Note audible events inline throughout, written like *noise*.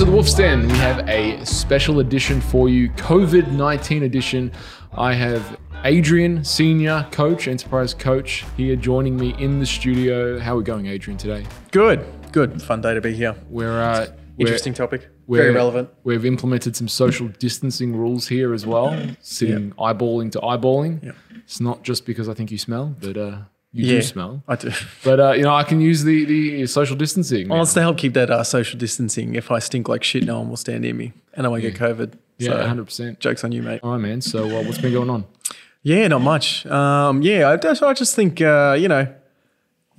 to the Wolf's Den. We have a special edition for you, COVID 19 edition. I have Adrian, senior coach, enterprise coach, here joining me in the studio. How are we going, Adrian, today? Good, good. Fun day to be here. We're, uh, we're- Interesting topic. we're- Very relevant. We've implemented some social distancing rules here as well, sitting eyeballing to eyeballing. Yep. It's not just because I think you smell, but uh, you do Yeah. smell. I do. *laughs* But uh, you know, I can use the, the social distancing. Well, now. it's to help keep that uh, social distancing. If I stink like shit, no one will stand near me, and I won't get COVID. yeah, so, hundred percent. Jokes on you, mate. All right, man. So uh, what's been going on? Yeah, not much. Um, yeah, I, just- I just think uh, you know,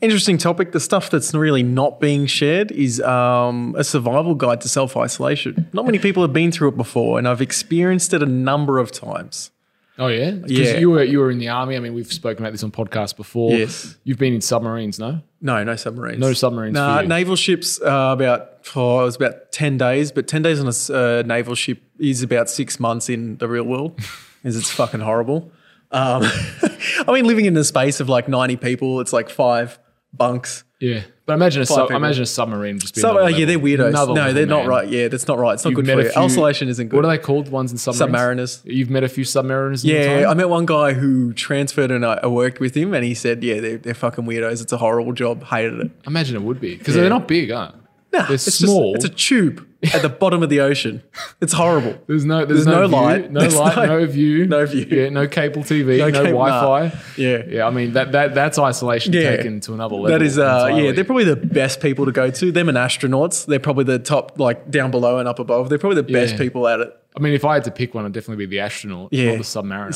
interesting topic. The stuff that's really not being shared is um, a survival guide to self isolation. Not many people have been through it before, and I've experienced it a number of times. Oh yeah, because Yeah. you were you were in the army. I mean, we've spoken about this on podcasts before. Yes. You've been in submarines, no? No, no submarines. No submarines Nah, naval ships uh, about oh, it was about ten days, but ten days on a uh, naval ship is about six months in the real world, *laughs* is it's fucking horrible. Um, *laughs* I mean, living in the space of like ninety people, it's like five bunks. Yeah, but imagine a sub, people. imagine a submarine just being. Another uh, yeah, they're weirdos. another No, they're not right. Yeah, that's not right. It's not You've good for you. few- Isolation isn't good. What are they called? The ones in submarines. Submariners. You've met a few submariners. In Yeah, time? I met one guy who transferred and I, I worked with him, and he said, "Yeah, they're, they're fucking weirdos. It's a horrible job. Hated it." imagine it would be because Yeah. they're not big, huh? Nah, They're it's just- small. it's a tube at the bottom of the ocean. It's horrible. *laughs* There's no, there's, There's no, no view, light. no There's light, no, no- view, *laughs* no view. Yeah, no cable TV, no, No Wi-Fi. nah. Yeah. yeah. I mean that that that's isolation Yeah. taken to another level. That is, uh, entirely. yeah, they're probably the best people to go to. Them and astronauts, they're probably the top, like down below and up above. They're probably the best Yeah. people at it. I mean, if I had to pick one, I'd definitely be the astronaut, Yeah. not the submariner. The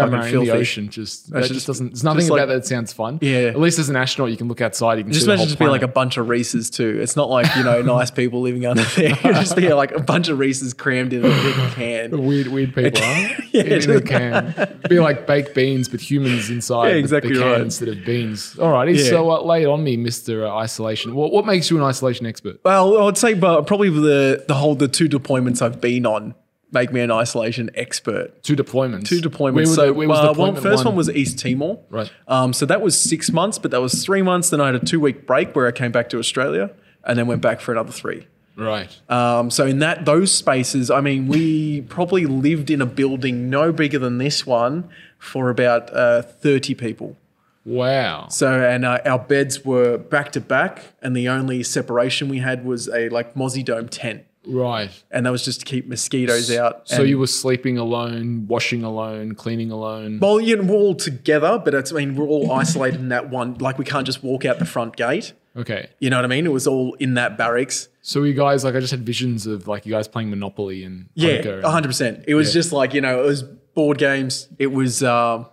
submariner fucking in the ocean. Just that just, just- doesn't. There's nothing about like- that that sounds fun. Yeah. At least as an astronaut, you can look outside. You can Just see the imagine just be like a bunch of Reese's too. It's not like, you know, *laughs* nice people living under there. *laughs* Just be like a bunch of Reese's crammed in a big can. *laughs* weird, weird people, huh? Yeah, in, a can. Be like baked beans, but humans inside Yeah, the- exactly the can right. instead of beans. All right, Yeah. so uh, lay it on me, Mister uh, Isolation. What, what makes you an isolation expert? Well, I would say, but probably the the whole the two deployments I've been on make me an isolation expert. Two deployments. Two deployments. Where, so, was uh, deployment one, first one was East Timor. Right. Um, so that was six months, but that was three months. Then I had a two week break where I came back to Australia and then went back for another three. right. Um, so in that those spaces, I mean, we probably lived in a building no bigger than this one for about uh, thirty people. Wow. So and uh, our beds were back to back, and the only separation we had was a like mozzie dome tent, Right. and that was just to keep mosquitoes out. So you were sleeping alone, washing alone, cleaning alone. Well, you know, we're all together, but it's, I mean, we're all isolated in that one. Like, we can't just walk out the front gate. Okay. You know what I mean? It was all in that barracks. So you guys, like, I just had visions of like you guys playing Monopoly and Yeah, hundred percent. It was Yeah. just like you know, it was board games. It was um,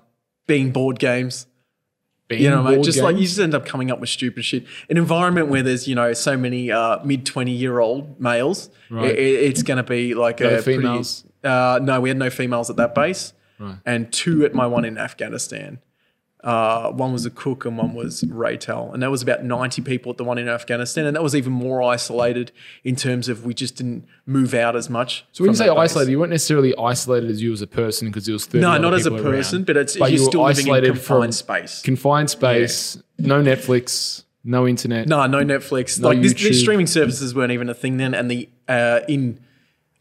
being board games. You know, mate, just like you just end up coming up with stupid shit. An environment where there's you know so many uh, mid twenty year old males. Right. It, it- it's going to be like No a pretty- females? uh, no, we had no females at that base, Right. and two at my one in Afghanistan. Uh, one was a cook and one was Raytel. And that was about 90 people at the one in Afghanistan. And that was even more isolated in terms of we just didn't move out as much. So when you say base. isolated, you weren't necessarily isolated as you as a person because there was 30 No, not as a people around. person, but it's But you're you still living in isolated confined from space. Confined space, no Netflix, no internet. no, no Netflix. No like this, these streaming services weren't even a thing then. And the uh, in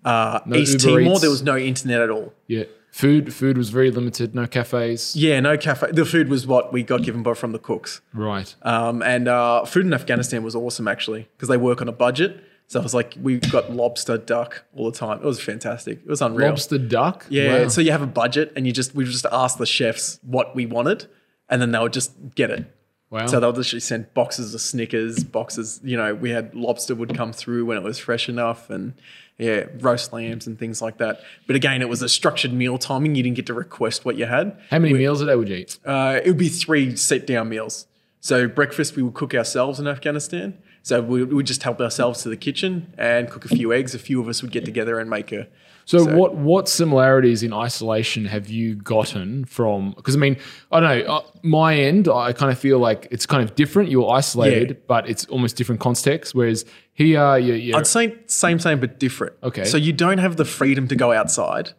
uh, East Uber Timor, Eats. there was no internet at all. Yeah. Food food was very limited, no cafes. Yeah, no cafe. The food was what we got given by from the cooks. Right. Um, and uh, food in Afghanistan was awesome actually because they work on a budget. So it was like we got lobster, duck all the time. It was fantastic. It was unreal. Lobster duck? Yeah. Wow. So you have a budget and you just we just asked the chefs what we wanted, and then they would just get it. wow. So they'll literally send boxes of Snickers, boxes. You know, we had lobster would come through when it was fresh enough, and yeah, roast lambs and things like that. But again, it was a structured meal timing. You didn't get to request what you had. How many meals a day would you eat? Uh, it would be three sit down meals. So breakfast we would cook ourselves in Afghanistan. So we we would just help ourselves to the kitchen and cook a few eggs. A few of us would get together and make a. So, So- what what similarities in isolation have you gotten from? Because I mean, I don't know. Uh, my end, I kind of feel like it's kind of different. You're isolated, Yeah. but it's almost different context. Whereas here, you're, you're I'd say same, same, but different. Okay. So you don't have the freedom to go outside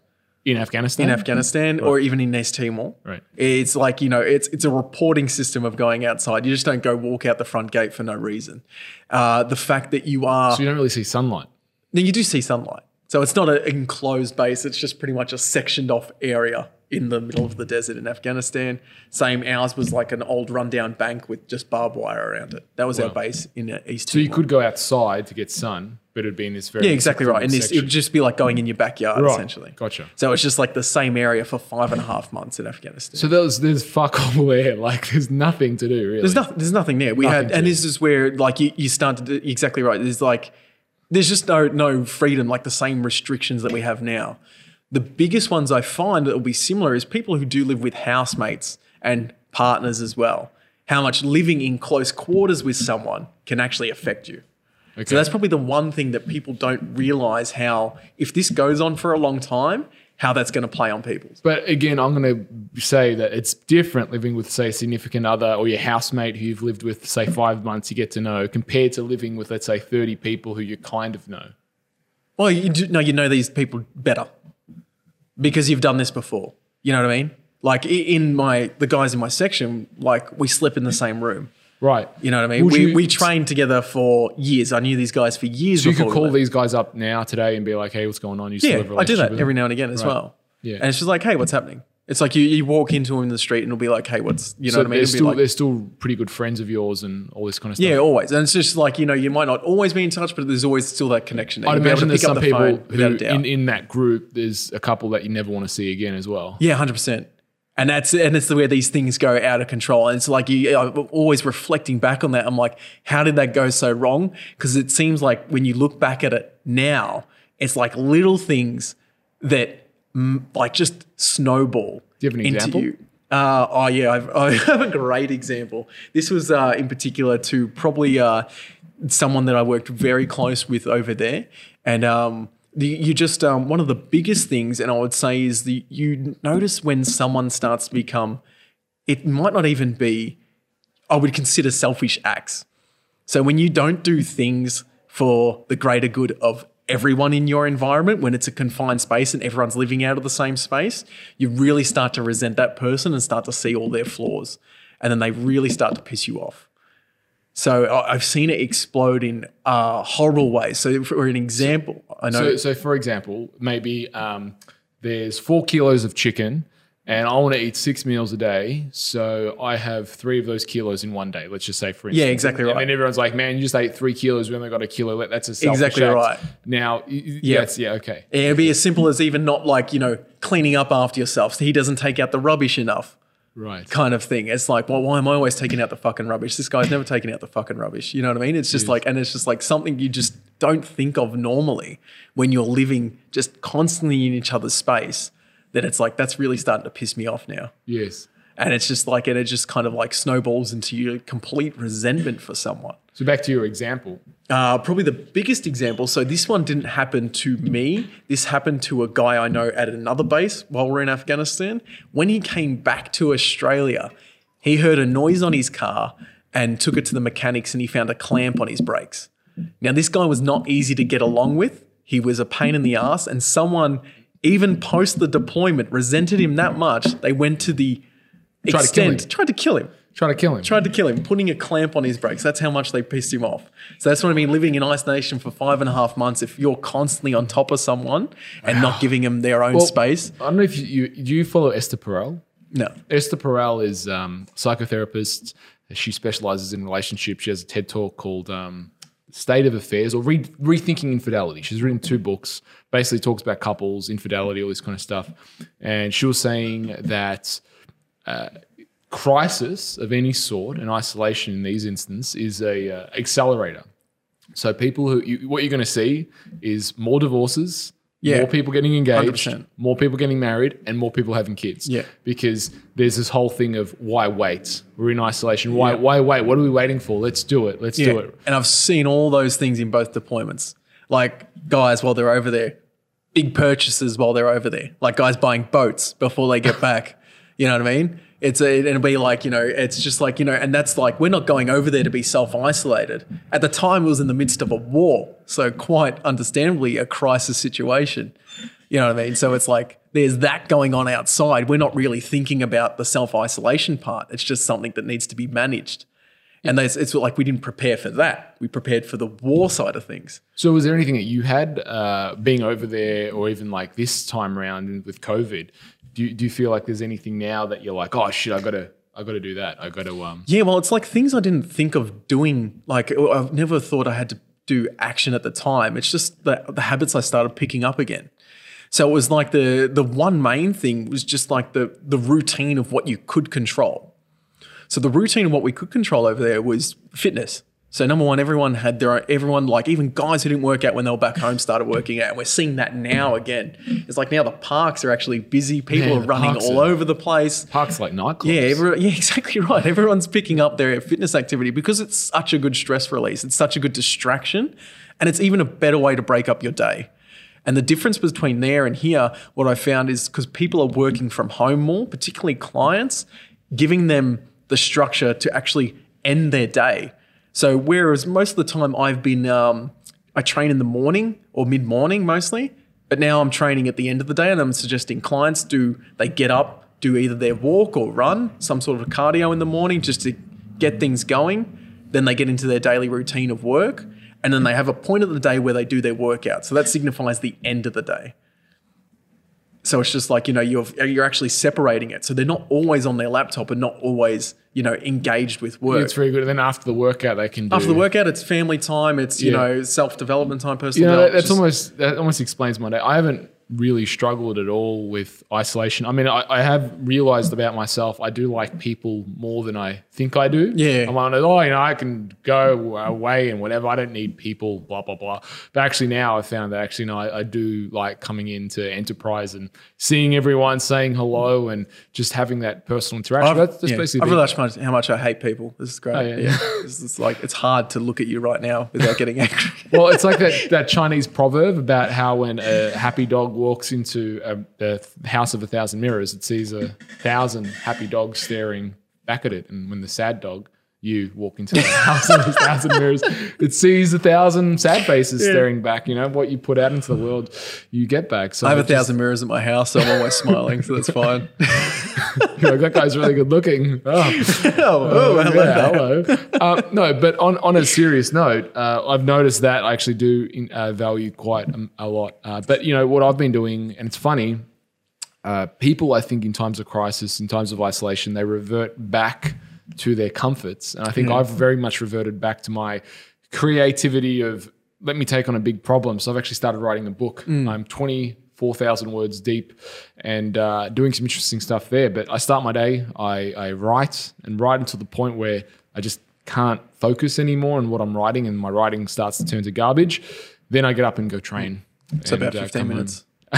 in Afghanistan. in Afghanistan or even in East Timor. Right. It's like you know, it's it's a reporting system of going outside. You just don't go walk out the front gate for no reason. Uh, the fact that you are so you don't really see sunlight. Then you do see sunlight. So it's not an enclosed base, it's just pretty much a sectioned off area in the middle of the desert in Afghanistan. Same, ours was like an old rundown bank with just barbed wire around it. That was our base in uh, East So you Timor. could go outside to get sun, but it'd be in this very Yeah, exactly right. And this, it would just be like going in your backyard, Right. essentially. Gotcha. So it's just like the same area for five and a half months in Afghanistan. So there's there's fuck all *laughs* there. Like there's nothing to do really. There's nothing. There's nothing there. We Nothing had, and do. this is where like you, you start to do, exactly right. There's like, there's just no no freedom, like the same restrictions that we have now. The biggest ones I find that will be similar is people who do live with housemates and partners as well. How much living in close quarters with someone can actually affect you. Okay. So that's probably the one thing that people don't realize how if this goes on for a long time, how that's going to play on people. But again, I'm going to say that it's different living with, say, a significant other or your housemate who you've lived with, say, five months, you get to know, compared to living with, let's say, 30 people who you kind of know. Well, you do, no, you know these people better because you've done this before. You know what I mean? Like in my the guys in my section, like we sleep in the same room. Right. You know what I mean? Would we you- we trained together for years. I knew these guys for years. So you could call left. these guys up now, today, and be like, hey, what's going on? You still Yeah, I do that every now and again as Right. well. Yeah. and it's just like, hey, what's happening? It's like you, you walk into them in the street and it'll be like, hey, what's you know So what I mean? they're still, like- they're still pretty good friends of yours and all this kind of stuff. yeah, always. And it's just like you know, you might not always be in touch, but there's always still that connection. I'd You'll be able to imagine there's some the people who, in, in that group, there's a couple that you never want to see again as well. Yeah, hundred percent. And that's and it's where these things go out of control. And it's like you I'm always reflecting back on that. I'm like, how did that go so wrong? Because it seems like when you look back at it now, it's like little things that mm, like just snowball. Do you have an into example? you. Uh, oh yeah, I've, *laughs* I have a great example. This was uh, in particular to probably uh, someone that I worked very close with over there, and um, the, you just um, one of the biggest things, and I would say is the you notice when someone starts to become, it might not even be, I would consider selfish acts. So when you don't do things for the greater good of everyone in your environment, when it's a confined space and everyone's living out of the same space, you really start to resent that person and start to see all their flaws. And then they really start to piss you off. So I- I've seen it explode in uh, horrible ways. So for an example, I know. So, so for example, maybe um, there's four kilos of chicken, and I want to eat six meals a day. So I have three of those kilos in one day. Let's just say, for instance. Yeah, exactly right. And right. then everyone's like, "Man, you just ate three kilos. We only got a kilo. left. That's a Exactly act." right. Now, Yeah. that's yeah, okay. It'd be as simple as even not like, you know, cleaning up after yourself. So he doesn't take out the rubbish enough. Right. kind of thing. It's like, well, why am I always taking out the fucking rubbish? This guy's never taking out the fucking rubbish. You know what I mean? It's just like, and it's just like something you just don't think of normally when you're living just constantly in each other's space. That it's like, that's really starting to piss me off now. Yes. And it's just like, and it just kind of like snowballs into your complete resentment for someone. So back to your example. Uh, probably the biggest example. So this one didn't happen to me. This happened to a guy I know at another base while we're in Afghanistan. When he came back to Australia, he heard a noise on his car and took it to the mechanics and he found a clamp on his brakes. Now this guy was not easy to get along with. He was a pain in the ass, and someone even post the deployment resented him that much. They went to the to extent him. tried to kill him Tried to kill him. tried to kill him, putting a clamp on his brakes. That's how much they pissed him off. So that's what I mean. Living in isolation for five and a half months, if you're constantly on top of someone and not *sighs* giving them their own Well, space, I don't know if you, you you follow Esther Perel. no. Esther Perel is um, psychotherapist. She specializes in relationships. She has a TED talk called um, "State of Affairs" or Re- "Rethinking Infidelity." She's written two books. Basically, talks about couples, infidelity, all this kind of stuff. And she was saying that uh, crisis of any sort and isolation in these instances is a uh, accelerator. So people who you, what you're going to see is more divorces, Yeah. more people getting engaged, 100%. more people getting married, and more people having kids. Yeah. Because there's this whole thing of why wait? We're in isolation. Why Yeah. why wait? What are we waiting for? Let's do it. Let's do it. And I've seen all those things in both deployments. Like guys while they're over there, big purchases while they're over there. Like guys buying boats before they get back. You know what I mean? It's a, it'll be like, you know, it's just like, you know, and that's like, we're not going over there to be self isolated. At the time, it was in the midst of a war. So, quite understandably, a crisis situation. You know what I mean? So, it's like, there's that going on outside. We're not really thinking about the self isolation part. It's just something that needs to be managed. And it's like we didn't prepare for that. We prepared for the war side of things. So, was there anything that you had uh, being over there, or even like this time around with COVID? Do you, do you feel like there's anything now that you're like, oh shit, I gotta, I gotta do that. I gotta, um, Yeah, well, it's like things I didn't think of doing. Like I've never thought I had to do action at the time. It's just the, the habits I started picking up again. So it was like the the one main thing was just like the the routine of what you could control. So the routine of what we could control over there was fitness. So number one, everyone had their own, everyone like even guys who didn't work out when they were back home started working out, and we're seeing that now again. It's like now the parks are actually busy. People Yeah, are running all are- over the place. parks like nightclubs. Yeah, every, yeah, *laughs* exactly right. Everyone's picking up their fitness activity because it's such a good stress release. It's such a good distraction, and it's even a better way to break up your day. And the difference between there and here, what I found is because people are working from home more, particularly clients, giving them the structure to actually end their day. So whereas most of the time I've been, um, I train in the morning or mid morning mostly, but now I'm training at the end of the day, and I'm suggesting clients do they get up, do either their walk or run, some sort of cardio in the morning just to get things going. Then they get into their daily routine of work, and then they have a point of the day where they do their workout. So that signifies the end of the day. So it's just like you know you're you're actually separating it. So they're not always on their laptop and not always you know engaged with work. it's very good. And then after the workout, they can do. After the workout, it's family time. It's you Yeah. know self development time, personal you know, that, that's Just- almost that almost explains my day. I haven't really struggled at all with isolation. I mean, I, I have realized about myself, I do like people more than I think I do. Yeah. I'm like, oh, you know, I can go away and whatever. I don't need people, blah, blah, blah. But actually now I found that actually, no, I, I do like coming into enterprise and seeing everyone, saying hello and just having that personal interaction. I've, that's, that's yeah, basically I've realized how much, how much I hate people. This is great. Oh, yeah. yeah, It's, it's like it's hard to look at you right now without getting *laughs* angry. well, it's like that, that Chinese proverb about how when a happy dog walks into a, a house of a thousand mirrors, it sees a thousand happy dogs staring back at it. And when the sad dog, you walk into *laughs* the house a thousand mirrors, it sees a thousand sad faces staring back. You know, what you put out into the world, you get back. So I have a it just- thousand mirrors in my house, so I'm always smiling, so that's fine. *laughs* *laughs* you're like, that guy's really good looking. Oh. oh, oh, hello. Yeah, hello. um, no, but on, on a serious note, uh, I've noticed that I actually do in, uh, value quite a, a lot. Uh, but you know what I've been doing, and it's funny. Uh, people, I think, in times of crisis, in times of isolation, they revert back to their comforts, and I think I've very much reverted back to my creativity of let me take on a big problem. So I've actually started writing a book. I'm 24,000 words deep and uh, doing some interesting stuff there. But I start my day, I, I write and write until the point where I just can't focus anymore on what I'm writing and my writing starts to turn to garbage. Then I get up and go train. It's about 15 minutes. *laughs*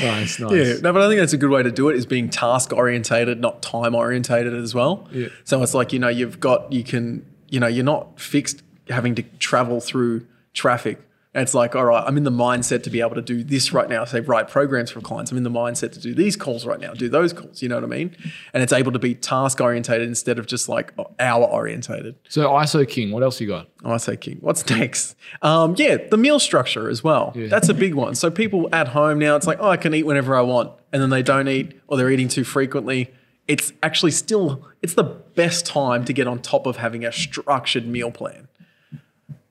Nice, nice. Yeah, no, but I think that's a good way to do it. Is being task orientated, not time orientated as well. Yeah. So it's like you know you've got you can you know you're not fixed having to travel through traffic. And it's like, all right, I'm in the mindset to be able to do this right now. Say, write programs for clients. I'm in the mindset to do these calls right now, do those calls. You know what I mean? And it's able to be task orientated instead of just like hour orientated. So ISO King, what else you got? I say king. What's next? Um, yeah, the meal structure as well. That's a big one. So people at home now, it's like, oh, I can eat whenever I want, and then they don't eat, or they're eating too frequently. It's actually still it's the best time to get on top of having a structured meal plan.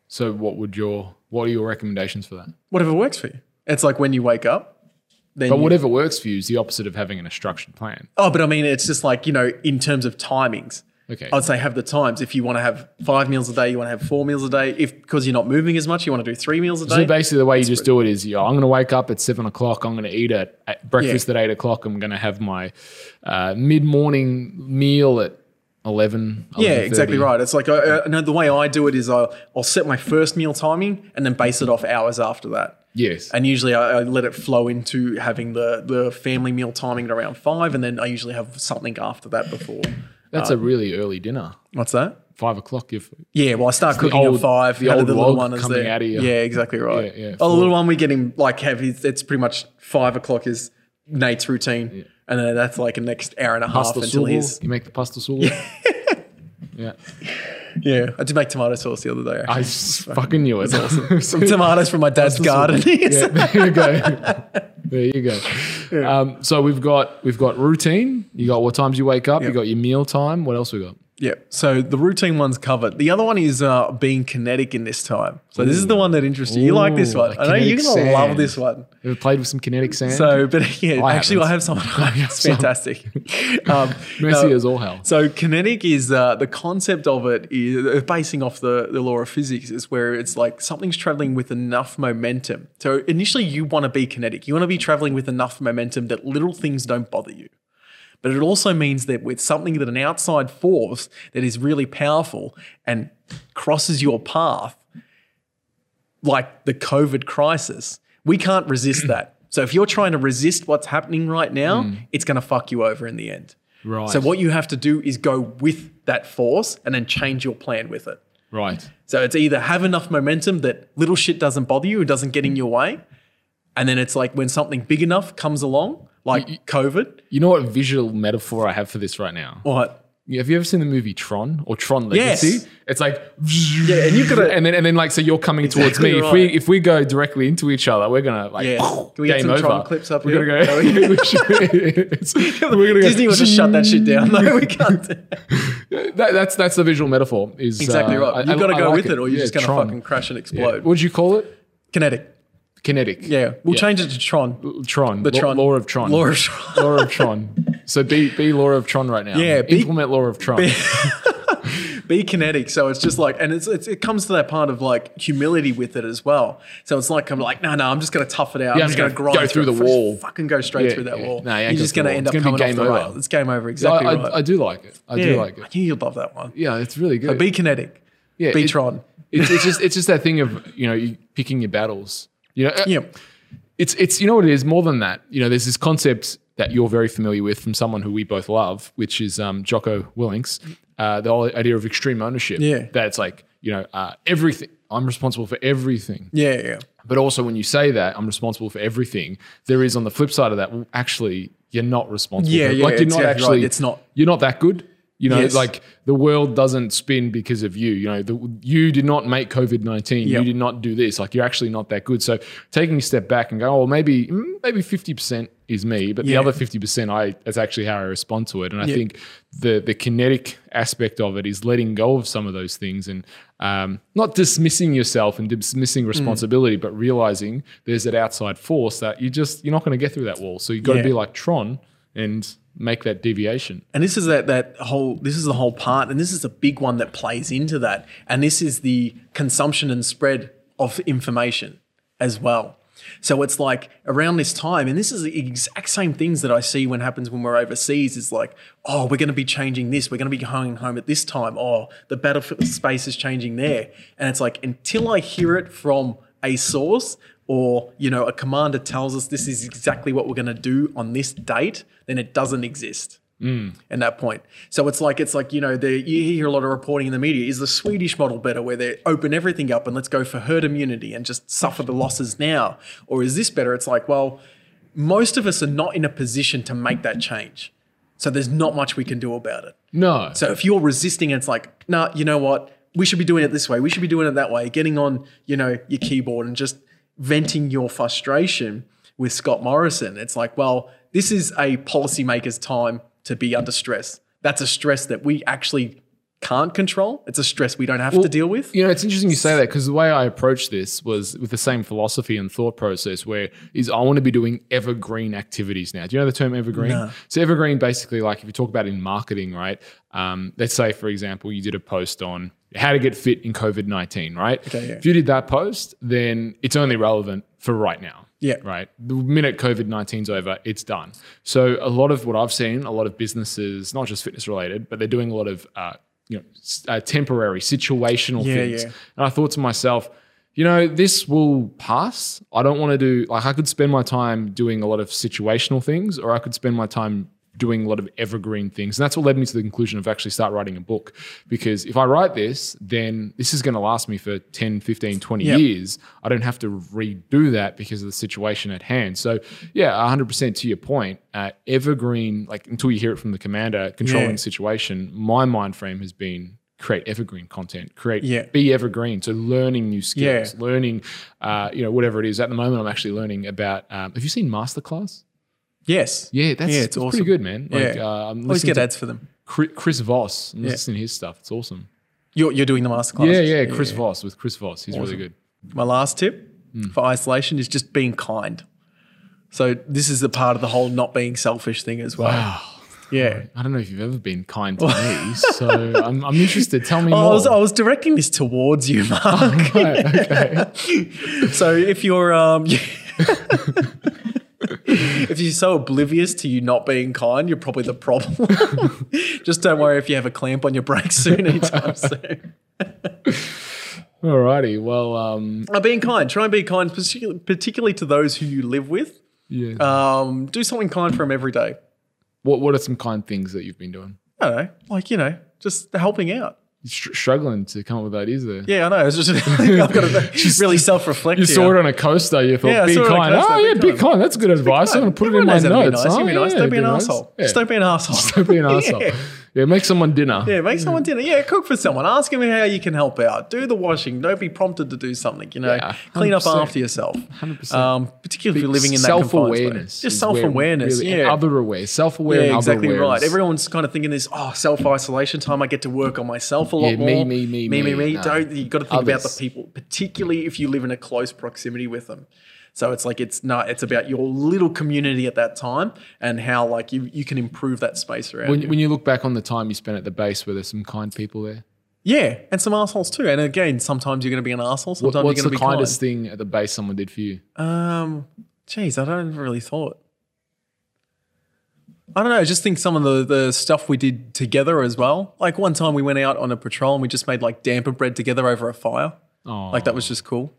So what would your what are your recommendations for that? Whatever works for you. It's like when you wake up, then But you- whatever works for you is the opposite of having a structured plan. Oh, but I mean, it's just like you know, in terms of timings. Okay. I'd say have the times. If you want to have five meals a day, you want to have four meals a day. If because you're not moving as much, you want to do three meals a day. So basically, the way you just do it is, yeah, I'm going to wake up at seven o'clock. I'm going to eat at, breakfast at eight o'clock. I'm going to have my uh, mid morning meal at 11. Yeah, 11:30. exactly right. It's like I, I know the way I do it is I'll, I'll set my first meal timing and then base it off hours after that. Yes. And usually I, I let it flow into having the the family meal timing at around five, and then I usually have something after that before. That's uh, a really early dinner. What's that? Five o'clock. If Yeah, well, I start cooking old- at five. the old the little one is there. out of. Yeah, exactly right. Yeah, yeah, oh, the little one we get him like heavy. It's pretty much five o'clock is Nate's routine, and then that's like a next hour and a half pasta until he's. you make the pasta sulu. *laughs* yeah. Yeah, I did make tomato sauce the other day. I fucking knew it. It's awesome. *laughs* Some tomatoes from my dad's garden. Yeah, there you go. *laughs* there you go. Um, so we've got we've got routine. You got what times you wake up. You got your meal time. What else we got? Yeah. So the routine one's covered. The other one is uh, being kinetic in this time. So this is the one that interests you. You like this one. I know you're gonna love this one. Ever played with some kinetic sand? So, but *laughs* yeah, I actually, I haven't. have someone. *laughs* It's fantastic. *laughs* Um, no, as all hell. So kinetic is uh, the concept of it is uh, basing off the, the law of physics is where it's like something's traveling with enough momentum. So initially you want to be kinetic. You want to be traveling with enough momentum that little things don't bother you. But it also means that with something that an outside force that is really powerful and crosses your path, like the COVID crisis, we can't resist *clears throat* that. So if you're trying to resist what's happening right now, mm. it's going to fuck you over in the end. Right. So what you have to do is go with that force and then change your plan with it. right. So it's either have enough momentum that little shit doesn't bother you, it doesn't get in your way, and then it's like when something big enough comes along, like COVID, You know what visual metaphor I have for this right now? what? Have you ever seen the movie Tron or Tron Legacy? Yes. It's like Yeah, and gotta- and then and then like so you're coming towards me. Exactly If we if we go directly into each other, we're gonna like Yeah. *laughs* Can we get some over. Tron clips up we're here? gonna go. we should, *laughs* *laughs* we're gonna go- Disney will just shut that shit down. No, we can't. That, that's that's the visual metaphor. Is Exactly uh, right. You've got to go like with it, or you're Yeah, just going to Tron. fucking crash and explode. What'd you call it? Kinetic. Kinetic. Yeah, we'll Yeah. change it to Tron. Tron. The Tron. Law of Tron. Law of Tron. *laughs* Law of Tron. So be be Law of Tron right now. Yeah, be- Implement Law of Tron. *laughs* Be kinetic. So it's just like, and it's, it's it comes to that part of like humility with it as well. So it's like I'm like, no, no, I'm just going to tough it out. Yeah, I'm just going to gonna grind go through the wall. Fucking go straight Yeah, through that wall. No, you You're just going to end up gonna coming off the over. rail. It's game over. I, Exactly I, right. I do like it. I do like I it. knew you'd love that one. Yeah, it's really good. But be kinetic. yeah, be Tron. It's, it's just it's just that thing of you know you picking your battles. You know, uh, Yeah. it's it's you know what it is more than that. You know, there's this concept that you're very familiar with from someone who we both love, which is um, Jocko Willink. Uh, the whole idea of extreme ownership. Yeah. that it's like you know uh, everything. I'm responsible for everything. Yeah, yeah. But also, when you say that I'm responsible for everything, there is on the flip side of that. Well, actually, you're not responsible. Yeah, yeah, Like you're not exactly actually. right. It's not. You're not that good. You know, Yes. like the world doesn't spin because of you. You know, the, you did not make COVID nineteen. Yep. You did not do this. Like you're actually not that good. So taking a step back and go, oh, well, maybe mm, maybe fifty percent is me, but the other fifty percent, I that's actually how I respond to it. And I Yeah. think the the kinetic aspect of it is letting go of some of those things and um, not dismissing yourself and Mm. dismissing responsibility, but realizing there's that outside force that you just you're not going to get through that wall. So you've got to Yeah. be like Tron and make that deviation. And this is that that whole this is the whole part, and this is a big one that plays into that. And this is the consumption and spread of information as well. So it's like around this time, and this is the exact same things that I see when happens when we're overseas. Is like, oh, we're going to be changing this. We're going to be going home at this time. Oh, the battlefield space is changing there, and it's like until I hear it from a source or you know a commander tells us this is exactly what we're going to do on this date, then it doesn't exist mm. at that point. So it's like it's like you know the, you hear a lot of reporting in the media. Is the Swedish model better, where they open everything up and let's go for herd immunity and just suffer the losses now, or is this better? It's like well, most of us are not in a position to make that change, so there's not much we can do about it. No. So if you're resisting, it's like, nah, you know what? We should be doing it this way. We should be doing it that way. Getting on, you know, your keyboard and just venting your frustration with Scott Morrison. It's like, well, this is a policymaker's time to be under stress. That's a stress that we actually can't control. It's a stress we don't have to deal with. You know, it's interesting you say that because the way I approached this was with the same philosophy and thought process where is I want to be doing evergreen activities now. Do you know the term evergreen? So evergreen basically like if you talk about in marketing, right? Um, let's say, for example, you did a post on how to get fit in COVID-19, right? Okay, yeah. If you did that post, then it's only relevant for right now. Yeah. Right. The minute COVID 19's over, it's done. So, a lot of what I've seen, a lot of businesses, not just fitness related, but they're doing a lot of, uh, you know, uh, temporary, situational Yeah, things. yeah. And I thought to myself, you know, this will pass. I don't want to do, like, I could spend my time doing a lot of situational things, or I could spend my time doing a lot of evergreen things. And that's what led me to the conclusion of actually start writing a book. Because if I write this, then this is going to last me for 10, 15, 20 Yep. years. I don't have to redo that because of the situation at hand. So, yeah, 100% to your point, uh, evergreen, like until you hear it from the commander, controlling Yeah. the situation, my mind frame has been create evergreen content, create, Yeah. be evergreen. So, learning new skills, Yeah. learning, uh, you know, whatever it is. At the moment, I'm actually learning about, um, have you seen Masterclass? Yes. Yeah, that's, yeah, it's pretty good, man. Like, Yeah. uh, I'm Always get to ads for them. Chris Voss. I'm listening to his stuff. It's awesome. You're, you're doing the masterclass. Yeah, yeah, Chris Voss with Chris Voss. He's really good. My last tip Hmm. for isolation is just being kind. So this is the part of the whole not being selfish thing as well. Wow. Yeah. I don't know if you've ever been kind to me, so *laughs* I'm, I'm interested. Tell me Oh, I more. was, I was directing this towards you, Mark. Right, okay. *laughs* so if you're um, *laughs* *laughs* if you're so oblivious to you not being kind, you're probably the problem. *laughs* Just don't worry if you have a clamp on your brakes soon *laughs* anytime soon. Alrighty. Well, um, Uh, being kind, try and be kind, particularly, particularly to those who you live with. yeah. Um, do something kind for them every day. what What are some kind things that you've been doing? I don't know, like you know, just helping out. Struggling to come up with ideas there. Yeah, I know. It's just *laughs* I've got to *laughs* really self-reflect. You here. saw it on a coaster. You thought, Yeah, I be saw it on a kind. coaster, oh, yeah, be kind. That's good advice. I'm going to put it in Everyone my to be nice. Oh, You be nice. Don't be an asshole. Yeah. *laughs* Just don't be an asshole. Don't be an asshole. Yeah. Make someone dinner. Yeah, make someone dinner. Yeah, cook for someone. Ask them how you can help out. Do the washing. Don't be prompted to do something. You know, Yeah, clean up after yourself. 100%. Um, particularly if you're living in that self awareness. Just self awareness. Really, Yeah. other aware. Self aware. yeah, exactly right. Everyone's kind of thinking this. Oh, self isolation time. I get to work on myself a lot Yeah, me, more. me, me, me, me. me. me. No. Don't you got to think about the people, particularly if you live in a close proximity with them. So it's like it's not. It's about your little community at that time and how like you you can improve that space around when, you. when you look back on the time you spent at the base, were there some kind people there? Yeah, and some assholes too. And again, sometimes you're going to be an asshole. Sometimes what's you're going to be the kindest thing at the base someone did for you? Um, geez, I don't really thought. I don't know. I just think some of the the stuff we did together as well. Like one time we went out on a patrol and we just made like damper bread together over a fire. Oh, Like that was just cool.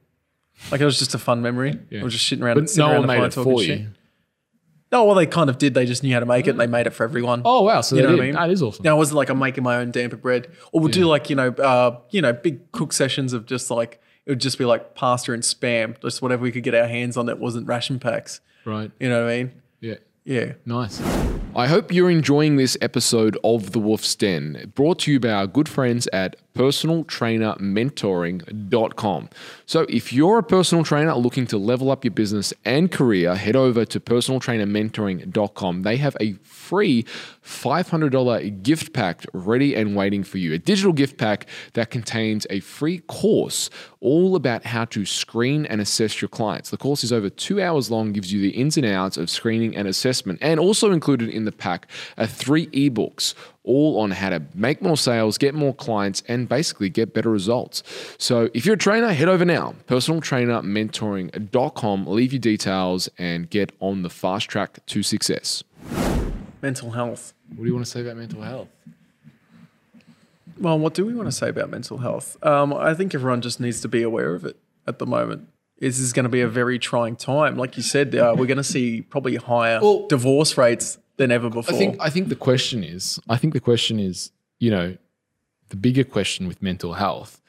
Like it was just a fun memory. Yeah. We were just sitting around. But no around one made it for shit. you. No, well, they kind of did. They just knew how to make it. and They made it for everyone. Oh wow! So You know what. I mean? That is awesome. Now it wasn't like I'm making my own damper bread. Or we'll do like, you know, uh, you know, big cook sessions of just like it would just be like pasta and spam, just whatever we could get our hands on that wasn't ration packs. Right. You know what I mean? Yeah. Yeah. Nice. I hope you're enjoying this episode of The Wolf's Den, brought to you by our good friends at personaltrainermentoring.com. So, if you're a personal trainer looking to level up your business and career, head over to personaltrainermentoring.com. They have a free $500 gift pack ready and waiting for you. A digital gift pack that contains a free course all about how to screen and assess your clients. The course is over two hours long, gives you the ins and outs of screening and assessment, and also included in the pack are three ebooks all on how to make more sales, get more clients, and basically get better results. So if you're a trainer, head over now, personaltrainermentoring.com, leave your details, and get on the fast track to success. Mental health. What do you want to say about mental health? Well, what do we want to say about mental health? Um, I think everyone just needs to be aware of it at the moment. This is going to be a very trying time. Like you said, uh, we're going to see probably higher Well- divorce rates than ever before. I think I think the question is I think the question is, you know, the bigger question with mental health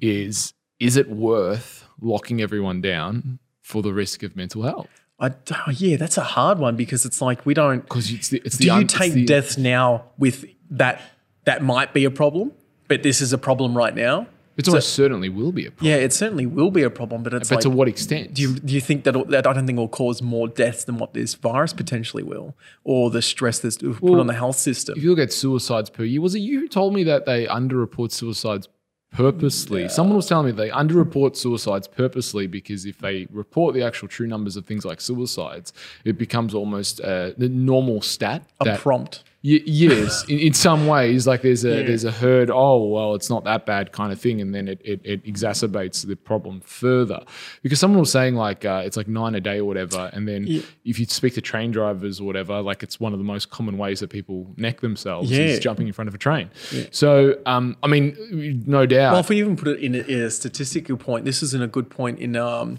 is is it worth locking everyone down for the risk of mental health? I, oh, yeah, that's a hard one because it's like we don't. Because it's the it's Do you take the- deaths now with that? That might be a problem, but this is a problem right now. It almost certainly will be a problem. Yeah, it certainly will be a problem, but it's But like, to what extent? do you do you think that that I don't think will cause more deaths than what this virus potentially will, or the stress that's put Well, on the health system? if you look at suicides per year, was it you who told me that they underreport suicides purposely? Someone was telling me they underreport suicides purposely because if they report the actual true numbers of things like suicides, it becomes almost uh, the normal stat. a prompt. Y- yes, in, in some ways, like there's a there's a herd. Oh well, it's not that bad kind of thing, and then it it, it exacerbates the problem further. Because someone was saying like uh, it's like nine a day or whatever, and then if you speak to train drivers or whatever, like it's one of the most common ways that people neck themselves Yeah. is jumping in front of a train. So um, I mean, no doubt. Well, if we even put it in a, in a statistical point, this isn't a good point. In um,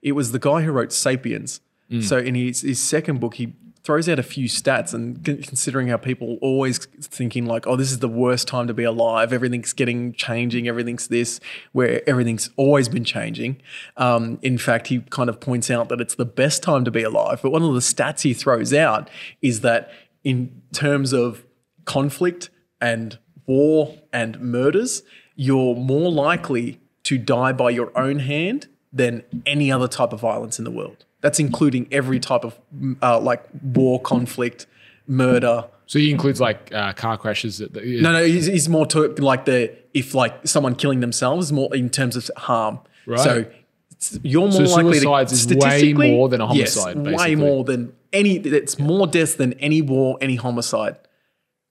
it was the guy who wrote *Sapiens*. So in his, his second book, he throws out a few stats, and considering how people always thinking like, "Oh, this is the worst time to be alive. Everything's getting changing. Everything's this," where everything's always been changing. Um, in fact, he kind of points out that it's the best time to be alive. But one of the stats he throws out is that in terms of conflict and war and murders, you're more likely to die by your own hand than any other type of violence in the world. That's including every type of uh, like war, conflict, murder. So he includes like uh, car crashes. That, that- No, no, he's, he's more to like the if like someone killing themselves more in terms of harm. Right. So you're more So likely to is way more than a homicide. yes, way more than any. It's more deaths than any war, any homicide.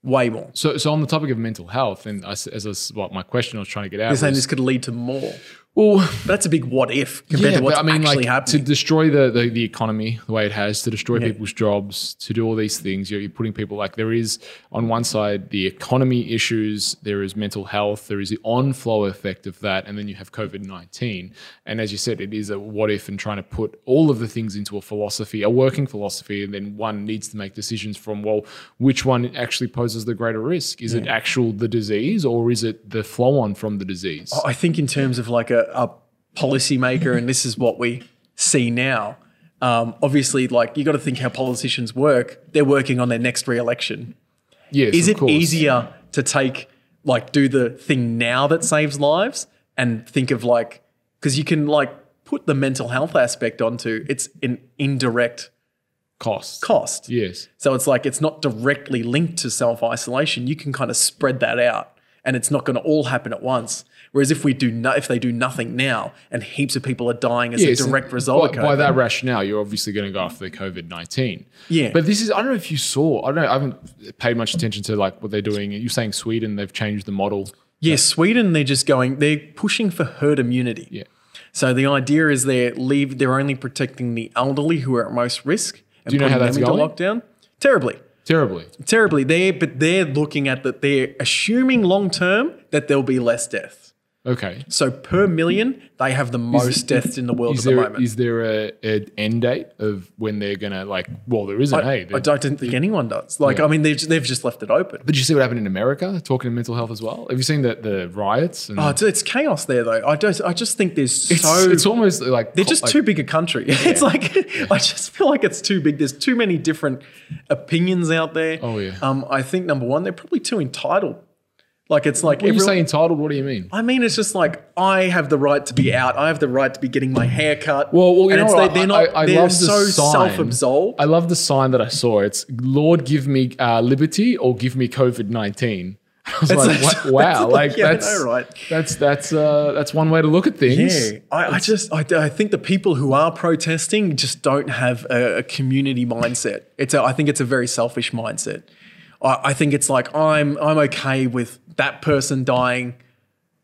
Way more. So, so on the topic of mental health, and I as I, what my question I was trying to get out You're saying was, this could lead to more. Well, that's a big what if compared to what's actually like happening. to destroy the, the the economy the way it has, to destroy people's jobs, to do all these things. You're, you're putting people like there is on one side the economy issues, there is mental health, there is the on flow effect of that, and then you have COVID nineteen. And as you said, it is a what if and trying to put all of the things into a philosophy, a working philosophy, and then one needs to make decisions from well, which one actually poses the greater risk? Is it actual the disease, or is it the flow on from the disease? I think in terms of like a, a policymaker, and this is what we see now. Um, obviously, like you got to think how politicians work. They're working on their next re-election. yes, Is it course. easier to take like do the thing now that saves lives and think of like because you can like put the mental health aspect onto it's an indirect cost? cost. Yes. So it's like it's not directly linked to self isolation. You can kind of spread that out, and it's not going to all happen at once. Whereas if we do no, if they do nothing now, and heaps of people are dying as Yes, a direct result by, by that rationale, you're obviously going to go after the COVID nineteen. Yeah. but this is I don't know if you saw. I don't know. I haven't paid much attention to like what they're doing. You're saying Sweden they've changed the model. yeah, Sweden they're just going they're pushing for herd immunity. Yeah. So the idea is they're leave they're only protecting the elderly who are at most risk. And Do you know how putting that's them into going? lockdown? Terribly. Terribly. Terribly. They but they're looking at that they're assuming long term that there'll be less death. Okay. So per million, they have the most deaths in the world Is at the there moment. is there a, a end date of when they're gonna like? Well, there isn't. hey, I don't think anyone does. Like, I mean, they've, they've just left it open. Did you see what happened in America? Talking to mental health as well. Have you seen the the riots? And Oh, it's, it's chaos there, though. I don't. I just think there's it's, so. it's almost like they're just like, too big a country. *laughs* It's like *laughs* I just feel like it's too big. There's too many different opinions out there. Oh, yeah. Um, I think number one, they're probably too entitled. Like it's like When you say entitled, what do you mean? I mean, it's just like I have the right to be out. I have the right to be getting my hair cut. Well, well, you and know it's, what? they, are I- not. I- I they're so self-absolved. I love the sign that I saw. It's Lord, give me uh, liberty or give me COVID nineteen. *laughs* I was like, that's- wow, like like- *laughs* yeah, that's know, right? that's that's uh, that's one way to look at things. Yeah, I, I just I, I think the people who are protesting just don't have a, a community mindset. It's a, I think it's a very selfish mindset. I, I think it's like I'm I'm okay with that person dying,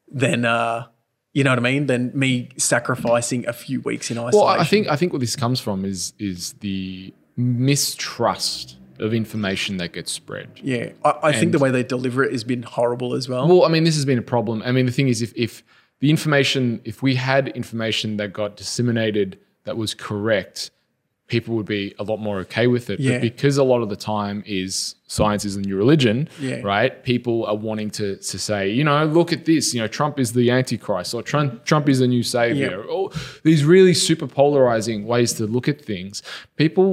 then uh, you know what I mean. Than me sacrificing a few weeks in isolation. Well, I think I think what this comes from is is the mistrust of information that gets spread. yeah, I, I think the way they deliver it has been horrible as well. Well, I mean, this has been a problem. I mean, the thing is, if if the information, if we had information that got disseminated that was correct, people would be a lot more okay with it. Yeah. But because a lot of the time is science is the new religion, Yeah. right? People are wanting to to say, you know, look at this. You know, Trump is the antichrist, or Trump Trump is the new savior. Or these really super polarizing ways to look at things. People.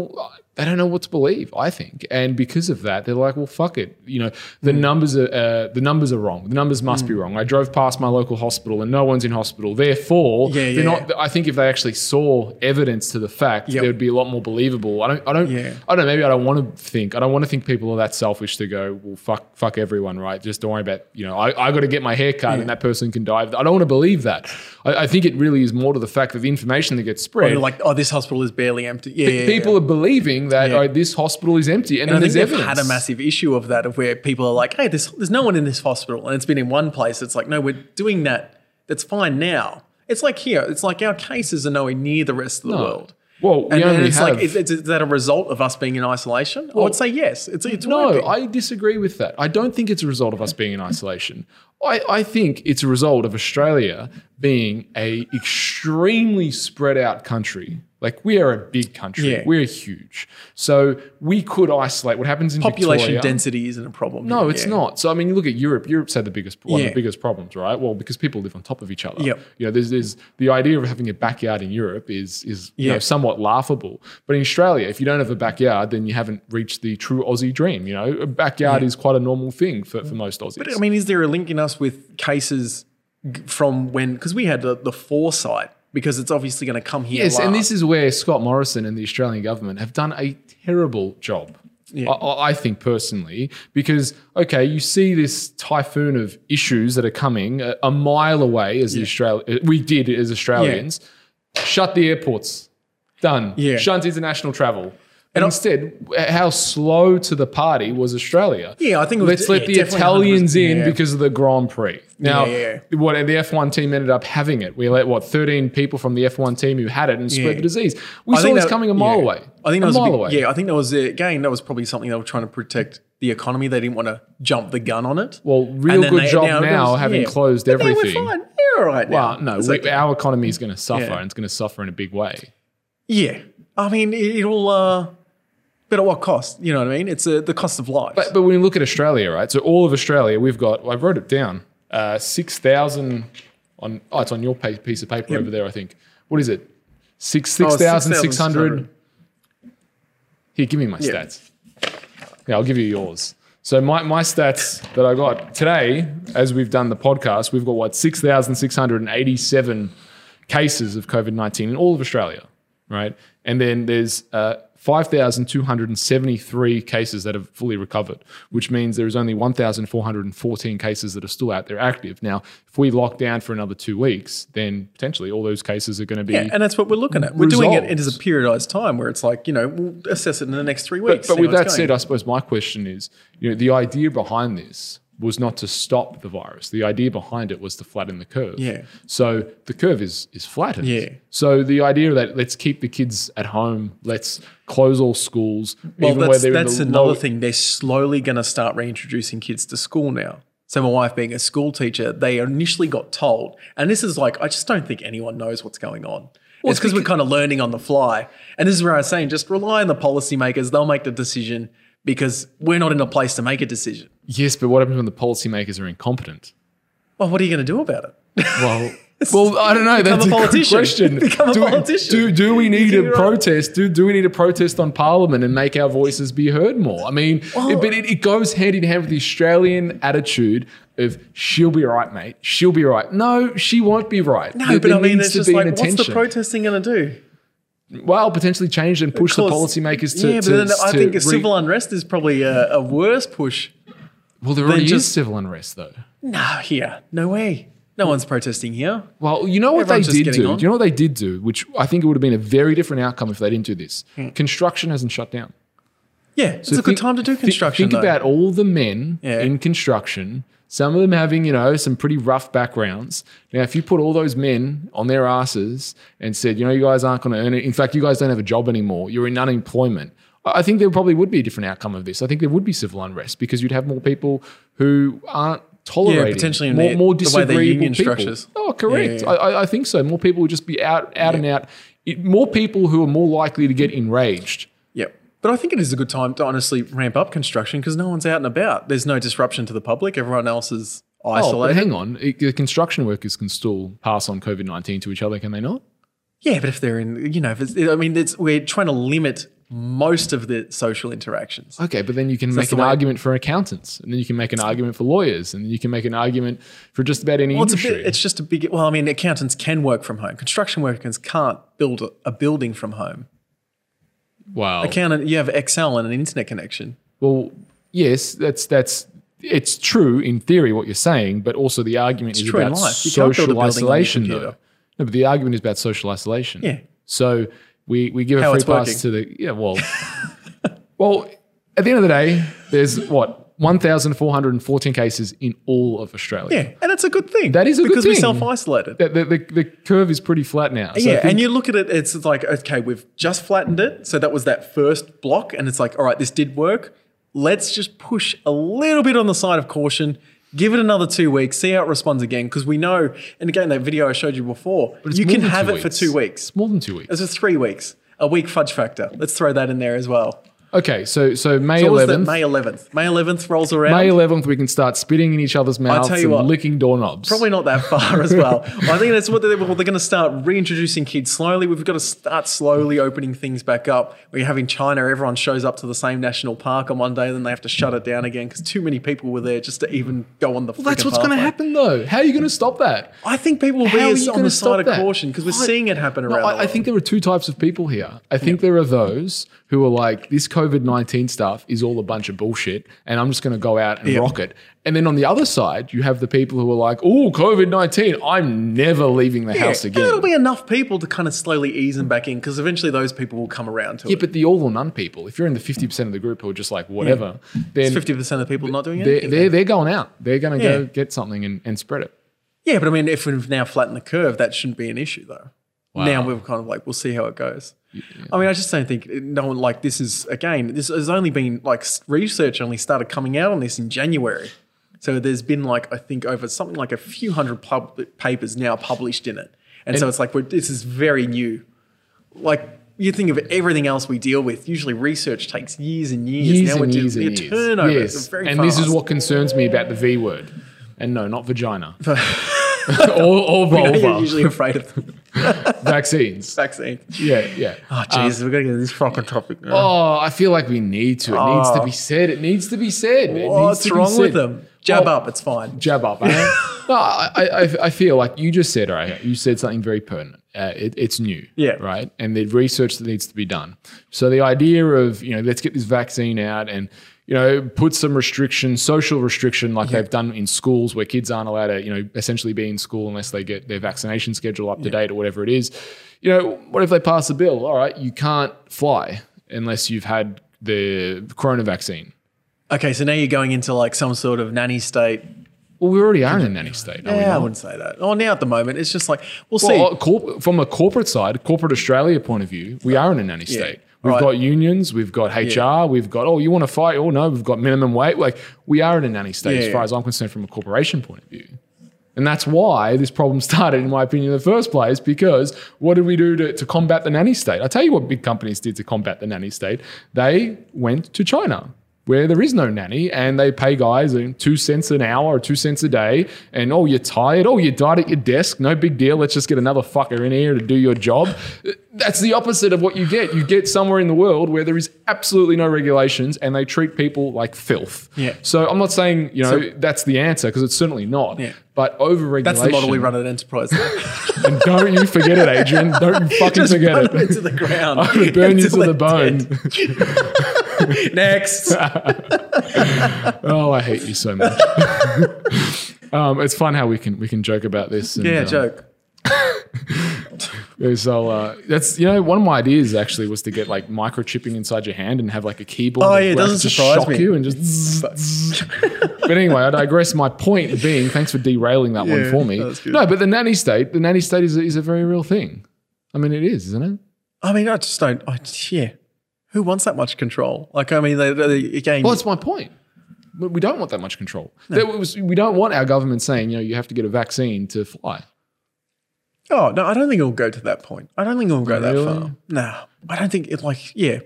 They don't know what to believe. I think, and because of that, they're like, "Well, fuck it." You know, the Hmm. numbers are uh, the numbers are wrong. The numbers must be wrong. I drove past my local hospital, and no one's in hospital. Therefore, Yeah, they're yeah. not. I think if they actually saw evidence to the fact, Yep. they would be a lot more believable. I don't. I don't. Yeah. I don't. know, Maybe I don't want to think. I don't want to think people are that selfish to go. Well, fuck, fuck everyone, right? Just don't worry about. You know, I, I got to get my hair cut, and that person can die. I don't want to believe that. I, I think it really is more to the fact that the information that gets spread. They're like, oh, this hospital is barely empty. Yeah, yeah, people yeah. are believing that Yeah. oh, this hospital is empty, and, And I think there's they've evidence. had a massive issue of that, of where people are like, "Hey, there's there's no one in this hospital," and it's been in one place. It's like, no, we're doing that. That's fine now. It's like here. It's like our cases are nowhere near the rest of the world. Well, we And, it's have. like, is, is that a result of us being in isolation? I would say yes. It's it's No, working. I disagree with that. I don't think it's a result of us being in isolation. I, I think it's a result of Australia being a extremely spread out country. Like we are a big country. Yeah. We're huge. So we could isolate what happens in Population Victoria. density isn't a problem. No, it's yeah. not. So I mean, you look at Europe. Europe's had the biggest, one of the biggest problems, right? Well, because people live on top of each other. Yep. You know, there's, there's the idea of having a backyard in Europe is is you know somewhat laughable. But in Australia, if you don't have a backyard, then you haven't reached the true Aussie dream. You know, a backyard is quite a normal thing for, for most Aussies. But I mean, is there a link in us with cases from when? Because we had the, the foresight because it's obviously going to come here. Yes, and this is where Scott Morrison and the Australian government have done a terrible job. Yeah. I, I think personally, because okay, you see this typhoon of issues that are coming a, a mile away. As the Australia, we did as Australians, shut the airports, done. Yeah. shut international travel. And instead, how slow to the party was Australia. Yeah, I think it was- let's let yeah, the Italians in yeah. because of the Grand Prix. Now, Yeah, what the F1 team ended up having it. We let what 13 people from the F1 team who had it and spread the disease. We I saw this that- coming a mile away. I think that a was a mile big- away. Yeah, I think that was again that was probably something they were trying to protect the economy. They didn't want to jump the gun on it. Well, real good they- job now now, goes- having closed But everything. We're fine. We're all right now. Well, no, we, okay. our economy is going to suffer, and it's going to suffer in a big way. yeah. I mean, it- it'll. Uh, but at what cost? You know what I mean? It's uh, the cost of life. But, but when you look at Australia, right? So all of Australia, we've got. I wrote it down. Uh, Six thousand on. Oh, it's on your piece of paper over there. I think. What is it? Six Oh, six thousand six hundred. 6,600. Here, give me my Yeah. stats. Yeah, I'll give you yours. So my, my stats that I got today, as we've done the podcast, we've got what six thousand six hundred and eighty-seven cases of COVID nineteen in all of Australia, right? And then there's uh, five thousand two hundred and seventy-three cases that have fully recovered, which means there is only one thousand four hundred and fourteen cases that are still out there active. Now, if we lock down for another two weeks, then potentially all those cases are going to be. yeah, and that's what we're looking at. We're doing it as a periodized time where it's like you know we'll assess it in the next three weeks. but see with that said. I suppose my question is, you know, the idea behind this was not to stop the virus. The idea behind it was to flatten the curve. Yeah. So the curve is is flattened. Yeah. So the idea that let's keep the kids at home, let's close all schools, Well, that's, that's in the another low- thing. They're slowly going to start reintroducing kids to school now. So my wife being a school teacher, they initially got told, and this is like, I just don't think anyone knows what's going on. Well, it's because we're kind of learning on the fly. And this is where I was saying, just rely on the policymakers. They'll make the decision because we're not in a place to make a decision. Yes, but what happens when the policymakers are incompetent? Well, what are you going to do about it? Well, *laughs* well, I don't know. Become That's a politician. question. *laughs* Become a do, politician. Do, do we need a can- protest? Do, do we need a protest on Parliament and make our voices be heard more? I mean, it, but it, it goes hand in hand with the Australian attitude of she'll be right, mate. She'll be right. No, she won't be right. No, There- but I mean, it's just like, what's the protesting going to do? Well, potentially change and push the policymakers to. yeah, but to- then I to think a re- civil unrest is probably a, a worse push. Well, there already is civil unrest, though. No, here, no way. No one's protesting here. Well, you know what Everyone's they did do? on. Do you know what they did do? Which I think it would have been a very different outcome if they didn't do this. Hmm. Construction hasn't shut down. Yeah, it's So a good time to do construction. Think though. about all the men Yeah. in construction. Some of them having, you know, some pretty rough backgrounds. Now, if you put all those men on their asses and said, you know, you guys aren't going to earn it. In fact, you guys don't have a job anymore. You're in unemployment. I think there probably would be a different outcome of this. I think there would be civil unrest because you'd have more people who aren't tolerating potentially more, the- more the way disagreeable union people. structures. Oh, correct. Yeah, yeah, I, I- I think so. More people would just be out, out and out. It, more people who are more likely to get enraged. Yep. But I think it is a good time to honestly ramp up construction because no one's out and about. There's no disruption to the public. Everyone else is isolated. Oh, but hang on. The construction workers can still pass on COVID 19 to each other, can they not? yeah, but if they're in, you know, if it's, I mean, it's, we're trying to limit most of the social interactions. Okay, but then you can make an argument for accountants, and then you can make an argument for lawyers, and then you can make an argument for just about any Well, it's, a bit, it's just a big. Well, I mean, accountants can work from home. Construction workers can't build a, building from home. wow. Accountant, you have Excel and an internet connection. Well, yes, that's that's it's true in theory what you're saying, but also the argument is true in about life. You can't build a social building on your isolation, though. No, but the argument is about social isolation. Yeah. So we we give a How free pass working. to the yeah. Well, *laughs* well, at the end of the day, there's what 1,414 cases in all of Australia. Yeah, and it's a good thing. That is a good because we thing. self isolated. The, the, the, the curve is pretty flat now. So yeah, and you look at it, it's like, okay, we've just flattened it. So that was that first block. And it's like, all right, this did work. Let's just push a little bit on the side of caution. Give it another two weeks, see how it responds again. Because we know, and again, that video I showed you before, you can have it for two weeks. It's more than two weeks. It's is three weeks. A week fudge factor. Let's throw that in there as well. Okay, so so May What was that? eleventh. May 11th. May 11th rolls around. May 11th, we can start spitting in each other's mouths and what, licking doorknobs. Probably not that far as well. *laughs* I think that's what they're, well, they're going to start reintroducing kids slowly. We've got to start slowly opening things back up. We're having China, everyone shows up to the same national park on one day, and then they have to shut it down again because too many people were there just to even go on the. That's what's going to happen, though. How are you going to stop that? I think people will How are be on the side of caution because we're I- seeing it happen No, around. I, I think there are two types of people here. I think there are those who are like, this COVID 19 stuff is all a bunch of bullshit, and I'm just going to go out and Yeah. rock it. And then on the other side, you have the people who are like, oh, COVID 19, I'm never leaving the Yeah, house again. There'll be enough people to kind of slowly ease them back in because eventually those people will come around to yeah, it. Yeah, but the all or none people, if you're in the 50% of the group who are just like, whatever, then Fifty percent of the people not doing they're, they're, they're going out. They're going to Yeah. go get something and, and spread it. Yeah, but I mean, if we've now flattened the curve, that shouldn't be an issue, though. Wow. Now we're kind of like, we'll see how it goes. I mean, I just don't think no one like this is again. This has only been like research only started coming out on this in January, so there's been like I think over something like a few hundred pub- papers now published in it, and, so it's like we're, this is very new. Like you think of everything else we deal with, usually research takes years and years. years now and we're years doing and years. turnover. Yes. And this is what concerns me about the V word. And no, not vagina. *laughs* *laughs* or, or know, you're usually afraid of *laughs* Vaccines. vaccine. Yeah, yeah. Oh, jeez, we're gonna get this fucking topic. Now. Oh, I feel like we need to. It needs to Oh. be said. It needs to be said. What's to be wrong with them? Jab Well, up, it's fine. Jab up. eh? *laughs* no, I, I, I feel like you just said, right? You said something very pertinent. Uh, it, it's new, Yeah. right? And the research that needs to be done. So the idea of you know, let's get this vaccine out and you know, put some restriction, social restriction, like they've done in schools, where kids aren't allowed to, you know, essentially be in school unless they get their vaccination schedule up to date or whatever it is. You know, what if they pass a bill? All right, you can't fly unless you've had the corona vaccine. Okay, so now you're going into like some sort of nanny state. Well, we already are in a nanny state. Yeah, I wouldn't say that. Oh, now at the moment, it's just like we'll see. Well, uh, corp- from a corporate side, corporate Australia point of view, we are in a nanny state. We've Right. got unions, we've got HR, we've got oh, you want to fight? Oh no, we've got minimum wage. Like we are in a nanny state Yeah, as far yeah. as I'm concerned from a corporation point of view. And that's why this problem *laughs* started, in my opinion, in the first place, because what did we do to, to combat the nanny state? I tell you what big companies did to combat the nanny state. They went to China, where there is no nanny, and they pay guys two cents an hour or two cents a day. And oh, you're tired. Oh, you died at your desk. No big deal. Let's just get another fucker in here to do your job. That's the opposite of what you get. You get somewhere in the world where there is absolutely no regulations and they treat people like filth. Yeah. So I'm not saying, you know, that's the answer because it's certainly not. Yeah. But over regulation. That's the model we run at Enterprise. *laughs* And don't you forget it, Adrian. Don't *laughs* fucking Just forget burn it. it to the ground. *laughs* I'm gonna burn you to the bone. *laughs* Next. *laughs* Oh, I hate you so much. *laughs* um, it's fun how we can we can joke about this. And, Yeah, um, joke. So uh, that's you know one of my ideas actually was to get like microchipping inside your hand and have like a keyboard. Oh, yeah, it doesn't just surprise shock me. you and just. but anyway, I digress. My point being, thanks for derailing that one for me. No, but the nanny state, the nanny state is a, is a very real thing. I mean, it is, isn't it? I mean, I just don't. I, yeah. Who wants that much control? Like, I mean, they, they, again, Well, that's my point. We don't want that much control. There was, we don't want our government saying, you know, you have to get a vaccine to fly. oh, no, I don't think it'll go to that point. I don't think it'll go Really? that far. No, I don't think it, like, yeah.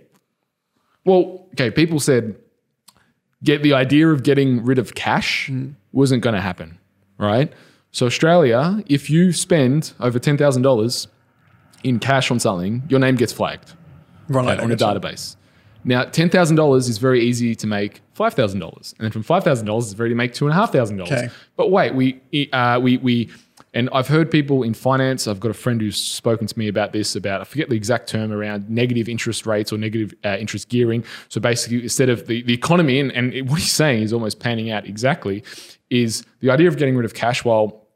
Well, okay, people said get the idea of getting rid of cash hmm. wasn't going to happen, right? So Australia, if you spend over ten thousand dollars in cash on something, your name gets flagged Right. on a database. Now, ten thousand dollars is very easy to make five thousand dollars, and then from five thousand dollars, it's very easy to make two and a half thousand Okay. dollars. But wait, we uh, we we, and I've heard people in finance. I've got a friend who's spoken to me about this. About I forget the exact term around negative interest rates or negative uh, interest gearing. So basically, instead of the the economy, and, and what he's saying is almost panning out exactly, is the idea of getting rid of cash while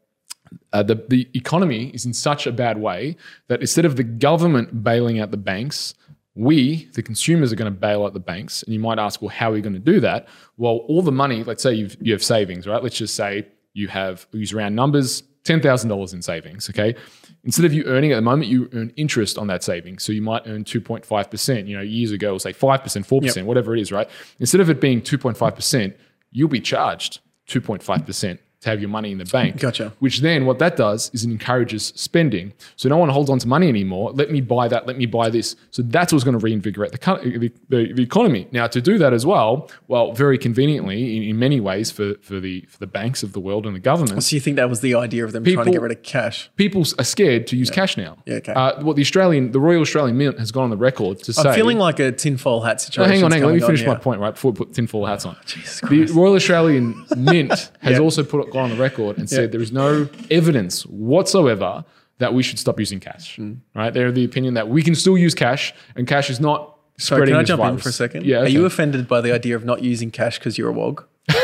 uh, the, the economy is in such a bad way that instead of the government bailing out the banks, we, the consumers, are going to bail out the banks. And you might ask, well, how are we going to do that? Well, all the money, let's say you've, you have savings, right? Let's just say you have, use round numbers, $10,000 in savings, okay? Instead of you earning at the moment, you earn interest on that savings. So you might earn 2.5%. You know, years ago, it was like 5%, 4%, whatever it is, right? Instead of it being 2.5%, you'll be charged 2.5% to have your money in the bank. Gotcha. Which then what that does is it encourages spending. So no one holds on to money anymore. Let me buy that. Let me buy this. So that's what's going to reinvigorate the, the, the, the economy. Now to do that as well, well, very conveniently in, in many ways for, for the for the banks of the world and the governments, So you think that was the idea of them trying to get rid of cash? people are scared to use cash now. Yeah, okay. Uh, what the Australian, the Royal Australian Mint has gone on the record to say. I'm feeling like a tinfoil hat No, situation. hang on, hang on. Let me finish my point, right? Before we put tinfoil hats on. *laughs* Jesus The Royal Australian Mint *laughs* has Yeah. also put gone on the record and said there is no evidence whatsoever that we should stop using cash. Hmm. Right? They're of the opinion that we can still use cash and cash is not Sorry, spreading can I jump in for a second? Yeah. Are you offended by the idea of not using cash because you're a wog? *laughs*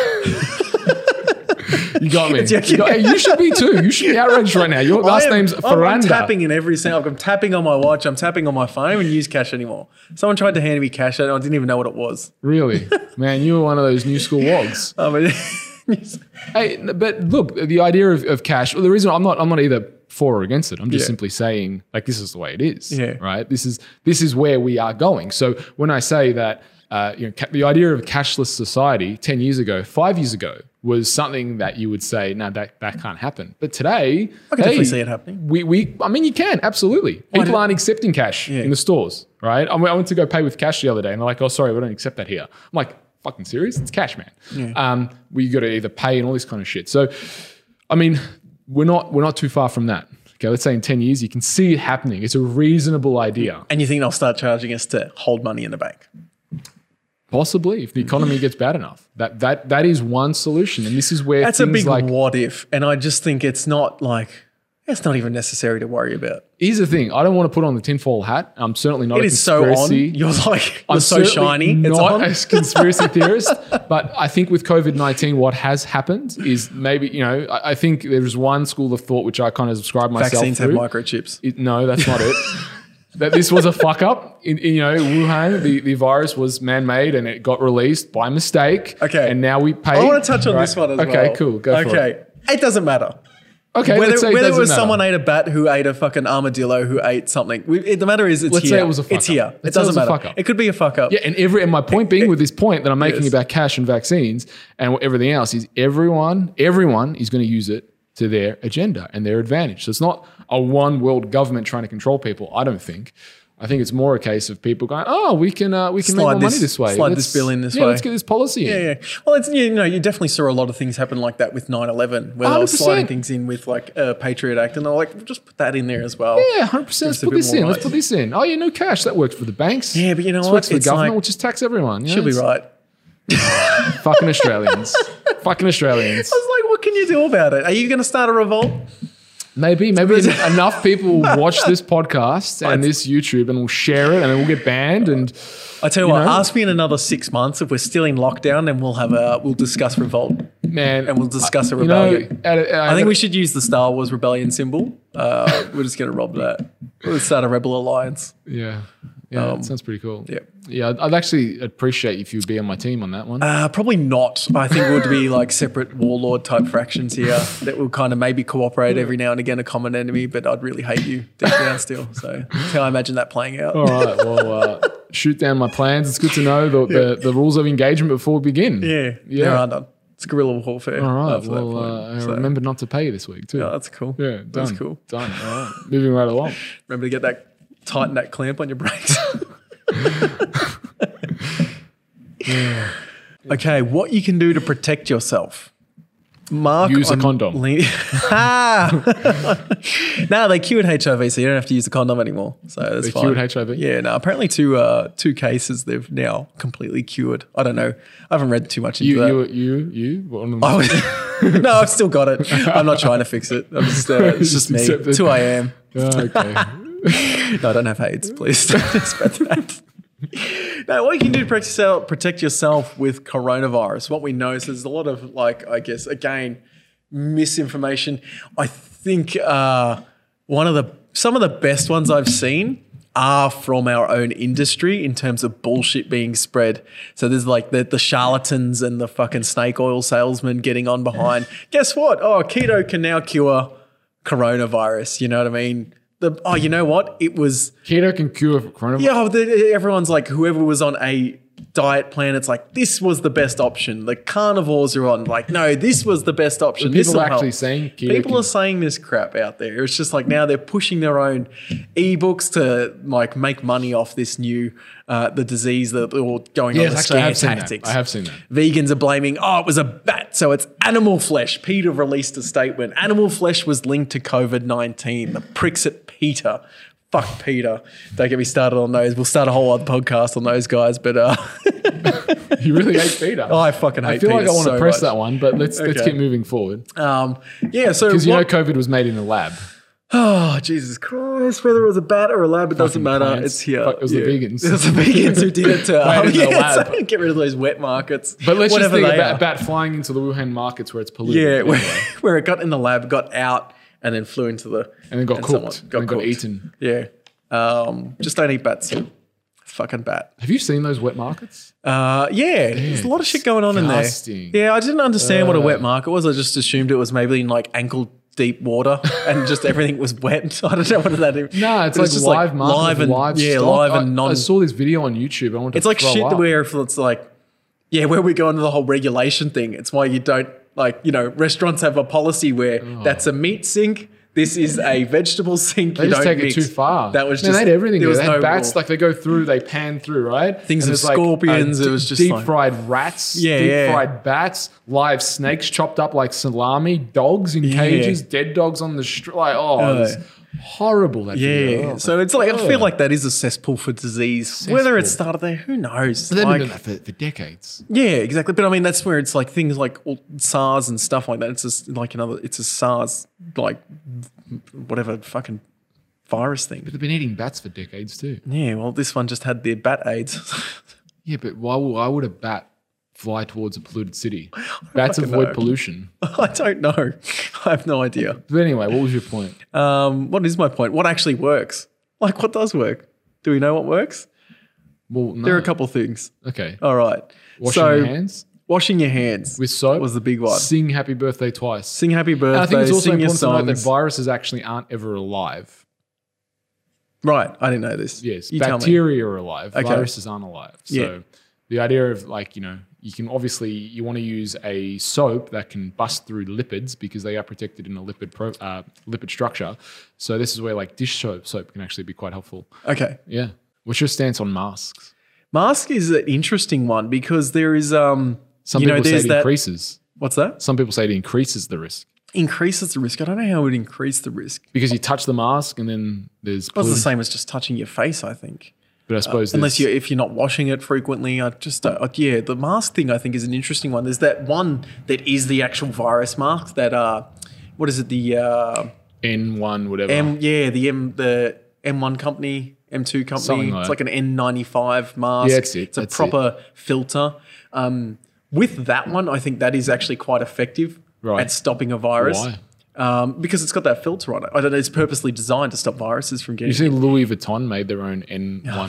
You got me. *laughs* You, got- hey, you should be too. You should be outraged right now. Your last am- name's I'm- I'm tapping in every single. I'm tapping on my watch. I'm tapping on my phone. I don't even use cash anymore. Someone tried to hand me cash. and I didn't even know what it was. Really, *laughs* man, you were one of those new school wogs. I mean, *laughs* Hey, but look, the idea of, of cash. Well, the reason I'm not, I'm not either for or against it. I'm just Yeah. simply saying, like, this is the way it is. Yeah. Right. This is this is where we are going. So when I say that, uh, you know, ca- the idea of a cashless society ten years ago, five years ago, was something that you would say, no, that that can't happen. But today, I can definitely see it happening. We, we, I mean, you can absolutely. People aren't accepting cash Yeah. in the stores, right? I went to go pay with cash the other day, and they're like, "Oh, sorry, we don't accept that here." I'm like, "Fucking serious? It's cash, man." Um, we got to either pay and all this kind of shit. So, I mean, we're not we're not too far from that. Okay, let's say in ten years, you can see it happening. It's a reasonable idea, and you think they'll start charging us to hold money in the bank? possibly if the economy gets bad enough. That that that is one solution, and this is where That's a big like what if, and I just think it's not like it's not even necessary to worry about. here's the thing. I don't want to put on the tinfoil hat. I'm certainly not It a is so on. You're like I'm so shiny. It's Not on. a *laughs* conspiracy theorist, but I think with COVID nineteen, what has happened is maybe you know I, I think there's one school of thought which I kind of subscribe myself Vaccines to. have microchips. It- no, that's not it. *laughs* that this was a fuck up. In, in, you know, Wuhan, the, the virus was man made and it got released by mistake. Okay. and now we pay. I want to touch on right? this one as okay, well. Okay, cool. Go for it. okay, it doesn't matter. Okay, whether let's say whether it was matter. someone ate a bat who ate a fucking armadillo who ate something. We, it, the matter is, it's Let's here. say it was a fuck it's up. here. Let's it doesn't a matter. It could be a fuck up. Yeah, and every and my point being with this point that I'm making about cash and vaccines and everything else is everyone everyone is going to use it to their agenda and their advantage. So it's not a one world government trying to control people. I don't think. I think it's more a case of people going, "Oh, we can uh, we can Slide make more this- money this way. slide Let's- this bill in this way. yeah, way." Let's get this policy in." Yeah, yeah. Well, it's you know you definitely saw a lot of things happen like that with 9/11, where they were sliding things in with like a Patriot Act, and they're like, we'll just put that in there as well. Yeah, hundred percent. Let's put this in. Let's put this in. Oh, yeah, no cash. That works for the banks. Yeah, but you know this what? works for the government. like- we'll just tax everyone. You She'll be right. *laughs* Fucking Australians. *laughs* Fucking Australians. I was like, what can you do about it? Are you going to start a revolt? Maybe, *laughs* maybe enough people will *laughs* watch this podcast and this YouTube and we'll share it, and then we'll get banned. And I tell you, what, know? ask me in another six months if we're still in lockdown, and we'll have a we'll discuss revolt, man, and we'll discuss a you know, rebellion. at a- I think we should use the Star Wars rebellion symbol. Uh, we're just going to rob that. We'll start a rebel alliance. Yeah, yeah, Um, that sounds pretty cool. yeah. yeah. I'd, I'd actually appreciate if you'd be on my team on that one. Uh, probably not. I think it would be like separate warlord type fractions here that will kind of maybe cooperate every now and again, a common enemy, but I'd really hate you deep down still. So that's how I imagine that playing out. All right, well, uh, shoot down my plans. It's good to know the, the, the rules of engagement before we begin. Yeah, Yeah. there are none. It's guerrilla warfare. All right. Well, uh, So, remember not to pay you this week too. yeah, that's cool. yeah, done. that's cool. Done. All right. Moving right along. Remember to get that tighten that clamp on your brakes. *laughs* yeah. Okay, what you can do to protect yourself. Mark Use a condom. lean- Ah! no, they cured HIV, so you don't have to use the condom anymore. So that's They fine. cured HIV? Yeah, no. Apparently, two uh, two cases they've now completely cured. I don't know. I haven't read too much into You, that. you, you, you. One of them- Oh, *laughs* no, I've still got it. I'm not trying to fix it. I'm just, uh, it's *laughs* just me. Accept it. It's who I am. Oh, okay. *laughs* No, I don't have AIDS. Please don't *laughs* spread that. No, what you can do to protect yourself, protect yourself with coronavirus. What we know is there's a lot of like, I guess, again, misinformation. I think uh, one of the some of the best ones I've seen are from our own industry in terms of bullshit being spread. So there's like the, the charlatans and the fucking snake oil salesmen getting on behind. *laughs* Guess what? Oh, keto can now cure coronavirus. You know what I mean? The, oh, you know what? It was Keto can cure coronavirus. yeah, oh, the, everyone's like whoever was on a diet plan. It's like this was the best option. The carnivores are on. Like no, this was the best option. People are actually help. saying keto People are saying this crap out there. It's just like now they're pushing their own ebooks to like make money off this new uh, the disease that or going on the scare have seen that. tactics. I have seen that. Vegans are blaming, oh, it was a bat, so it's animal flesh. PETA released a statement. Animal flesh was linked to COVID 19. The pricks at PETA. Fuck PETA. Don't get me started on those. We'll start a whole other podcast on those guys, but uh, *laughs* You really hate PETA. Oh, I fucking hate I feel like I want to so press much. that one, but let's let's keep moving forward. um, yeah, so Because you know COVID was made in a lab. Oh, Jesus Christ. Whether it was a bat or a lab, it doesn't Fucking matter. plants. It's here. Fuck, it was the vegans. *laughs* It was the vegans who did it to *laughs* um, in the yeah, lab. so get rid of those wet markets. But let's just think about a bat flying into the Wuhan markets where it's polluted. Yeah, where it got in the lab, got out, and then flew into the. And then got someone cooked, and then got eaten. Yeah. Um, just don't eat bats. Fucking bat. Have you seen those wet markets? Uh, yeah, there's a lot of shit going on disgusting. in there. Yeah, I didn't understand what a Uh. wet market was. I just assumed it was maybe in like ankle deep water and just everything was wet. *laughs* I don't know what that is. No, it's But like just live market, live and live yeah, stock. live and non. I saw this video on YouTube. I want to It's like shit up. where if it's like, yeah, where we go into the whole regulation thing. It's why you don't like, you know, restaurants have a policy where that's a meat sink. This is a *laughs* vegetable sink. They you just don't take mix. it too far. That was Man, just they had everything. There There was they had no bats, rule. like they go through, they pan through, right? Things And of there's like, scorpions, uh, it was just deep like- fried rats, Yeah, deep yeah. fried bats, live snakes chopped up like salami, dogs in cages, dead dogs on the street. Like, oh, was horrible. That Yeah. Oh, so it's like I feel like that is a cesspool for disease. Whether it started there, who knows? They've been doing that for, for decades. Yeah, exactly. But I mean, that's where it's like things like SARS and stuff like that. It's just like another. It's a SARS like whatever fucking virus thing. But they've been eating bats for decades too. Yeah, well, this one just had the bat AIDS. *laughs* Yeah, but why, would- why would a bat fly towards a polluted city? *laughs* Bats avoid know. pollution. *laughs* I don't know. I have no idea. But anyway, what was your point? Um, what is my point? What actually works? Like, what does work? Do we know what works? Well, no. There are a couple things. Okay. All right. Washing so, your hands Washing your hands with soap was the big one. Sing happy birthday twice. Sing happy and birthday. I think it's also important to note that viruses actually aren't ever alive. right. I didn't know this. Yes, You bacteria are alive. Okay. Viruses aren't alive. So Yeah. the idea of like you know you can obviously you want to use a soap that can bust through lipids because they are protected in a lipid pro, uh, lipid structure. So this is where like dish soap soap can actually be quite helpful. Okay. Yeah. What's your stance on masks? Mask is an interesting one because there is um Some you know people say it that increases. what's that Some people say it increases the risk increases the risk. I don't know how it would increase the risk. because you touch the mask and then there's. Well, it's the same as just touching your face. I think But I suppose unless there's- you if you're not washing it frequently. I just uh, yeah the mask thing I think is an interesting one. There's that one that is the actual virus mask that uh what is it the uh N1 whatever. M yeah the M the M1 company M2 company. Like it's like an N95 mask. Yeah, that's it, It's a that's proper filter. Um, with that one, I think that is actually quite effective Right. at stopping a virus. Why? Um, because it's got that filter on it. I don't know. It's purposely designed to stop viruses from getting. You see, Louis Vuitton made their own *laughs*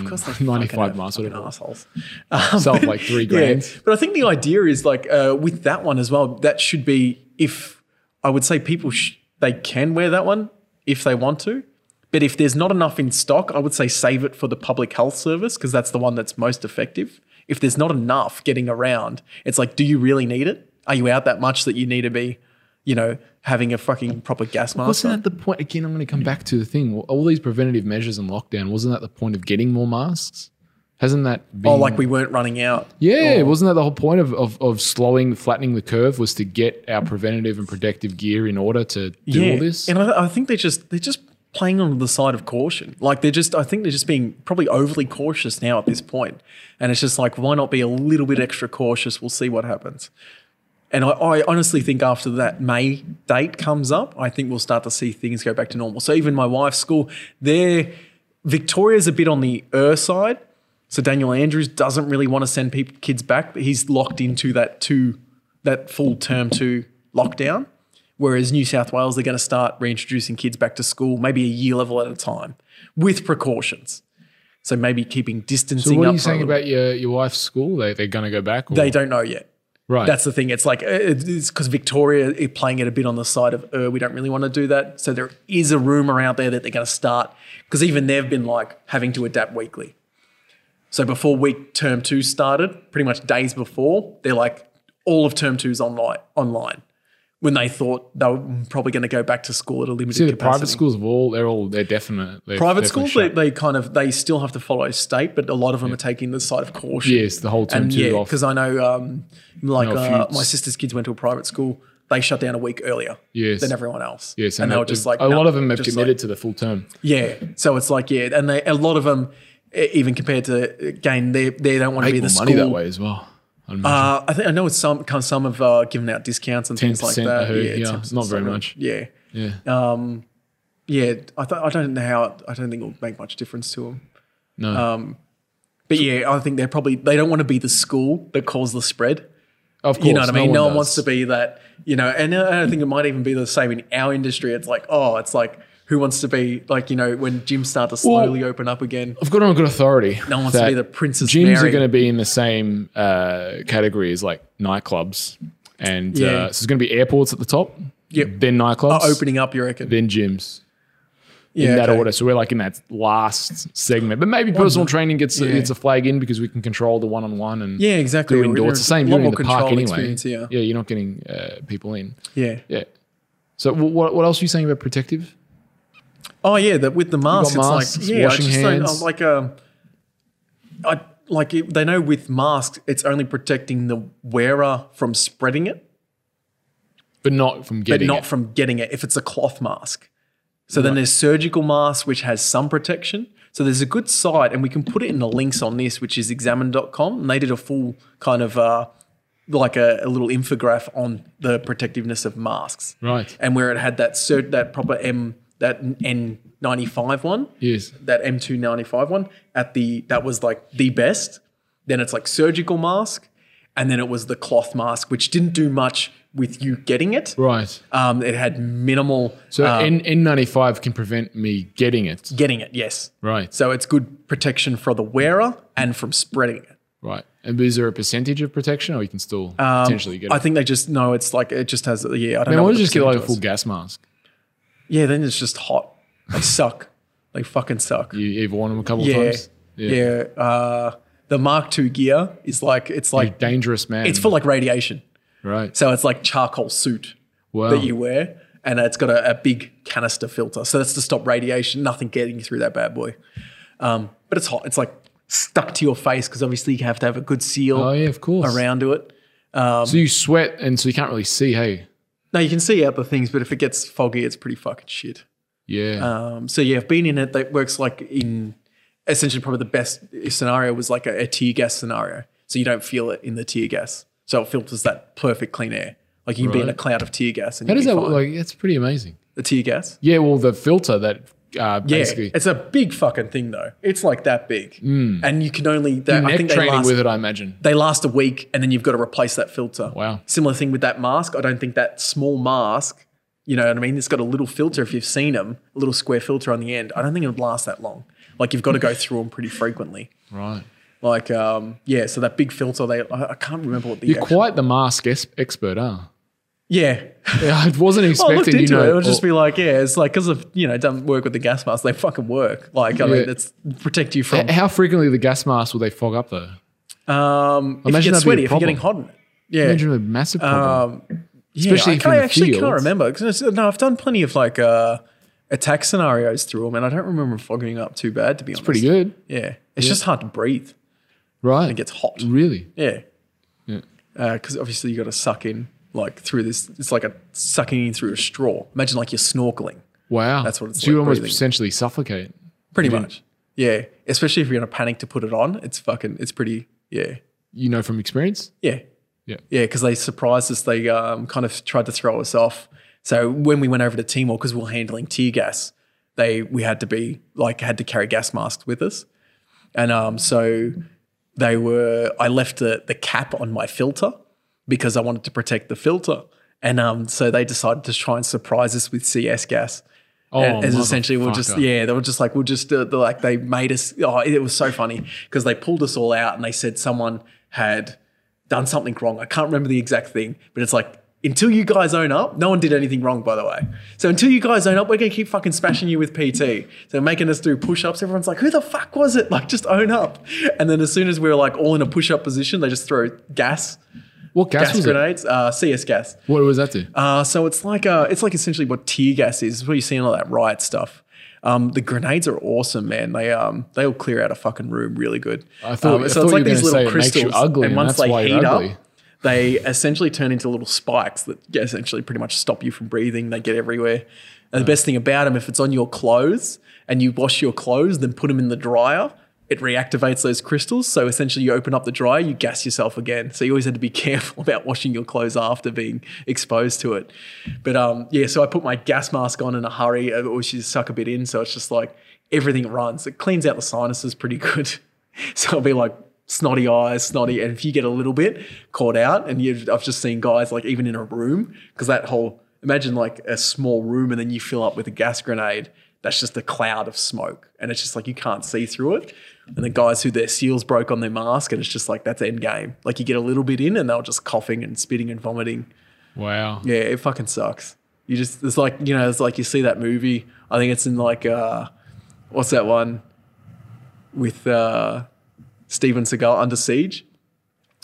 course they N195 fucking mask. whatever. assholes. It for like three *laughs* grand. But I think the idea is like uh, with that one as well. That should be if I would say people sh- they can wear that one if they want to. But if there's not enough in stock, I would say save it for the public health service because that's the one that's most effective. If there's not enough getting around, it's like, do you really need it? Are you out that much that you need to be, you know, having a fucking proper gas mask? Wasn't that the point? Again, I'm going to come back to the thing. All these preventative measures and lockdown, wasn't that the point of getting more masks? Hasn't that been. Oh, like we weren't running out. Yeah, wasn't that the whole point of, of, of slowing, flattening the curve was to get our preventative and protective gear in order to do all this? And I, I think they're just they're just playing on the side of caution. Like they're just I think they're just being probably overly cautious now at this point. And it's just like why not be a little bit extra cautious? We'll see what happens. And I, I honestly think after that May date comes up, I think we'll start to see things go back to normal. So even my wife's school, they're Victoria's a bit on the er side. So Daniel Andrews doesn't really want to send people, kids back, but he's locked into that two, that full term two lockdown. Whereas New South Wales, they're going to start reintroducing kids back to school, maybe a year level at a time, with precautions. So maybe keeping distancing. so, what are you saying about your, your wife's school? They, they're going to go back? Or? They don't know yet. Right. That's the thing. It's like uh, it's because Victoria is playing it a bit on the side of, uh, we don't really want to do that. So there is a rumor out there that they're going to start because even they've been like having to adapt weekly. So before week term two started, pretty much days before, they're like all of term two's online online. When they thought they were probably going to go back to school at a limited See, the capacity. private schools have all they're all they're definite. They're Private schools, they, they kind of they still have to follow state, but a lot of them are taking the side of caution. yes, the whole term and two yeah, off. because I know, um, like No, uh, my sister's kids went to a private school. They shut down a week earlier Yes. than everyone else. Yes, and they were just like a no, lot of them have committed like- to the full term. yeah, so it's like yeah, and they a lot of them, even compared to again, they they don't want to be the money school. that way as well. Uh, I think I know it's some some have uh, given out discounts and things like that. Heard, yeah, 10% not very much. Yeah, yeah, um, yeah. I th- I don't know how. I don't think it'll make much difference to them. no, um, But yeah, I think they're probably they don't want to be the school that caused the spread. of course. You know what I mean? No, one, does. wants to be that. You know, and I think it might even be the same in our industry. It's like, oh, it's like who wants to be like you know when gyms start to slowly open up again. I've got on good authority. No one wants to be the Princess Gyms Mary. are going to be in the same uh, category as like nightclubs, and Yeah. uh, so it's going to be airports at the top. Yep. Then nightclubs. Are opening up, you reckon? Then gyms. yeah, in that okay. order. So we're like in that last segment. But maybe personal training gets Yeah. gets a flag in because we can control the one on one and Yeah, exactly. do indoor. It's the same a doing in the park anyway. yeah. yeah, you're not getting uh, people in. Yeah. Yeah. So what what else are you saying about protective? Oh yeah, that with the mask, it's masks, like yeah, washing I just don't- hands. I'm like um, I like it, they know with masks, it's only protecting the wearer from spreading it, But not from but getting not it. from getting it. If it's a cloth mask, so then there's surgical masks which has some protection. So there's a good site, and we can put it in the links on this, which is examine.com, and they did a full kind of uh, like a, a little infograph on the protectiveness of masks. Right. and where it had that cert, that proper M that N95 one, Yes. that M295 one at the that was like the best. Then it's like surgical mask, and then it was the cloth mask, which didn't do much with you getting it. Right. Um, it had minimal So um, N N95 can prevent me getting it. getting it. Yes, Right. so it's good protection for the wearer and from spreading it. Right. And is there a percentage of protection or you can still potentially get it? Um, I think they just know it's like it just has yeah. I don't Man, know. what don't you just get like a full gas mask? Yeah, then it's just hot. They suck. They fucking suck. You either worn them a couple yeah, times? yeah. Uh, the Mark II gear is like it's You're like dangerous man. it's for like radiation. right. So it's like charcoal suit Wow. that you wear, and it's got a, a big canister filter. So that's to stop radiation, nothing getting through that bad boy. Um, but it's hot. It's like stuck to your face because obviously you have to have a good seal oh yeah, of course. around to it. So you sweat and so you can't really see. Hey. Now you can see out the things, but if it gets foggy, it's pretty fucking shit. Yeah. Um, so yeah, I've been in it. That works like in essentially probably the best scenario was like a, a tear gas scenario. So you don't feel it in the tear gas. So it filters that perfect clean air. Like you can be in a cloud of tear gas. And How does that fine. Like, it's pretty amazing. the tear gas? Yeah, well, the filter that uh, Yeah, basically it's a big fucking thing though. It's like that big, and you can only. They, I think they training last, with it, I imagine. they last a week, and then you've got to replace that filter. Wow. Similar thing with that mask. I don't think that small mask. You know what I mean? It's got a little filter. If you've seen them, a little square filter on the end. I don't think it would last that long. Like you've got to go through them pretty frequently. Right. Like um, yeah, so that big filter. They I, I can't remember what the You're actual- quite the mask es- expert, huh? Yeah. Yeah, I wasn't I expecting looked you know. it. It would just be like yeah, it's like because of you know done work with the gas mask. They fucking work. Like I Yeah. mean, it's protect you from how frequently the gas masks will they fog up though? Um, if Imagine you get sweaty, if you're getting hot in it. Yeah. Imagine a massive problem. Um, yeah, Especially I, if I actually can't remember. no, I've done plenty of like uh, attack scenarios through them, and I don't remember fogging up too bad, to be honest. Pretty good, Yeah. It's just hard to breathe. right? It gets hot. really. Yeah. Yeah. Because obviously you got to suck in like through this. It's like a sucking in through a straw. Imagine like you're snorkeling. Wow, That's what it's So you almost breathing. essentially suffocate. Pretty much. Yeah. Especially if you're in a panic to put it on. It's fucking, it's pretty, yeah. You know from experience. Yeah. Yeah. Yeah, because they surprised us. They um, kind of tried to throw us off. So when we went over to Timor, because we were handling tear gas, they we had to be like had to carry gas masks with us, and um, so they were. I left the the cap on my filter because I wanted to protect the filter, and um, so they decided to try and surprise us with CS gas. Oh, essentially, we're just yeah, they were just like we'll just uh, like they made us. Oh, it was so funny because they pulled us all out and they said someone had done something wrong. I can't remember the exact thing, but it's like until you guys own up, no one did anything wrong, by the way. So until you guys own up, we're gonna keep fucking smashing you with PT. So making us do push-ups. Everyone's like, who the fuck was it? Like, just own up. And then as soon as we were like all in a push-up position, they just throw gas, What gas, gas was it? grenades, uh, CS gas. What was that do? Uh, so it's like uh, it's like essentially what tear gas is. It's what you see in all that riot stuff. Um, the grenades are awesome, man. They um they'll clear out a fucking room really good. I thought- Um, I thought you were gonna say it makes you ugly, and once that's they heat up, they essentially turn into little spikes that essentially pretty much stop you from breathing. They get everywhere. And the best thing about them, if it's on your clothes and you wash your clothes, then put them in the dryer, it reactivates those crystals. So essentially, you open up the dryer, you gas yourself again. So you always had to be *laughs* careful about washing your clothes after being exposed to it. But um, yeah, so I put my gas mask on in a hurry, uh, which is suck a bit in. So it's just like everything runs. It cleans out the sinuses pretty good. *laughs* So it'll be like snotty eyes, snotty. And if you get a little bit caught out, and you I've just seen guys like even in a room, because that whole imagine like a small room and then you fill up with a gas grenade. That's just a cloud of smoke. And it's just like you can't see through it. And the guys who their seals broke on their mask, and it's just like that's end game. Like you get a little bit in and they're just coughing and spitting and vomiting. Wow. Yeah, it fucking sucks. You just it's like you know it's like you see that movie. I think it's in like uh, what's that one with uh, Steven Seagal Under Siege,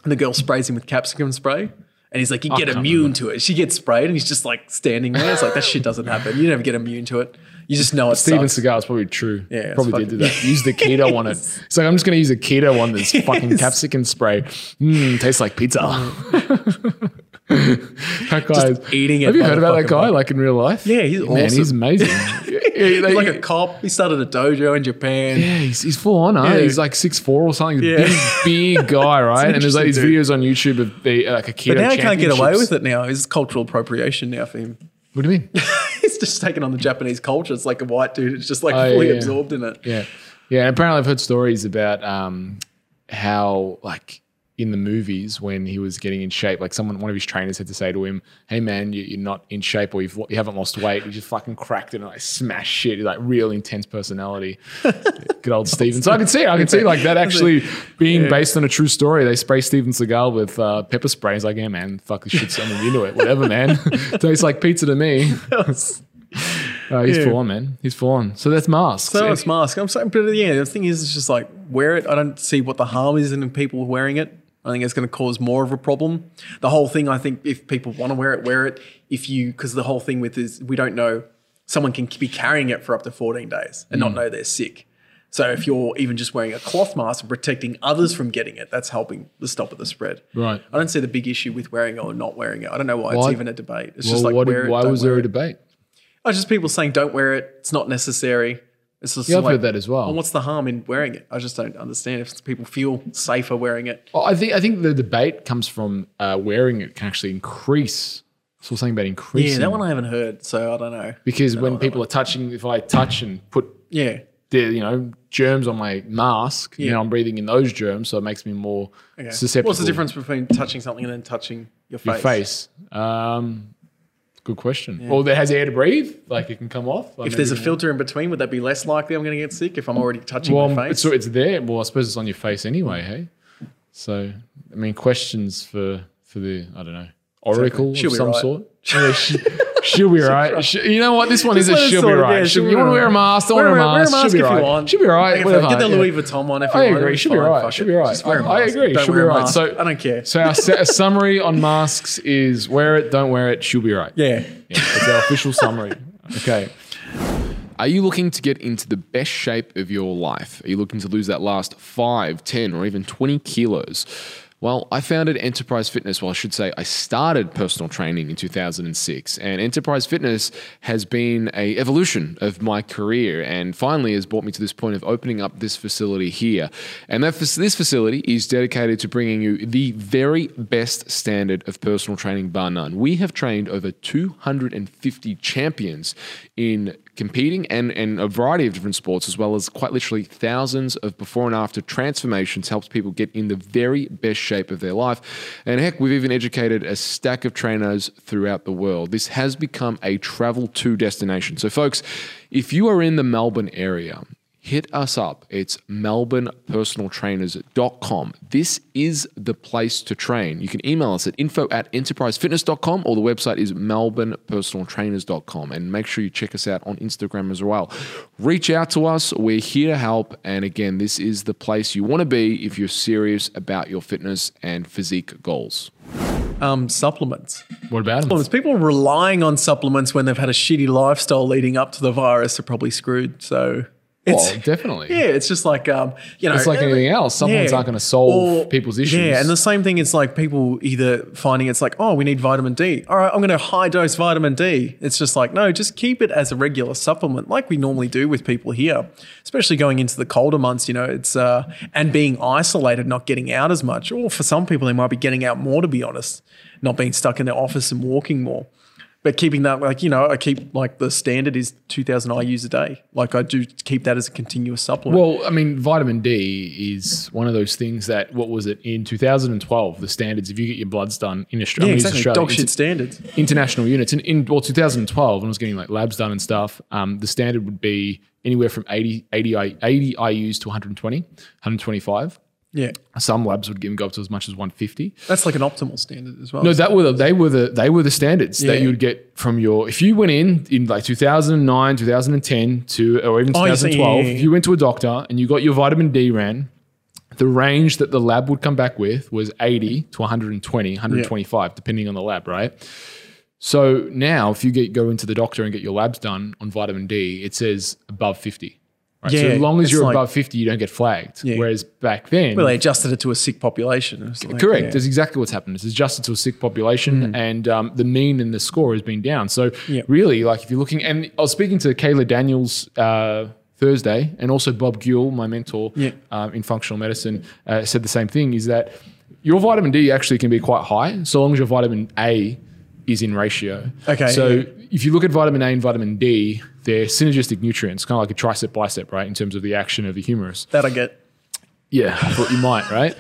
and the girl sprays him with capsicum spray. And he's like, you get immune to it. She gets sprayed, and he's just like standing there. It's like that shit doesn't happen. You never get immune to it. You just know it Steven sucks. Seagal is probably true. Yeah, it's probably did do that. *laughs* Use the keto on it. It's like I'm just gonna use a keto on this *laughs* fucking capsicum spray. Mmm, tastes like pizza. *laughs* that guy is- eating it Have you heard about that guy like in real life? Yeah, he's man, he's amazing. yeah, He's like a cop. He started a dojo in Japan. yeah, he's, he's full on, huh? Yeah. He's like six four or something. He's a Yeah. Big, big guy, right? and there's like these videos on YouTube of the uh, like aikido. But now he can't get away with it now. It's cultural appropriation now for him. What do you mean? He's just taken on the Japanese culture. It's like a white dude. It's just like Oh, fully yeah, yeah. absorbed in it. Yeah, yeah. Apparently, I've heard stories about um, how, like, in the movies when he was getting in shape, like someone, one of his trainers had to say to him, "Hey, man, you, you're not in shape, or you've, you haven't lost weight." He just fucking cracked it and like smashed shit. Like real intense personality. *laughs* Good old Steven. So I can see. I can see like that actually *laughs* being based on a true story. They spray Steven Seagal with uh, pepper spray. He's like, "Yeah, man, fuck this shit. I'm into it. Whatever, man. *laughs* Tastes like pizza to me." Uh, he's Yeah. full on, man. He's full on. So that's masks. So it's mask. I'm saying, but yeah, the thing is, it's just like wear it. I don't see what the harm is in people wearing it. I think it's going to cause more of a problem. The whole thing, I think, if people want to wear it, wear it. If you, because the whole thing with is we don't know, someone can be carrying it for up to 14 days and Mm. not know they're sick. So if you're even just wearing a cloth mask and protecting others from getting it, that's helping the stop of the spread. Right. I don't see the big issue with wearing it or not wearing it. I don't know why, Why- it's even a debate. It's Well, just like what did- wear it. why was there a it. debate? Oh, it's just people saying don't wear it. It's not necessary. It's just Yeah, I've like, heard that as well. Well, what's the harm in wearing it? I just don't understand if people feel safer wearing it. Well, I think I think the debate comes from uh, wearing it can actually increase. So something about increasing. Yeah, that one I haven't heard, so I don't know. because when people are touching, if I touch and put Yeah, the you know germs on my mask, Yeah. now I'm breathing in those germs, so it makes me more okay. susceptible. What's the difference between touching something and then touching your face? Your face. Um, good question. Or that has air to breathe, like it can come off. Like If there's a filter in between, would that be less likely I'm going to get sick if I'm already touching well, my it's, face? it's there. Well, I suppose it's on your face anyway. Hey, so I mean, questions for for the I don't know oracle She'll of some right. sort. *laughs* Oh, yeah, she, she'll be right. She, you know what? This one is Just a she'll be right. yeah, She'll- you want to wear a mask? Don't Wear, wear a wear mask. She'll be if right. you want. She'll be right. Whatever. Get the. Louis Vuitton one if you I want. agree. She'll be right. She'll be right. A I, I mask. agree. Don't she'll be a right. So I don't care. So our a summary on masks is wear it, don't wear it. She'll be right. Yeah. Yeah, it's our official summary. Okay. Are you looking to get into the best shape of your life? Are you looking to lose that last 5, 10, or even 20 kilos? Well, I founded Enterprise Fitness. Well, I should say I started personal training in 2006, and Enterprise Fitness has been a evolution of my career, and finally has brought me to this point of opening up this facility here. And that this facility is dedicated to bringing you the very best standard of personal training, bar none. We have trained over 250 champions in competing and, and a variety of different sports, as well as quite literally thousands of before and after transformations, helps people get in the very best shape of their life. And heck, we've even educated a stack of trainers throughout the world. This has become a travel to destination. So, folks, if you are in the Melbourne area, hit us up. It's melbournepersonaltrainers.com. This is the place to train. You can email us at info at enterprisefitness.com or the website is melbournepersonaltrainers.com. And make sure you check us out on Instagram as well. Reach out to us. We're here to help. And again, this is the place you want to be if you're serious about your fitness and physique goals. Um, supplements. What about them? Supplements. People relying on supplements when they've had a shitty lifestyle leading up to the virus are probably screwed. So it's Well, definitely. yeah, it's just like um, you know, It's like anything else. Supplements aren't gonna solve people's issues. Yeah, and the same thing is like people either finding it's like, oh, we need vitamin D. All right, I'm going to high dose vitamin D. It's just like, no, just keep it as a regular supplement, like we normally do with people here, especially going into the colder months. You know, it's uh, and being isolated, not getting out as much, or for some people, they might be getting out more. To be honest, not being stuck in their office and walking more. But keeping that, like, you know, I keep like the standard is 2000 IUs a day. Like, I do keep that as a continuous supplement. Well, I mean, vitamin D is one of those things that, what was it, in 2012, the standards, if you get your bloods done in Australia, yeah, exactly. Australia, Dog shit it's standards. international units, in, in well, 2012, when I was getting like labs done and stuff, um, the standard would be anywhere from 80, 80, 80 IUs to 120, 125. Yeah. Some labs would even go up to as much as 150. That's like an optimal standard as well. No, that were the, they were the they were the standards that you would get from your if you went in in like 2009, 2010 to or even Oh, 2012, Yeah, yeah, if you went to a doctor and you got your vitamin D ran, the range that the lab would come back with was 80 to 120, 125 depending on the lab, right? So now if you get go into the doctor and get your labs done on vitamin D, it says above 50. Right? so Yeah, as long as you're like- above 50, you don't get flagged. Yeah. Whereas back then well, they adjusted it to a sick population. Like, Correct. yeah. That's exactly what's happened. It's adjusted to a sick population, and um, the mean and the score has been down. So Yep. really, like if you're looking, and I was speaking to Kaayla Daniels uh, Thursday, and also Bob Guell, my mentor Yeah. um, in functional medicine, uh, said the same thing: is that your vitamin D actually can be quite high, so long as your vitamin A is in ratio. Okay, So yeah. if you look at vitamin A and vitamin D, they're synergistic nutrients, kind of like a tricep bicep, right, in terms of the action of the humerus. that I get. Yeah, I thought you might, right?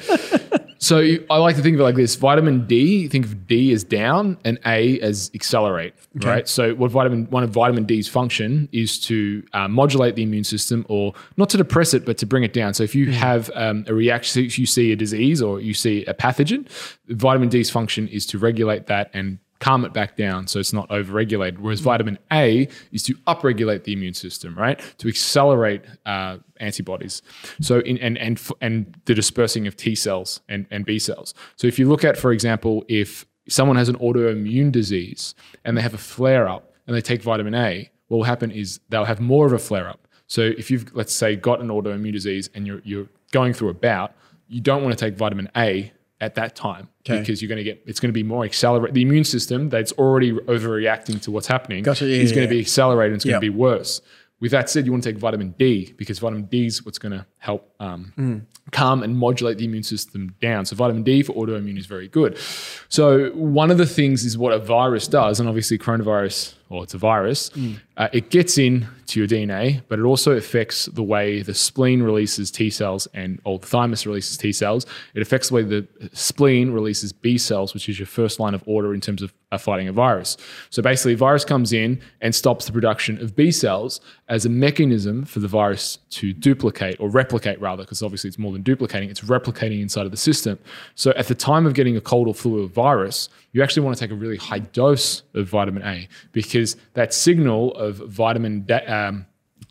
*laughs* so I like to think of it like this: vitamin D, think of D as down and A as accelerate, right? So what vitamin one of vitamin D's function is to uh, modulate the immune system, or not to depress it, but to bring it down. So if you have um, a reaction, if you see a disease or you see a pathogen, vitamin D's function is to regulate that and calm it back down so it's not overregulated. Whereas vitamin A is to upregulate the immune system, right? To accelerate uh, antibodies. So in and and and the dispersing of T cells and, and B cells. So if you look at, for example, if someone has an autoimmune disease and they have a flare up and they take vitamin A, what will happen is they'll have more of a flare up. So if you've let's say got an autoimmune disease and you're you're going through a bout, you don't want to take vitamin A at that time Okay. because you're going to get it's going to be more accelerated. The immune system that's already overreacting to what's happening Gotcha, yeah, is going yeah. to be accelerated. and It's going to be worse. With that said, you want to take vitamin D because vitamin D is what's going to help um, Mm. calm and modulate the immune system down. So vitamin D for autoimmune is very good. So one of the things is what a virus does, and obviously coronavirus, or it's a virus, Mm. uh, it gets in to your DNA, but it also affects the way the spleen releases T cells and or the thymus releases T cells. It affects the way the spleen releases B cells, which is your first line of order in terms of uh, fighting a virus. So basically, a virus comes in and stops the production of B cells as a mechanism for the virus to duplicate or replicate, rather, because obviously it's more than duplicating, it's replicating inside of the system. So at the time of getting a cold or flu or virus, you actually want to take a really high dose of vitamin A because that signal of vitamin, da- um,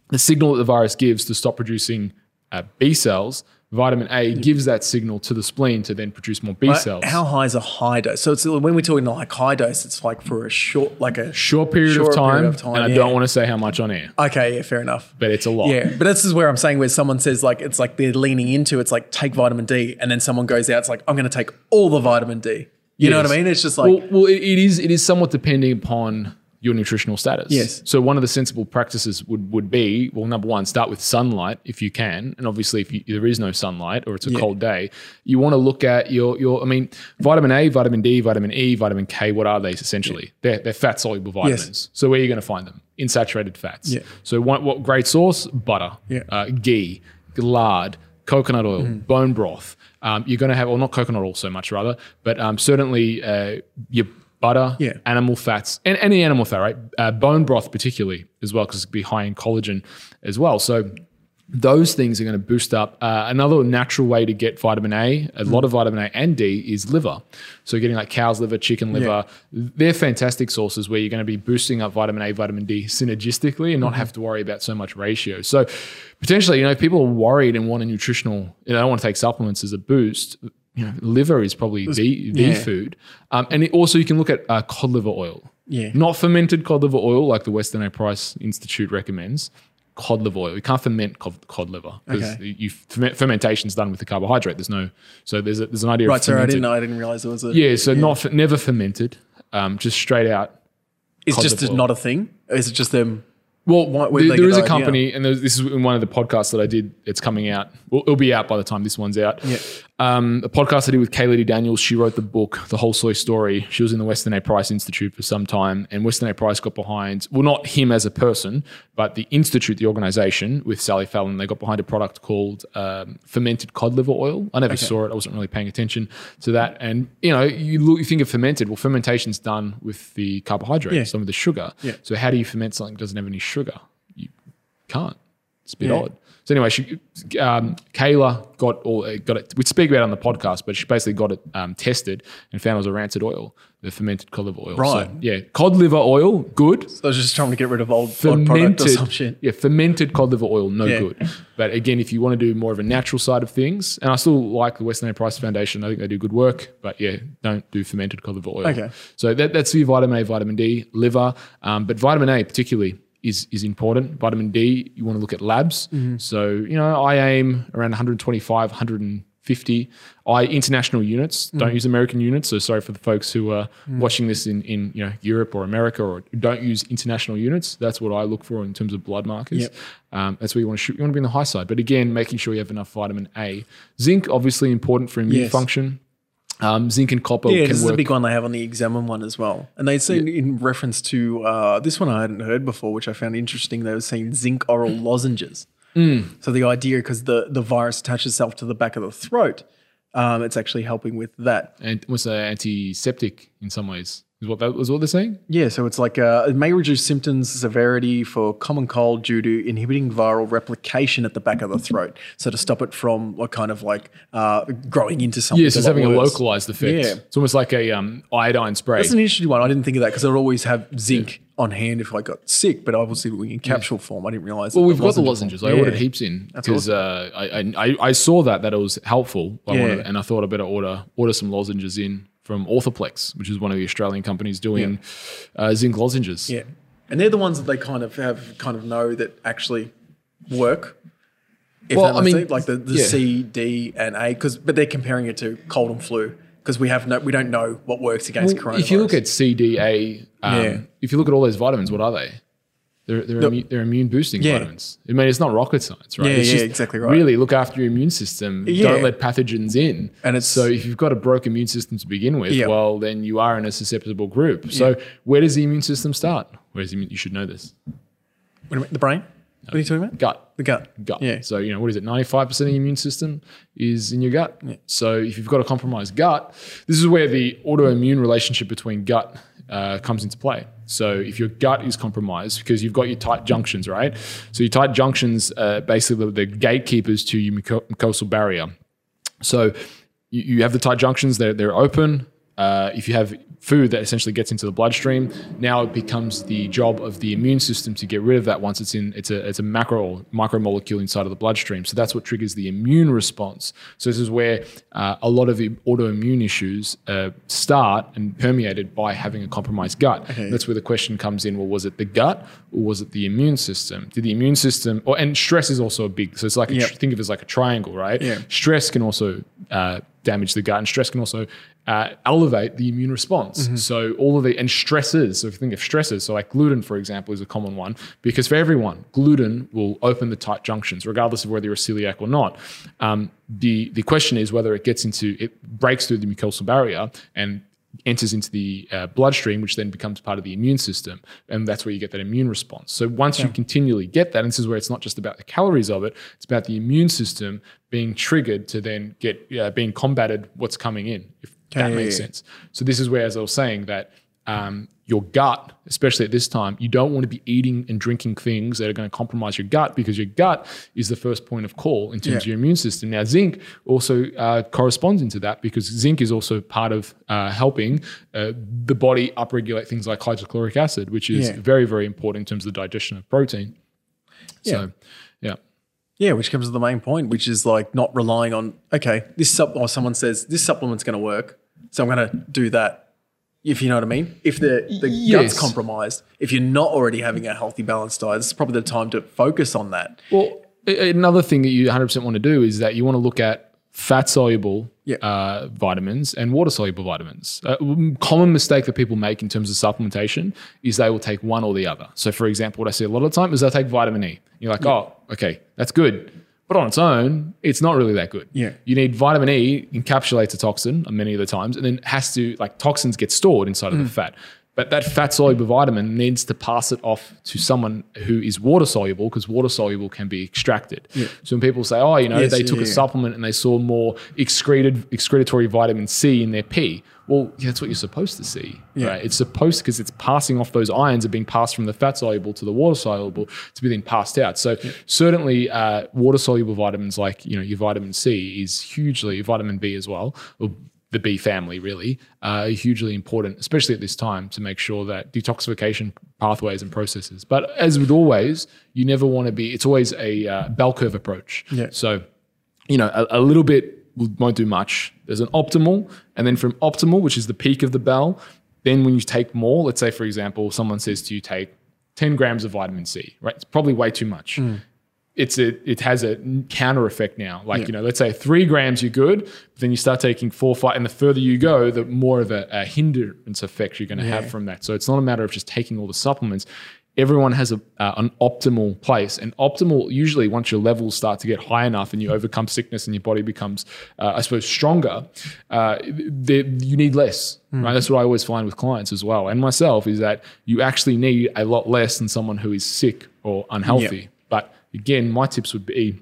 the signal that the virus gives to stop producing uh, B cells, vitamin A gives that signal to the spleen to then produce more B cells. How high is a high dose? So it's when we're talking like high dose, it's like for a short, like a short period, Short of, time, period of time, and I yeah. don't want to say how much on air, Okay, yeah, fair enough. but it's a lot. Yeah, but this is where I'm saying where someone says like it's like they're leaning into it's like take vitamin D, and then someone goes out, it's like I'm going to take all the vitamin D. You know what I mean? It's just like well, well it, it is it is somewhat depending upon your nutritional status. Yes. So one of the sensible practices would would be well, number one, start with sunlight if you can, and obviously if you, there is no sunlight or it's a Yeah. cold day, you want to look at your your. I mean, vitamin A, vitamin D, vitamin E, vitamin K. What are these essentially? They're they're fat soluble vitamins. So where are you going to find them? In saturated fats. Yeah. So what what great source? Butter. Yeah. Uh, ghee, lard, coconut oil, bone broth. Um, you're going to have, well, not coconut oil so much, rather, but um, certainly uh, your butter, Yeah. animal fats, and any animal fat, right? Uh, bone broth, particularly, as well, because it can be high in collagen as well. So, those things are going to boost up. Uh, another natural way to get vitamin A, a lot of vitamin A and D, is liver. So getting like cow's liver, chicken liver, they're fantastic sources where you're going to be boosting up vitamin A, vitamin D synergistically, and not have to worry about so much ratio. So potentially, you know, if people are worried and want a nutritional, you know, don't want to take supplements as a boost. You know, liver is probably the, the yeah. food, um, and it, also you can look at uh, cod liver oil. Yeah. Not fermented cod liver oil like the Weston A Price Institute recommends. Cod liver oil. You can't ferment cod, cod liver because Okay. you ferment, fermentation's done with the carbohydrate. There's no so there's a, there's an idea Right. of Sorry, I didn't know. I didn't realize there was a. Yeah, so not never fermented, um, just straight out. It's just not a thing. Is it just them? Well, Why- there- there is a company, and this is in one of the podcasts that I did. It's coming out. Well, it'll be out by the time this one's out. Yeah. Um, a podcast I did with Kaayla Daniels. She wrote the book, The Whole Soy Story. She was in the Weston A Price Institute for some time, and Weston A Price got behind, well, not him as a person, but the institute, the organization, with Sally Fallon. They got behind a product called um, fermented cod liver oil. I never saw it. I wasn't really paying attention to that. And you know, you look, you think of fermented. Well, fermentation's done with the carbohydrate, Yeah. some of the sugar. Yeah. So how do you ferment something that doesn't have any sugar? You can't. It's a bit Yeah. odd. So anyway, she, um, Kaayla got all uh, got it. We speak about it on the podcast, but she basically got it um, tested and found it was a rancid oil, the fermented cod liver oil. Right. So, yeah, cod liver oil, good. So I was just trying to get rid of old, product or Fermented, some shit. yeah, fermented cod liver oil, no Yeah. good. But again, if you want to do more of a natural side of things, and I still like the Weston A Price Foundation, I think they do good work. But yeah, don't do fermented cod liver oil. Okay. So that, that's your vitamin A, vitamin D, liver, um, but vitamin A particularly is is important. Vitamin D, you want to look at labs. Mm-hmm. So you know, I aim around 125, 150. I international units. Mm-hmm. Don't use American units. So sorry for the folks who are watching this in in you know Europe or America or don't use international units. That's what I look for in terms of blood markers. Yep. Um, that's where you want to shoot. You want to be on the high side. But again, making sure you have enough vitamin A. Zinc, obviously important for immune Yes. function. Um, zinc and copper Yeah, can this is a big one they have on the examine one as well. And they say in reference to uh, this one I hadn't heard before, which I found interesting. They were saying zinc oral lozenges. Mm. So the idea, because the, the virus attaches itself to the back of the throat, um, it's actually helping with that. and almost uh, antiseptic in some ways. Is what that was what they're saying? Yeah, so it's like uh, it may reduce symptoms severity for common cold due to inhibiting viral replication at the back of the throat. So to stop it from like kind of like uh, growing into something. Yes, it's lot having a localized effect. Yeah. It's almost like a um, iodine spray. That's an interesting one. I didn't think of that because I'd always have zinc on hand if I got sick, but obviously in capsule form, I didn't realize. well, we've got the lozenges. I Yeah. ordered heaps in because uh, I, I I saw that that it was helpful. I Yeah. wanted, and I thought I better order order some lozenges in from Orthoplex, which is one of the Australian companies doing uh, zinc lozenges. Yeah, and they're the ones that they kind of have kind of know that actually work. If Well, I mean, sense. like the, the yeah. C, D, and A, because but they're comparing it to cold and flu because we have no, we don't know what works against coronavirus. If you look at C, D, A, um, Yeah. if you look at all those vitamins, what are they? They're they're, immu- they're immune boosting Yeah. vitamins. I mean, it's not rocket science, right? Yeah, It's yeah, just exactly right. Really look after your immune system. Yeah. Don't let pathogens in. And it's- so if you've got a broken immune system to begin with, Yeah. well, then you are in a susceptible group. So where does the immune system start? The immune? You should know this. What mean, the brain. What are you talking about? Gut. The gut. gut. Yeah. So, you know, what is it? 95% of the immune system is in your gut. Yeah. So, if you've got a compromised gut, this is where the autoimmune relationship between gut uh, comes into play. So, if your gut is compromised, because you've got your tight junctions, right? So, your tight junctions are basically the gatekeepers to your muco- mucosal barrier. So, you, you have the tight junctions, they're, they're open. Uh, if you have food that essentially gets into the bloodstream, now it becomes the job of the immune system to get rid of that once it's in. It's a it's a macro or micromolecule inside of the bloodstream. So that's what triggers the immune response. So this is where uh, a lot of the autoimmune issues uh, start and permeated by having a compromised gut. That's where the question comes in. Well, was it the gut or was it the immune system? Did the immune system? Or and stress is also a big. So it's like a, Yep. think of it as like a triangle, right? Yeah. Stress can also uh, damage the gut, and stress can also uh, elevate the immune response. Mm-hmm. So all of the and stresses. So if you think of stresses, so like gluten, for example, is a common one because for everyone, gluten will open the tight junctions, regardless of whether you're a celiac or not. Um, the the question is whether it gets into it breaks through the mucosal barrier and enters into the uh, bloodstream, which then becomes part of the immune system, and that's where you get that immune response. So once you continually get that, and this is where it's not just about the calories of it; it's about the immune system being triggered to then get uh, being combated what's coming in. If that makes sense. So this is where, as I was saying, that um, your gut, especially at this time, you don't want to be eating and drinking things that are going to compromise your gut because your gut is the first point of call in terms Yeah. of your immune system. Now, zinc also uh, corresponds into that because zinc is also part of uh, helping uh, the body upregulate things like hydrochloric acid, which is Yeah. very, very important in terms of the digestion of protein. So, yeah. Yeah, which comes to the main point, which is like not relying on okay, this sup or someone says this supplement's going to work, so I'm going to do that. If you know what I mean. If the the Yes. gut's compromised, if you're not already having a healthy balanced diet, this is probably the time to focus on that. Well, another thing that you 100% want to do is that you want to look at fat soluble Yeah. uh, vitamins and water soluble vitamins. A common mistake that people make in terms of supplementation is they will take one or the other. So, for example, what I see a lot of the time is they'll take vitamin E. You're like, oh, okay, that's good. But on its own, it's not really that good. Yeah. You need vitamin E encapsulates a toxin many of the times, and then has to like toxins get stored inside Mm. of the fat. But that fat soluble vitamin needs to pass it off to someone who is water soluble because water soluble can be extracted. So when people say, oh, you know, Yes, they yeah, took a yeah. supplement and they saw more excreted excretory vitamin C in their pee. Well, yeah, that's what you're supposed to see. Yeah. Right? It's supposed because it's passing off those ions are being passed from the fat soluble to the water soluble to be then passed out. So certainly uh, water soluble vitamins like you know your vitamin C is hugely vitamin B as well. Or the B family really uh, are hugely important, especially at this time, to make sure that detoxification pathways and processes. But as with always, you never want to be. It's always a uh, bell curve approach. Yeah. So you know, a, a little bit won't do much. There's an optimal, and then from optimal, which is the peak of the bell, then when you take more, let's say, for example, someone says to you, take 10 grams of vitamin C, right? It's probably way too much. Hmm. It's a, it has a counter effect now. Like, you know, let's say three grams, you're good, but then you start taking four, five, and the further you go, the more of a, a hindrance effect you're going to have from that. So it's not a matter of just taking all the supplements everyone has a, uh, an optimal place. And optimal, usually, once your levels start to get high enough and you overcome sickness and your body becomes, uh, I suppose, stronger, uh, you need less. Right? That's what I always find with clients as well, and myself, is that you actually need a lot less than someone who is sick or unhealthy. But again, my tips would be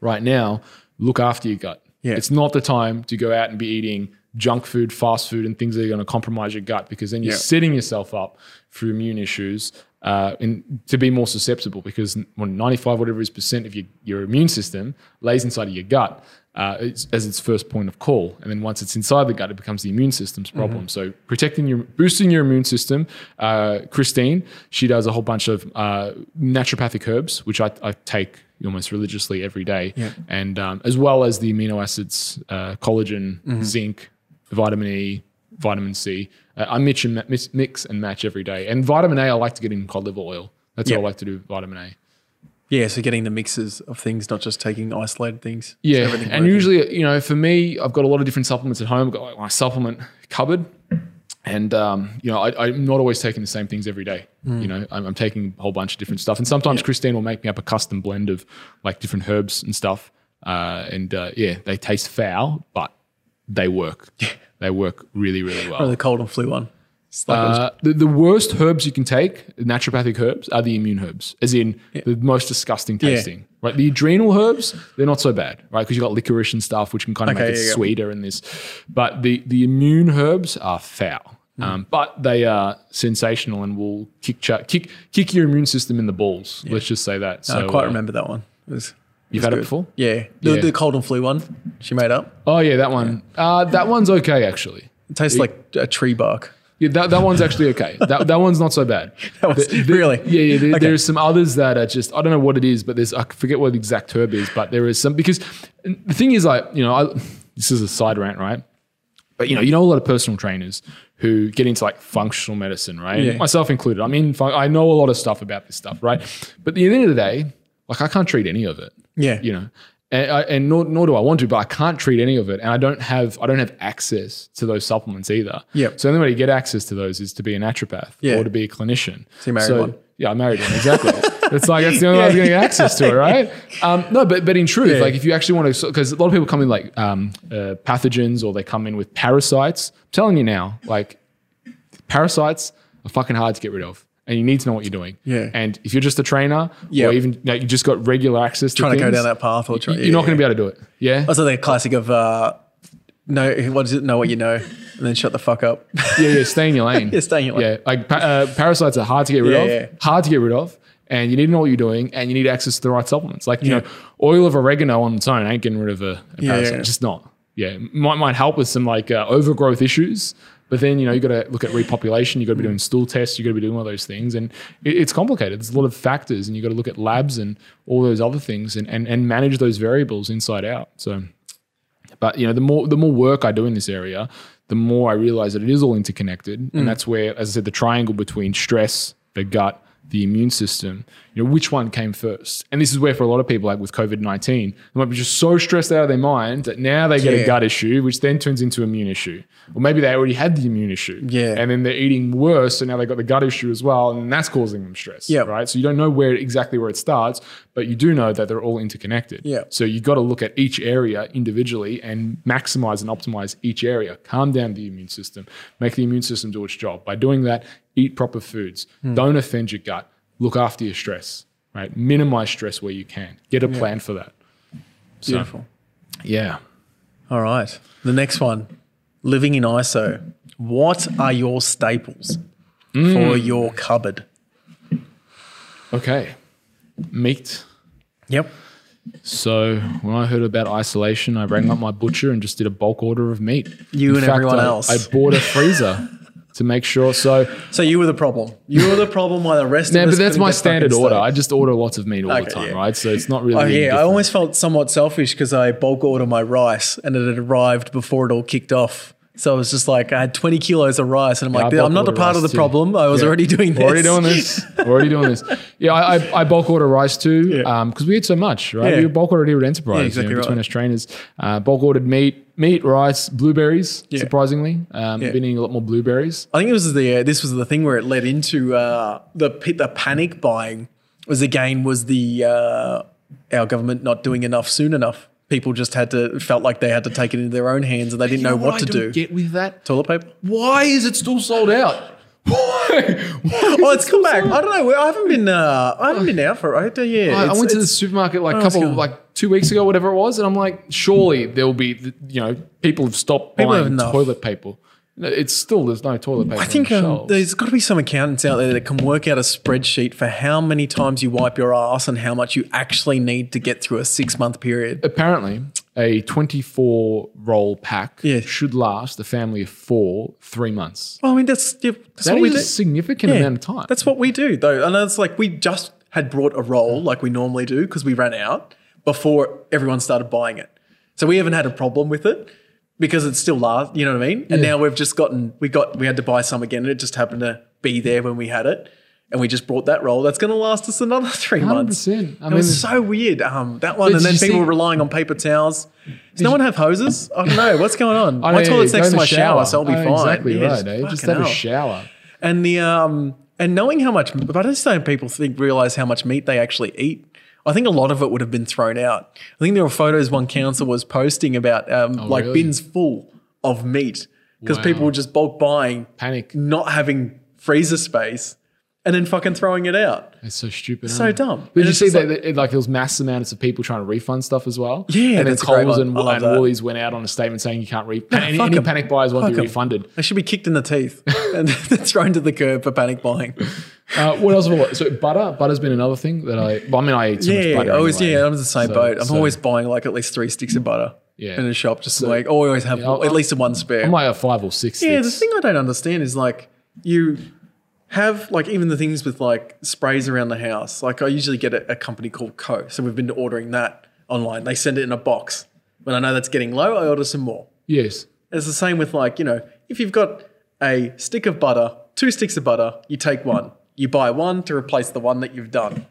right now, look after your gut. Yeah. It's not the time to go out and be eating junk food, fast food, and things that are going to compromise your gut because then you're Yeah. setting yourself up for immune issues uh, and to be more susceptible because when 95 whatever is percent of your, your immune system lays inside of your gut uh, it's, as its first point of call. And then once it's inside the gut it becomes the immune system's problem. So protecting your boosting your immune system uh, christine she does a whole bunch of uh, naturopathic herbs which I, I take almost religiously every day. And um, as well as the amino acids uh, collagen zinc vitamin E, vitamin C. Uh, I mix and, ma- mix, and match every day. And vitamin A, I like to get in cod liver oil. That's Yeah. what I like to do with vitamin A. Yeah, so getting the mixes of things, not just taking isolated things. Yeah. everything And usually, you know, for me, I've got a lot of different supplements at home. I've got like my supplement cupboard. And, um, you know, I, I'm not always taking the same things every day. Hmm. You know, I'm, I'm taking a whole bunch of different stuff. And sometimes Christine will make me up a custom blend of like different herbs and stuff. Uh, and uh, yeah, they taste foul, but they work. They work really, really well. Or the cold and flu one. Like Uh, the, the worst herbs you can take, naturopathic herbs, are the immune herbs, as in the most disgusting tasting. Right, the adrenal herbs, they're not so bad, right? Because you've got licorice and stuff, which can kind of Okay, make it yeah, yeah. sweeter and this. But the the immune herbs are foul, Hmm. um, but they are sensational and will kick kick kick your immune system in the balls. Let's just say that. So I quite uh, remember that one. It was, You've had it before? yeah. The, Yeah. the cold and flu one she made up. Oh yeah, that one. Uh, that one's okay actually. It tastes like a tree bark. Yeah, that, that one's actually okay. *laughs* That, that one's not so bad. *laughs* That was- The- the- really? Yeah, yeah. There, Okay. There's some others that are just I don't know what it is, but there's I forget what the exact herb is, but there is some because the thing is like you know I, this is a side rant, right? But you know you know a lot of personal trainers who get into like functional medicine, right? Yeah. Myself included. I mean, I know a lot of stuff about this stuff, right? But at the end of the day, like I can't treat any of it Yeah. you know and, I, and nor, nor do I want to, but I can't treat any of it, and I don't have I don't have access to those supplements either. Yep. So the only way to get access to those is to be a naturopath Yeah. or to be a clinician. So you married one. Yeah, I married one exactly. *laughs* it's like that's the only way I was going to get access to it, right? Um, no, but but in truth, Yeah. like if you actually want to, because a lot of people come in like um, uh, pathogens or they come in with parasites. I'm telling you now, like parasites are fucking hard to get rid of. And you need to know what you're doing. Yeah. And if you're just a trainer, Yeah. or even you, just got regular access to Trying to go down that path or try, you're not going to be able to do it. Yeah. Also, the classic of uh, know what is it? Know what you know, and then shut the fuck up. Yeah, yeah, stay in your lane. *laughs* Yeah, stay in your lane. Yeah, like pa- uh, parasites are hard to get rid Yeah, of. yeah. Hard to get rid of, and you need to know what you're doing, and you need access to the right supplements. Like you know, oil of oregano on its own ain't getting rid of a, a Yeah, parasite. yeah. It's just not. Yeah, might might help with some like uh, overgrowth issues, but then you know you got to look at repopulation. you've got to be doing stool tests. you've got to be doing all those things, and it, it's complicated. There's a lot of factors, and you've got to look at labs and all those other things, and and and manage those variables inside out. So. But you know, the more the more work I do in this area, the more I realize that it is all interconnected, and mm. that's where, as I said, the triangle between stress, the gut, the immune system. You know, which one came first? And this is where, for a lot of people, like with COVID nineteen, they might be just so stressed out of their mind that now they get a gut issue, which then turns into an immune issue, or maybe they already had the immune issue, Yeah. and then they're eating worse, so now they've got the gut issue as well, and that's causing them stress, Yep. right? So you don't know where exactly where it starts, but you do know that they're all interconnected. Yeah. So you've got to look at each area individually and maximize and optimize each area. Calm down the immune system. Make the immune system do its job. By doing that, eat proper foods. Hmm. Don't offend your gut. Look after your stress. Right. Minimize stress where you can. Get a plan for that. So, Beautiful. yeah. All right. The next one, living in ISO. What are your staples for mm. your cupboard? Okay. Meat. Yep. So when I heard about isolation, I rang up my butcher and just did a bulk order of meat. You and everyone I, else. I bought a freezer *laughs* to make sure. So So you were the problem. You were the problem while the rest No, of *laughs* us but that's my standard order. I just order lots of meat all Okay, the time, yeah. right? So it's not really. Oh yeah, I almost felt somewhat selfish because I bulk ordered my rice and it had arrived before it all kicked off. So I was just like, I had 20 kilos of rice, and I'm I like, I'm not a part of the too. problem. I was Yeah. already doing this. Already doing this. *laughs* Already doing this. Yeah, I, I, I bulk order rice too Yeah. because we eat so much, right? Yeah. We bulk ordered here at Enterprise Yeah, exactly you know, between right. us trainers. Uh, bulk ordered meat, meat, rice, blueberries. Yeah. Surprisingly, um, Yeah. Been eating a lot more blueberries. I think it was the uh, this was the thing where it led into uh, the the panic buying was again was the uh, our government not doing enough soon enough. People just had to felt like they had to take it into their own hands and they didn't know, what, to I do. don't Get with that. Toilet paper. Why is it still sold out? *laughs* Why? Why Oh, it's come back. I don't know. I haven't been. Uh, I haven't been out for. a yeah, I, I went to the supermarket like a else couple, like two weeks ago, whatever it was, and I'm like, surely there will be, you know, people have stopped People have buying enough. toilet paper. No, It's still there's no toilet paper. I think on the um, shelves. there's got to be some accountants out there that can work out a spreadsheet for how many times you wipe your ass and how much you actually need to get through a six month period. apparently a 24 roll pack Yeah. should last a family of four three months. Well, I mean, that's yeah, that's That what we do. a significant Yeah, amount of time. That's what we do, though. And it's like we just had brought a roll like we normally do because we ran out before everyone started buying it. So we haven't had a problem with it because it's still last. You know what I mean? And now we've just gotten we got we had to buy some again, and it just happened to be there when we had it. And we just brought that roll. That's going to last us another *laughs* three months. 100%. I it was so weird. Um, that one, and then people see- were relying on paper towels. Does no one have hoses? I don't know. What's going on? *laughs* I My toilet's next to my shower, so I'll be Oh, fine. Exactly Yeah, right. Eh? Just have a shower. And the um and knowing how much, but I just don't people think realize how much meat they actually eat. I think a lot of it would have been thrown out. I think there were photos one council was posting about um, like Oh, really? bins full of meat because Wow. people were just bulk buying, Panic. not having freezer space, and then fucking throwing it out. It's so stupid. So huh? dumb. Did And you see that? like- that- like there was mass amounts of people trying to refund stuff as well. Yeah, and then Coles and, and. Woolies went out on a statement saying you can't refund. any, any 'em. panic buyers won't Fuck be 'em. refunded. They should be kicked in the teeth and *laughs* thrown to the curb for panic buying. Uh, what else? have I? So butter. Butter's been another thing that I. Well, I mean, I eat so much Yeah, butter. I always anyway. yeah, I'm in the same So- boat. I'm so always buying like at least three sticks of butter. Yeah. In a shop, just like oh, always have I'll- at least a one spare. I might have five or six. Yeah, the thing I don't understand is like you have like even the things with like sprays around the house. Like I usually get a, a company called Co. So we've been ordering that online. They send it in a box. When I know that's getting low, I order some more. Yes. It's the same with like, you know, if you've got a stick of butter, two sticks of butter, you take one. You buy one to replace the one that you've done.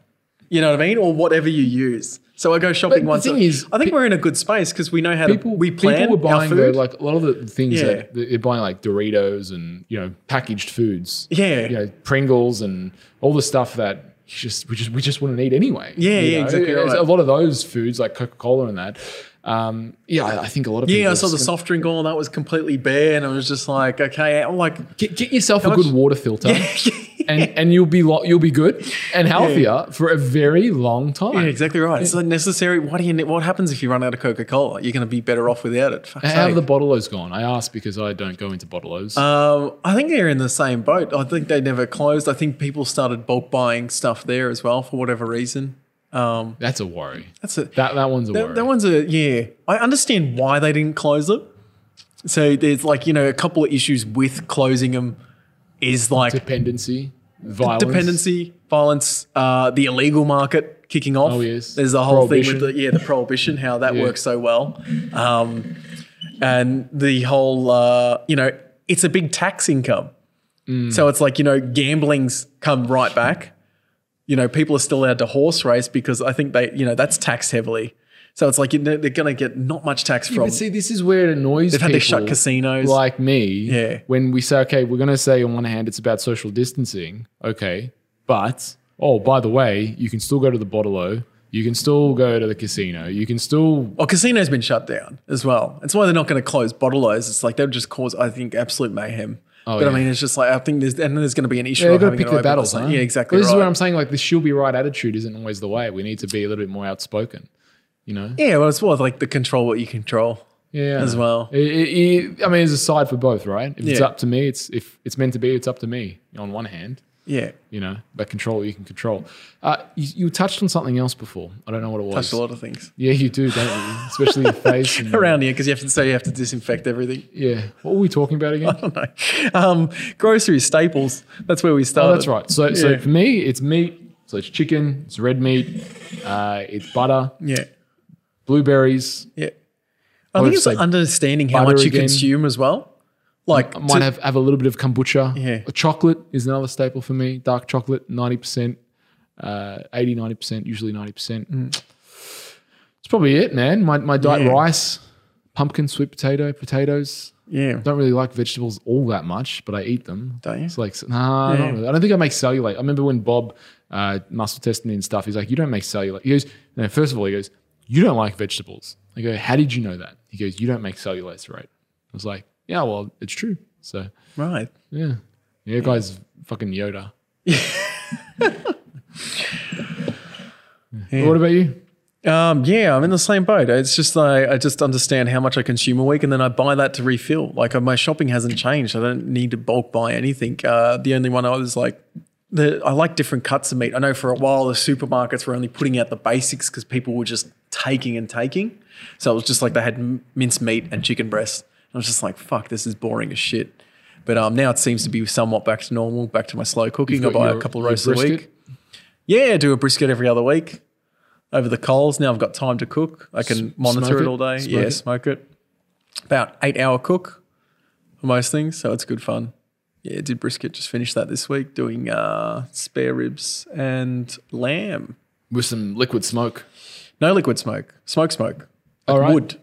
You know what I mean? Or whatever you use. So I go shopping the once. thing a- is, I think pe- we're in a good space because we know how People, to we plan people were buying our though, food. like a lot of the things Yeah. that they're buying, like Doritos and you know packaged foods. Yeah. you know Pringles and all the stuff that just we just we just wouldn't eat anyway. Yeah, know? exactly right. A lot of those foods like Coca Cola and that. Um, yeah, I, I think a lot of people yeah, I saw the soft drink all that was completely bare, and I was just like, okay, I'm like, Get, get yourself a much- good water filter. *laughs* and and you'll be lo- you'll be good and healthier for a very long time. Yeah, exactly right. It's like necessary. What do you? ne- What happens if you run out of Coca Cola? You're going to be better off without it. Fuck's How have the bottle-os gone? I ask because I don't go into bottle-os. Um, I think they're in the same boat. I think they never closed. I think people started bulk buying stuff there as well for whatever reason. Um, That's a worry. that's it. That that one's a That, worry. that one's a yeah. I understand why they didn't close it. So there's like you know a couple of issues with closing them. Is like Dependency, violence. dependency, violence, uh, the illegal market kicking off. Oh, yes. There's the whole thing with the yeah the prohibition, how that Yeah. works so well, um, and the whole uh, you know it's a big tax income. Mm. So it's like you know gambling's come right back. You know people are still allowed to horse race because I think they you know that's taxed heavily. So it's like you know, they're going to get not much tax from. But see, this is where it annoys They've had to shut casinos. like me. Yeah. When we say, okay, we're going to say on one hand it's about social distancing, okay, but oh, by the way, you can still go to the bottle-o, you can still go to the casino, you can still Well, casino's been shut down as well. That's why they're not going to close bottle-os. It's like they'll just cause, I think, absolute mayhem. Oh, but yeah. I mean, it's just like I think there's and there's going to be an issue. Yeah, they've got to pick their battles, huh? Yeah, exactly. This is right. where I'm saying like the she'll be right attitude isn't always the way. We need to be a little bit more outspoken, you know? Yeah, well, it's more like the control what you control. Yeah, As well. It- it- it- I mean, it's a side for both, right? If it's up to me, it's if it's meant to be, it's up to me. On one hand, Yeah, you know, but control what you can control. Uh, you, you touched on something else before. I don't know what it was. touched a lot of things Yeah, you do, don't you? Especially your face. *laughs* And, around here because you have to say you have to disinfect everything. Yeah. What were we talking about again? *laughs* I don't know. Um, groceries, staples. That's where we started. Oh, that's right. So, so for me, it's meat. So it's chicken. It's red meat. Uh, it's butter. Yeah, Blueberries. yeah. I would think it's understanding how much you again. consume as well. Like I might to- have, have a little bit of kombucha. Yeah. A chocolate is another staple for me. Dark chocolate, 90%, uh, 80, 90%, usually 90%. It's probably it, man. My, my diet Mm. Yeah. rice, pumpkin, sweet potato, potatoes. yeah. Don't really like vegetables all that much, but I eat them. Don't you? It's like, nah, Yeah. not really. I don't think I make cellulite. I remember when Bob uh, muscle tested me and stuff, he's like, you don't make cellulite. He goes, no, first of all, he goes, you don't like vegetables. I go, how did you know that? He goes, you don't make cellulose, right? I was like, yeah, well, it's true. So, Right. yeah. Yeah, guy's fucking Yoda. *laughs* What about you? Um, yeah, I'm in the same boat. It's just like I just understand how much I consume a week, and then I buy that to refill. Like uh, my shopping hasn't changed. I don't need to bulk buy anything. Uh, the only one I was like, the I like different cuts of meat. I know for a while the supermarkets were only putting out the basics because people were just taking and taking. So it was just like they had m- minced meat and chicken breast. I was just like, fuck, this is boring as shit. But um, now it seems to be somewhat back to normal, back to my slow cooking. I buy your- a couple of roasts a week. Yeah, I do a brisket every other week over the coals. Now I've got time to cook. I can S- monitor it it? all day. Smoke yeah, it? smoke it. About eight hour cook for most things, so it's good fun. Yeah, did brisket. Just finished that this week, doing uh, spare ribs and lamb. With some liquid smoke. No liquid smoke, smoke smoke. All Like right. wood,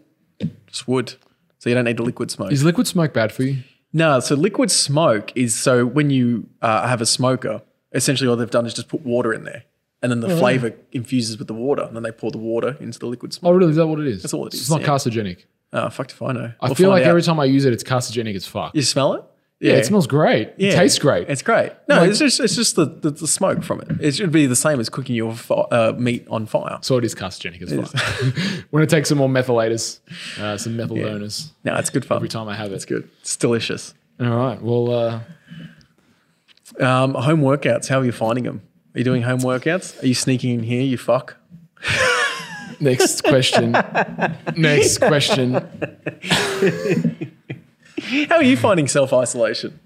just wood. So you don't need the liquid smoke. Is liquid smoke bad for you? No, so liquid smoke is so when you uh, have a smoker, essentially all they've done is just put water in there, and then the flavor infuses with the water, and then they pour the water into the liquid smoke. Oh, really? Is that what it is? That's all it It's not yeah. carcinogenic. Oh, fuck if I know. I We'll feel like out. every time I use it, it's carcinogenic as fuck. you smell it. Yeah, it smells great. It tastes great. It's great. No, Like- it's just it's just the, the, the smoke from it. It should be the same as cooking your fi- uh, meat on fire. so it is carcinogenic as fuck. We're going to take some more methylators, uh, some methyl Yeah. donors No, it's good fun. every time I have it. It's good. It's delicious. All right. Well, uh, Um, home workouts. How are you finding them? Are you doing home workouts? Are you sneaking in here? You fuck. next question. *laughs* next question. *laughs* How are you finding self isolation?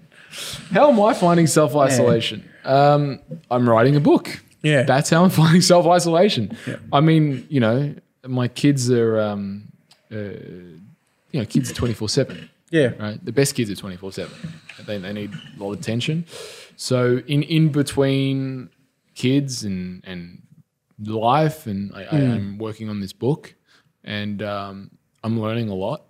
How am I finding self isolation? Um, I'm writing a book. Yeah. That's how I'm *laughs* finding self isolation. I mean, you know, my kids are, um, uh, you know, kids are 24 7. Yeah. right? The best kids are 24 7. They, they need a lot of attention. So, in, in between kids and, and life, and I, I, I'm working on this book, and um, I'm learning a lot,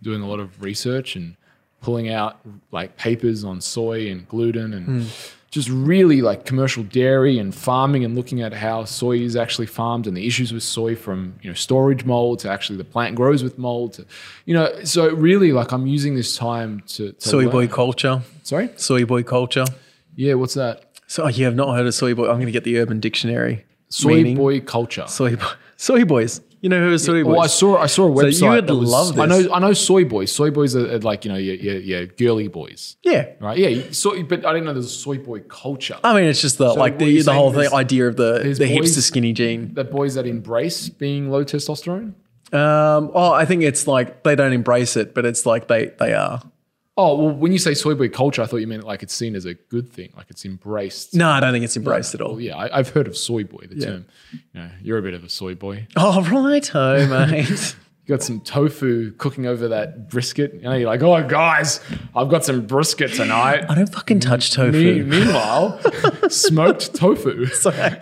doing a lot of research and pulling out like papers on soy and gluten and just really like commercial dairy and farming and looking at how soy is actually farmed and the issues with soy from you know storage mold to actually the plant grows with mold to you know so really like I'm using this time to, to Soy boy culture. sorry Soy boy culture. yeah what's that So oh, you have not heard of soy boy? I'm going to get the Urban Dictionary. Soy meaning. boy culture. Soy boy. Soy boys. You know who are soy boys? Well, I saw I saw a So you website. would was- love I know I know soy boys. Soy boys are, are like you know your, your, your girly boys, yeah. right? Yeah, so, but I didn't know there's a soy boy culture. I mean, it's just the like the, the whole thing, idea of the the boys- hipster skinny jean. the boys that embrace being low testosterone. Um, oh, I think it's like they don't embrace it, but it's like they they are. Oh well, when you say soy boy culture, I thought you meant like it's seen as a good thing, like it's embraced. No, I don't think it's embraced at all. Well, yeah, I, I've heard of soy boy. The term. You know, you're a bit of a soy boy. Oh, right, oh, mate. *laughs* You got some tofu cooking over that brisket. You know, you're like, oh guys, I've got some brisket tonight. I don't fucking touch tofu. Me- meanwhile, *laughs* smoked tofu. *laughs* So, yeah.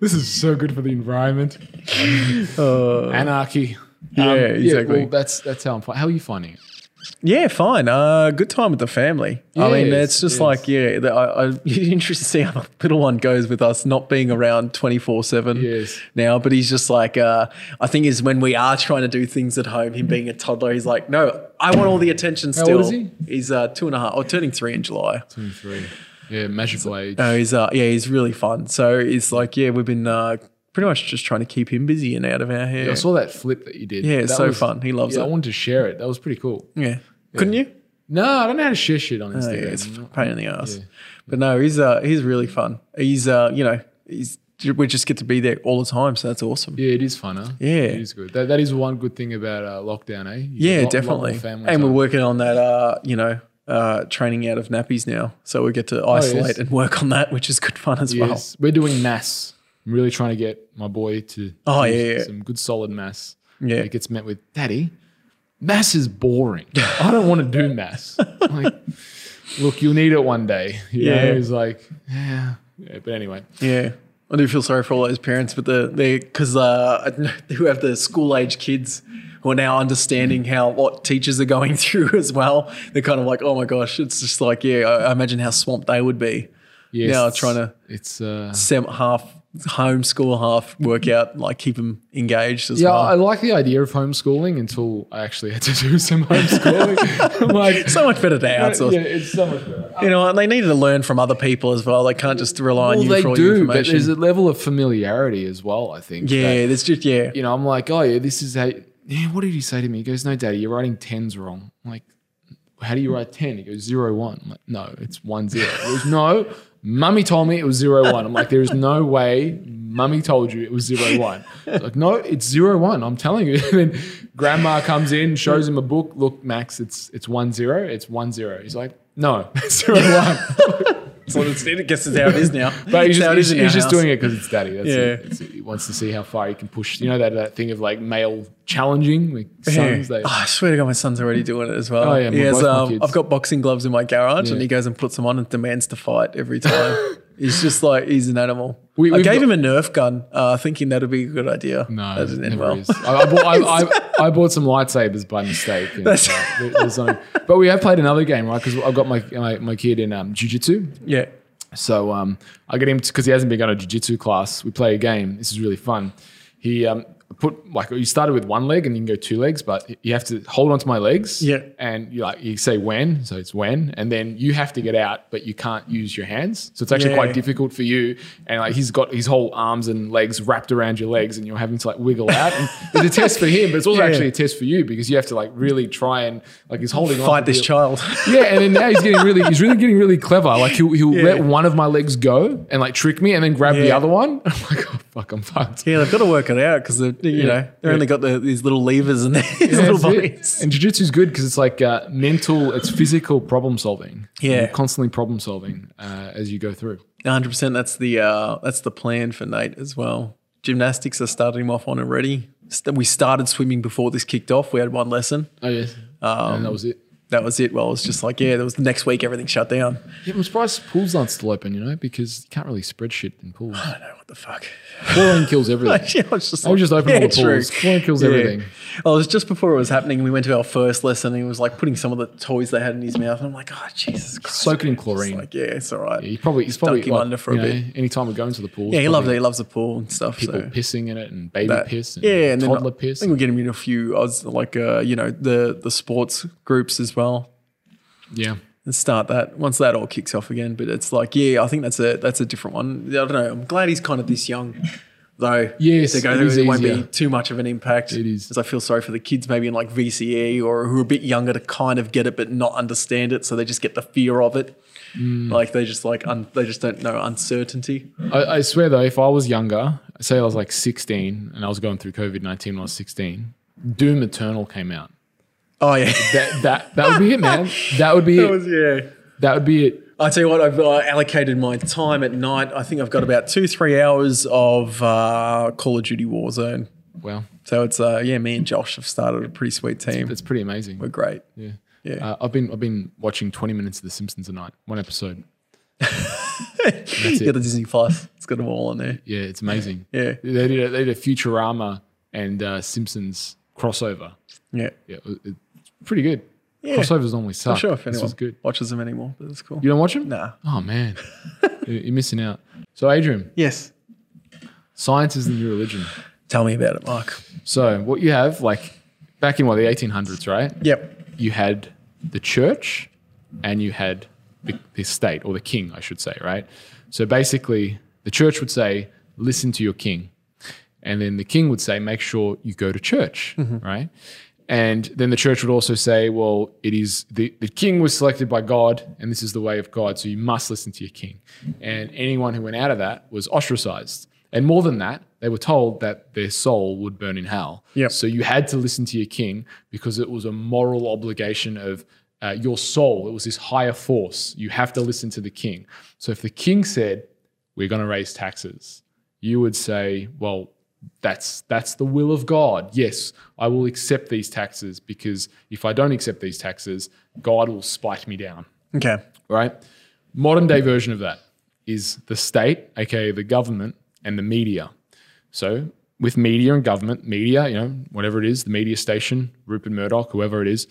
This is so good for the environment. Anarchy. Um, Yeah, exactly. well, that's that's how I'm. How are you finding it? Yeah, fine. Uh, good time with the family. I mean, it's just yes. like yeah. The, I, I, *laughs* you're interested to see how the little one goes with us not being around twenty four seven Yes. now. But he's just like uh, I think is when we are trying to do things at home. Him being a toddler, he's like, no, I want all the attention. How Still, old is he? He's uh, two and a half, or turning three in July. Three. Yeah, magical age. No, he's uh, yeah, he's really fun. So it's like yeah, we've been uh, pretty much just trying to keep him busy and out of our hair. I saw that flip that you did. Yeah, it's That so fun. He loves yeah, I wanted to share it. That was pretty cool. Yeah, couldn't you? No, I don't know how to share shit on Oh, Instagram. yeah, it's a pain in the ass. But no, he's uh he's really fun. He's uh you know he's we just get to be there all the time, so that's awesome. Yeah, it is fun, huh? Yeah. It is good. That, that is one good thing about uh, lockdown, eh? You Yeah, lot- lot definitely. family And we're working on that uh you know uh training out of nappies now, so we get to isolate Oh, yes. and work on that, which is good fun as well. We're doing mass. I'm really trying to get my boy to Oh, yeah, yeah. some good solid mass. Yeah. it gets met with Daddy. Mass is boring. I don't want to do mass. *laughs* Like, look, you'll need it one day. You Yeah. know, he's like, yeah. yeah. But anyway, Yeah. I do feel sorry for all those parents, but the they because uh, *laughs* who have the school age kids who are now understanding how what teachers are going *laughs* through as well. They're kind of like, oh my gosh, it's just like yeah, I, I imagine how swamped they would be. yes, Now trying to It's uh, sem- half homeschool, half workout, like keep them engaged as yeah. well. Yeah, I like the idea of homeschooling until I actually had to do some homeschooling. *laughs* Like, so much better to outsource. yeah, it's so much better. You know, and they need to learn from other people as well. They can't just rely on Well, you they for all your do, but information. there's a level of familiarity as well. I think. that- yeah, there's just yeah. you know, I'm like, oh yeah, this is how. Yeah, what did he say to me? He goes, no, daddy, you're writing tens wrong. I'm like, how do you write ten? He goes zero one. I'm like, no, it's one zero. He goes, no, mummy told me it was zero one. I'm like, there is no way. Mummy told you it was zero one. Like, no, it's zero one. I'm telling you. *laughs* And then grandma comes in, shows him a book. Look, Max, it's it's one zero. It's one zero. He's like, no, *laughs* zero one. So it's, I guess it's how it is now. But he's just, he's, he's just doing it because it's daddy. That's Yeah. it. It's- he wants to see how far he can push. You know that, that thing of like male challenging, like sons. Yeah. They, Oh, I swear to God, my son's already doing it as well. Oh, yeah, has, um. I've got boxing gloves in my garage, and he goes and puts them on and demands to fight every time. *laughs* he's just like he's an animal. We- I gave got- him a Nerf gun, uh, thinking that'd be a good idea. no, that didn't end well. is. I, I, bought, I, I, *laughs* I bought some lightsabers by mistake. That's- uh, there's but we have played another game, right? Because I've got my, my, my kid in um, jiu-jitsu. yeah, So um, I get him because he hasn't been going to jiu-jitsu class. We play a game. This is really fun. He um, put like you started with one leg and you can go two legs, but you have to hold onto my legs. Yeah. And you like you say when, so it's when, and then you have to get out, but you can't use your hands. So it's actually Yeah. quite difficult for you. And like he's got his whole arms and legs wrapped around your legs, and you're having to like wiggle out. And it's a test for him, but it's also Yeah. actually a test for you because you have to like really try and like he's holding on. fight this child. yeah, and then now he's getting really, he's really getting really clever. Like he'll, he'll Yeah. let one of my legs go and like trick me, and then grab the other one. *laughs* I'm like, oh fuck, I'm fucked. yeah, they've got to work it out because you Yeah. know they've Yeah. only got the, these little levers and *laughs* these Yeah, little it. bodies. And jiu-jitsu is good because it's like uh, mental, it's physical problem solving. Yeah. You're constantly problem solving uh, as you go through. 100. percent That's the uh, that's the plan for Nate as well. Gymnastics I started him off on already. We started swimming before this kicked off. We had one lesson. Oh yes, Um, and that was it. That was it. Well, it was just like yeah, there was the next week everything shut down. Yeah, I'm surprised pools aren't still open. You know, because you can't really spread shit in pools. I don't know what the fuck. Chlorine kills *laughs* everything. yeah, I was just I would just open all the true. pools. Chlorine kills everything. Well, it was just before it was happening. We went to our first lesson. And he was like putting some of the toys they had in his mouth. And I'm like, oh Jesus Christ! Soak it in chlorine. Like, yeah, it's all right. He probably he's probably Dunk him like, under for a know, bit. Anytime we go into the pool, yeah, he loves it. He loves the pool and stuff. People so. pissing in it and baby that- piss. And yeah, and then toddler I piss. think we're getting in a few. I was like, uh, you know, the the sports groups as well. yeah, and start that once that all kicks off again. But it's like, yeah, I think that's a that's a different one. I don't know. I'm glad he's kind of this young, though. Yes, to go it through, it won't be too much of an impact. It is. because I feel sorry for the kids, maybe in like VCE or who are a bit younger to kind of get it but not understand it, so they just get the fear of it. Mm. Like they just like un- they just don't know uncertainty. I, I swear though, if I was younger, say I was like 16 and I was going through COVID 19 when I was 16, Doom Eternal came out. Oh yeah, That that that would be it, man. That would be *laughs* that it. was yeah. That would be it. I tell you what, I've uh, allocated my time at night. I think I've got about two, three hours of uh, Call of Duty Warzone. Well, So it's uh, yeah, me and Josh have started a pretty sweet team. it's pretty amazing. We're great. Yeah. Yeah. Uh, I've been I've been watching 20 minutes of The Simpsons a night, one episode. *laughs* You got the Disney Plus. It's got them all on there. Yeah, it's amazing. Yeah. They did a, they did a Futurama and uh, Simpsons crossover. Yeah. Yeah, it- pretty good. Yeah. Crossovers normally suck. Not sure if this anyone was good. watches them anymore, but it's cool. You don't watch them? Nah. Oh man, *laughs* You're- missing out. So Adrian, Yes. science is the new religion. Tell me about it, Mark. So what you have, like back in what the 1800s, right? Yep. You had the church, and you had the, the state or the king, I should say, right? So basically, the church would say, "Listen to your king," and then the king would say, "Make sure you go to church," mm-hmm. right? And then the church would also say, well, it is the, the king was selected by God, and this is the way of God, so you must listen to your king. And anyone who went out of that was ostracized. And more than that, they were told that their soul would burn in hell. Yep. So you had to listen to your king because it was a moral obligation of uh, your soul. It was this higher force. You have to listen to the king. So if the king said, we're going to raise taxes, you would say, well, that's that's the will of God. Yes, I will accept these taxes because if I don't accept these taxes, God will spite me down. Okay. Right? Modern day version of that is the state, aka the government, and the media. So with media and government, media, you know, whatever it is, the media station, Rupert Murdoch, whoever it is,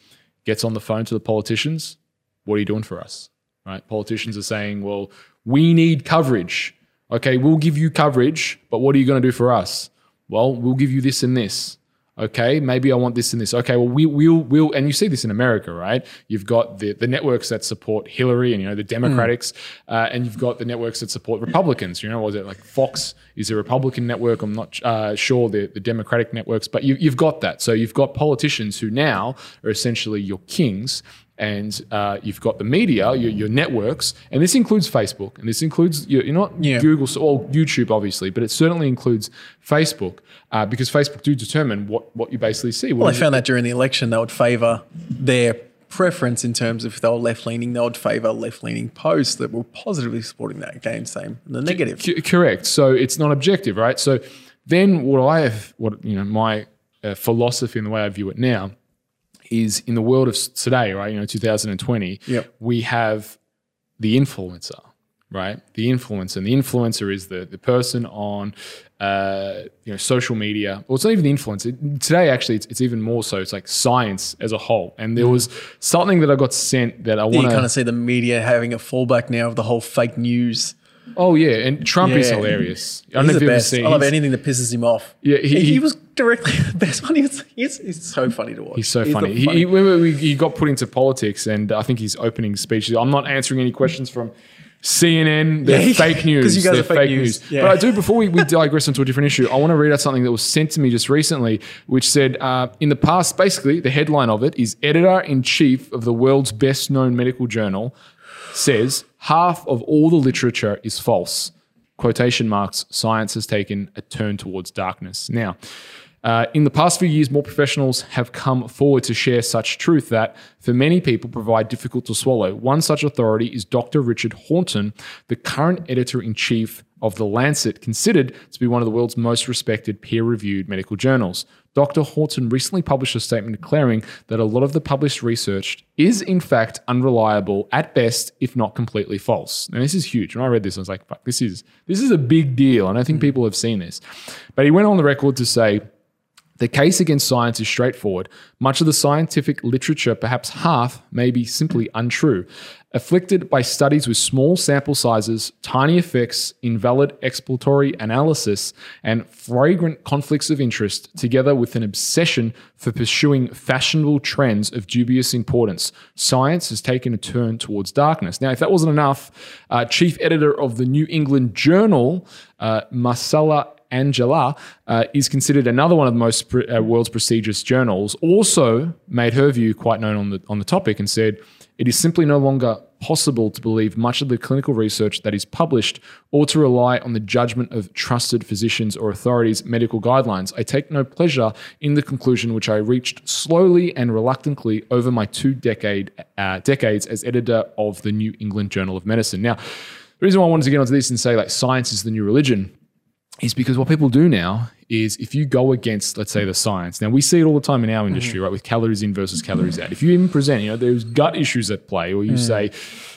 gets on the phone to the politicians. What are you doing for us? Right? Politicians are saying, well, we need coverage. Okay, we'll give you coverage, but what are you going to do for us? Well, we'll give you this and this. Okay, maybe I want this and this. Okay, well, we, we'll, we'll, and you see this in America, right? You've got the, the networks that support Hillary and, you know, the Democrats, uh, and you've got the networks that support Republicans. You know, was it like Fox is a Republican network? I'm not uh, sure the, the Democratic networks, but you, you've got that. So you've got politicians who now are essentially your kings and uh, you've got the media, your, your networks, and this includes Facebook, and this includes your, you're not Yeah. Google or YouTube, obviously, but it certainly includes Facebook uh, because Facebook do determine what, what you basically see. What Well, I is it- found that during the election, they would favour their preference in terms of if they were left leaning, they would favour left leaning posts that were positively supporting that game, same the negative. C- correct. So it's not objective, right? So then what I have, what you know, my uh, philosophy and the way I view it now is in the world of today, right? You know, 2020, Yep. we have the influencer, right? The influencer, and the influencer is the the person on, uh, you know, social media. Well, it's not even the influencer today. Actually, it's, it's even more so. It's like science as a whole. And there was something that I got sent that I You want kind of see the media having a fallback now of the whole fake news. Oh yeah, and Trump is Yeah. hilarious. I don't know if you've ever seen. I love anything that pisses him off. Yeah, he- he, he- was directly *laughs* the best one. He's, he's, he's so funny to watch. He's so the funny. He, he, when he got put into politics, and I think his opening speech. I'm not answering any questions from CNN. They're Yeah, he- fake news. you guys They're are fake news. Yeah. But I do. Before we, we digress into a different issue, I want to read out something that was sent to me just recently, which said, uh, in the past, basically, the headline of it is editor in chief of the world's best known medical journal says half of all the literature is false. Quotation marks, science has taken a turn towards darkness. Now, uh, in the past few years, more professionals have come forward to share such truth that, for many people, provide difficult to swallow. One such authority is Dr. Richard Horton, the current editor in chief of The Lancet, considered to be one of the world's most respected peer reviewed medical journals. Dr. Horton recently published a statement declaring that a lot of the published research is, in fact, unreliable at best, if not completely false. And this is huge. When I read this, I was like, fuck, this is, this is a big deal. And I think people have seen this. But he went on the record to say, The case against science is straightforward. Much of the scientific literature, perhaps half, may be simply untrue. Afflicted by studies with small sample sizes, tiny effects, invalid exploratory analysis, and fragrant conflicts of interest, together with an obsession for pursuing fashionable trends of dubious importance, science has taken a turn towards darkness. Now, if that wasn't enough, uh, chief editor of the New England Journal, uh, Marcella Angela uh, is considered another one of the most pre- uh, world's prestigious journals. Also made her view quite known on the on the topic and said it is simply no longer possible to believe much of the clinical research that is published or to rely on the judgment of trusted physicians or authorities' medical guidelines. I take no pleasure in the conclusion which I reached slowly and reluctantly over my two decade uh, decades as editor of the New England Journal of Medicine. Now, the reason why I wanted to get onto this and say like science is the new religion is because what people do now is if you go against, let's say, the science. Now we see it all the time in our industry, right, with calories in versus calories out. If you even present, you know, there's gut issues at play, or you say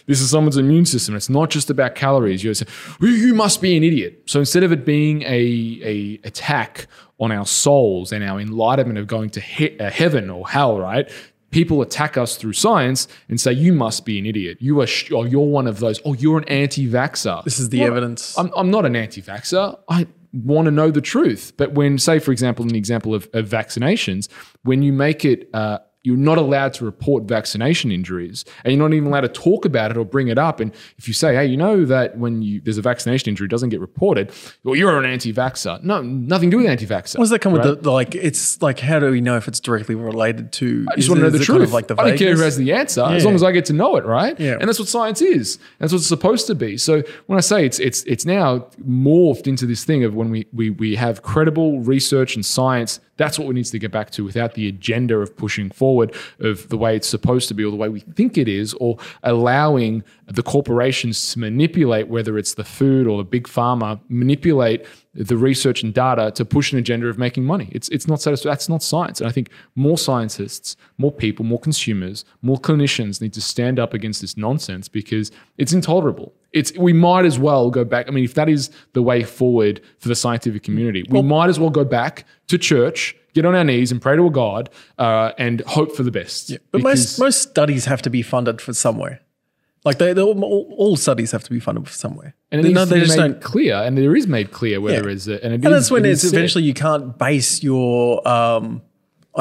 this is someone's immune system. It's not just about calories. You say you must be an idiot. So instead of it being a a attack on our souls and our enlightenment of going to he- uh, heaven or hell, right? People attack us through science and say you must be an idiot. You are, sh- oh, you're one of those. Oh, you're an anti-vaxxer. This is the evidence. I'm, I'm not an anti-vaxxer. I want to know the truth. But when, say, for example, in the example of, of vaccinations, when you make it, uh, you're not allowed to report vaccination injuries, and you're not even allowed to talk about it or bring it up. And if you say, "Hey, you know that when you there's a vaccination injury, it doesn't get reported," well, you're an anti-vaxxer. No, nothing to do with anti-vaxxer. What does that come right? with the like? It's like how do we know if it's directly related to? I just want to know the truth. of like the I don't care who has the answer, as long as I get to know it, right? Yeah. And that's what science is. That's what it's supposed to be. So when I say it's it's it's now morphed into this thing of when we we we have credible research and science, that's what we need to get back to without the agenda of pushing forward of the way it's supposed to be or the way we think it is, or allowing the corporations to manipulate whether it's the food or the big pharma manipulate the research and data to push an agenda of making money. It's it's not satisfying. That's not science. And I think more scientists, more people, more consumers, more clinicians need to stand up against this nonsense because it's intolerable. It's we might as well go back. I mean, if that is the way forward for the scientific community, we might as well go back to church, get on our knees and pray to a God, uh, and hope for the best. But most most studies have to be funded for somewhere. Like they, all, all studies have to be funded for somewhere. and it They- no, they just made don't. clear, and there is made clear whether Yeah. it's a, and, And is- that's when it it's is eventually you can't base your, um,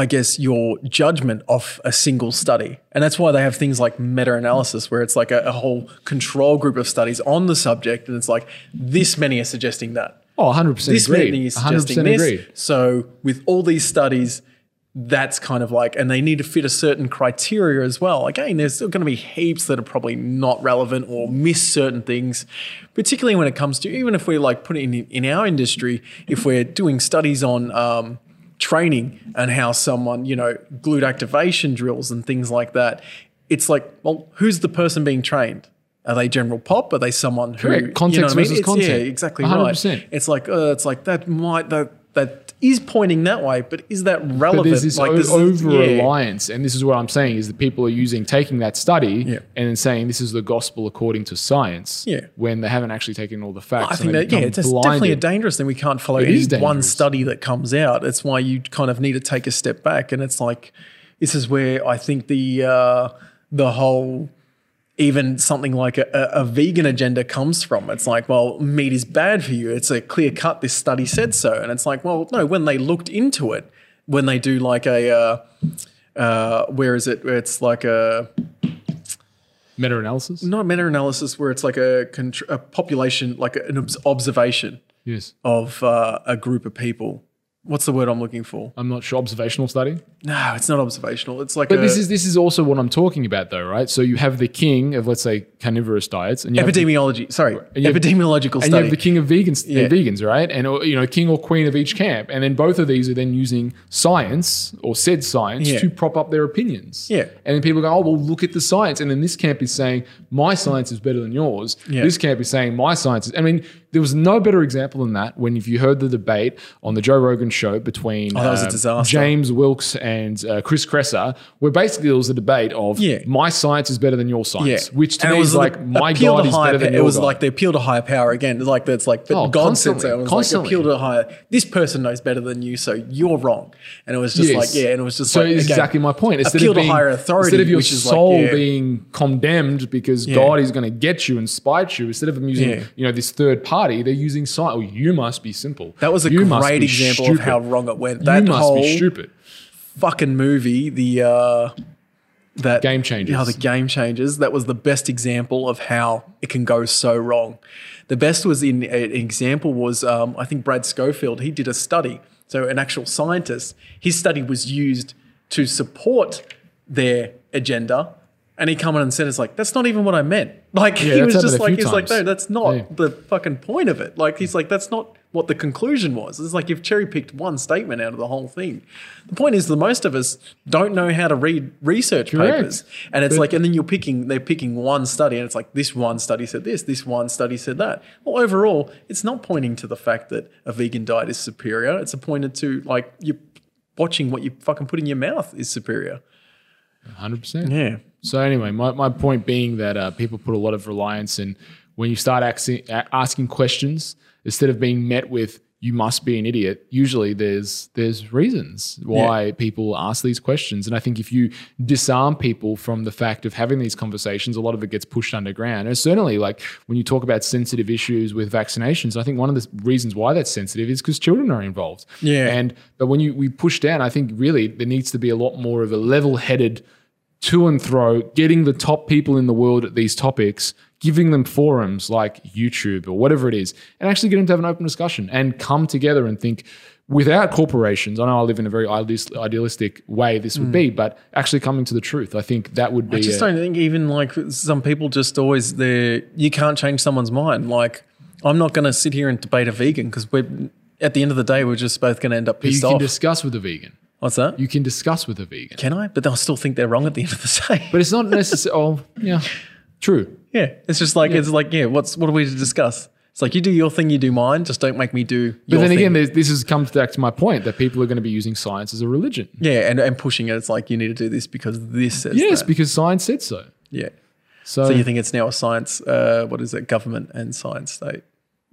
I guess, your judgment off a single study. And that's why they have things like meta analysis, where it's like a, a whole control group of studies on the subject. And it's like this many are suggesting that. Oh, 100 percent This agreed. many is 100 suggesting this. agreed. So with all these studies, that's kind of like, and they need to fit a certain criteria as well. Again, there's still going to be heaps that are probably not relevant or miss certain things, particularly when it comes to even if we're like putting in in our industry, if we're doing studies on um, training and how someone, you know, glute activation drills and things like that. It's like, well, who's the person being trained? Are they general pop? Are they someone who Correct. Context you know I mean? versus It's- Yeah, content. exactly 100%. right. It's like uh, it's like that might that that is pointing that way, but is that But relevant? there's this like o- this is- over yeah. reliance, and this is what I'm saying: is that people are using taking that study Yeah. and then saying this is the gospel according to science, Yeah. when they haven't actually taken all the facts. I think that yeah, it's definitely a dangerous thing. We can't follow It any one study that comes out. It's why you kind of need to take a step back, and it's like this is where I think the uh, the whole even something like a, a, vegan agenda comes from. It's like, well, meat is bad for you. It's a clear cut. This study said so, and it's like, well, no. When they looked into it, when they do like a uh, uh, where is it? Where it's like a meta-analysis. not meta-analysis where it's like a, contr- a population, like an obs- observation Yes, of uh, a group of people. What's the word I'm looking for? I'm not sure. Observational study. No, it's not observational. It's like But a this is this is also what I'm talking about, though, right? So you have the king of let's say carnivorous diets, and you have the- epidemiology. Sorry, you have- epidemiological and you have the king of vegans, Yeah. vegans, right? And or, you know, king or queen of each camp, and then both of these are then using science or said science Yeah. to prop up their opinions. Yeah. and then people go, "Oh, well, look at the science," and then this camp is saying my science is better than yours. Yeah. This camp is saying my science is. I mean, there was no better example than that when if you heard the debate on the Joe Rogan show between Oh, that was a uh, disaster. James Wilks and uh, Chris Kresser, where basically there was a debate of Yeah. my science is better than your science, which to And me was is like my God is better than It was God. like the appeal to higher power again. It's Like that's like, but Oh, God said so. It was constantly. like appeal to higher. This person knows better than you, so you're wrong. And it was just Yes. like yeah, and it was just so like again, exactly my point. Instead appeal of being, to higher authority, instead of your which soul like, yeah. being condemned because God is going to get you and spite you, instead of them using Yeah. you know this third party, they're using science. Oh, you must be simple. That was a You great example stupid. of how wrong it went. you That must whole be stupid. Fucking movie, the uh, that Game Changers. Yeah, the game changers. That was the best example of how it can go so wrong. The best was in an example was um, I think Brad Schoenfeld. He did a study. So an actual scientist. His study was used to support their agenda. And he come in and said, "It's like that's not even what I meant." *laughs* Like he was just like, "He's like, no, that's not Yeah. the fucking point of it." Like he's like, "That's not what the conclusion was." It's like you've cherry picked one statement out of the whole thing. The point is, the most of us don't know how to read research Correct. papers, and it's But- like, and then you're picking, they're picking one study, and it's like this one study said this, this one study said that. Well, overall, it's not pointing to the fact that a vegan diet is superior. It's a pointed to like you watching what you fucking put in your mouth is superior. Hundred percent. Yeah. So anyway, my, my point being that uh, people put a lot of reliance in when you start asking, asking questions instead of being met with "you must be an idiot." Usually, there's there's reasons why people ask these questions, and I think if you disarm people from the fact of having these conversations, a lot of it gets pushed underground. And certainly, like when you talk about sensitive issues with vaccinations, I think one of the reasons why that's sensitive is because children are involved. Yeah. and but when you we push down, I think really there needs to be a lot more of a level-headed to and fro, getting the top people in the world at these topics, giving them forums like YouTube or whatever it is, and actually get them to have an open discussion and come together and think without corporations. I know I live in a very idealistic way this would be, mm. but actually coming to the truth, I think that would be. I just a- don't think even like some people just always they you can't change someone's mind. Like I'm not going to sit here and debate a vegan because we're at the end of the day we're just both going to end up you can off. discuss with a vegan. What's that? You can discuss with a vegan, Can I? But they'll still think they're wrong at the end of the day. but it's not necessary. oh, yeah, true. Yeah, it's just like it's like yeah. What's what are we to discuss? It's like you do your thing, you do mine. Just don't make me do. But then again, this is comes back to my point that people are going to be using science as a religion. yeah, and, and pushing it. It's like you need to do this because this says Yes, that. because science said so. yeah. So, So you think it's now a science? Uh, what is it? Government and science state.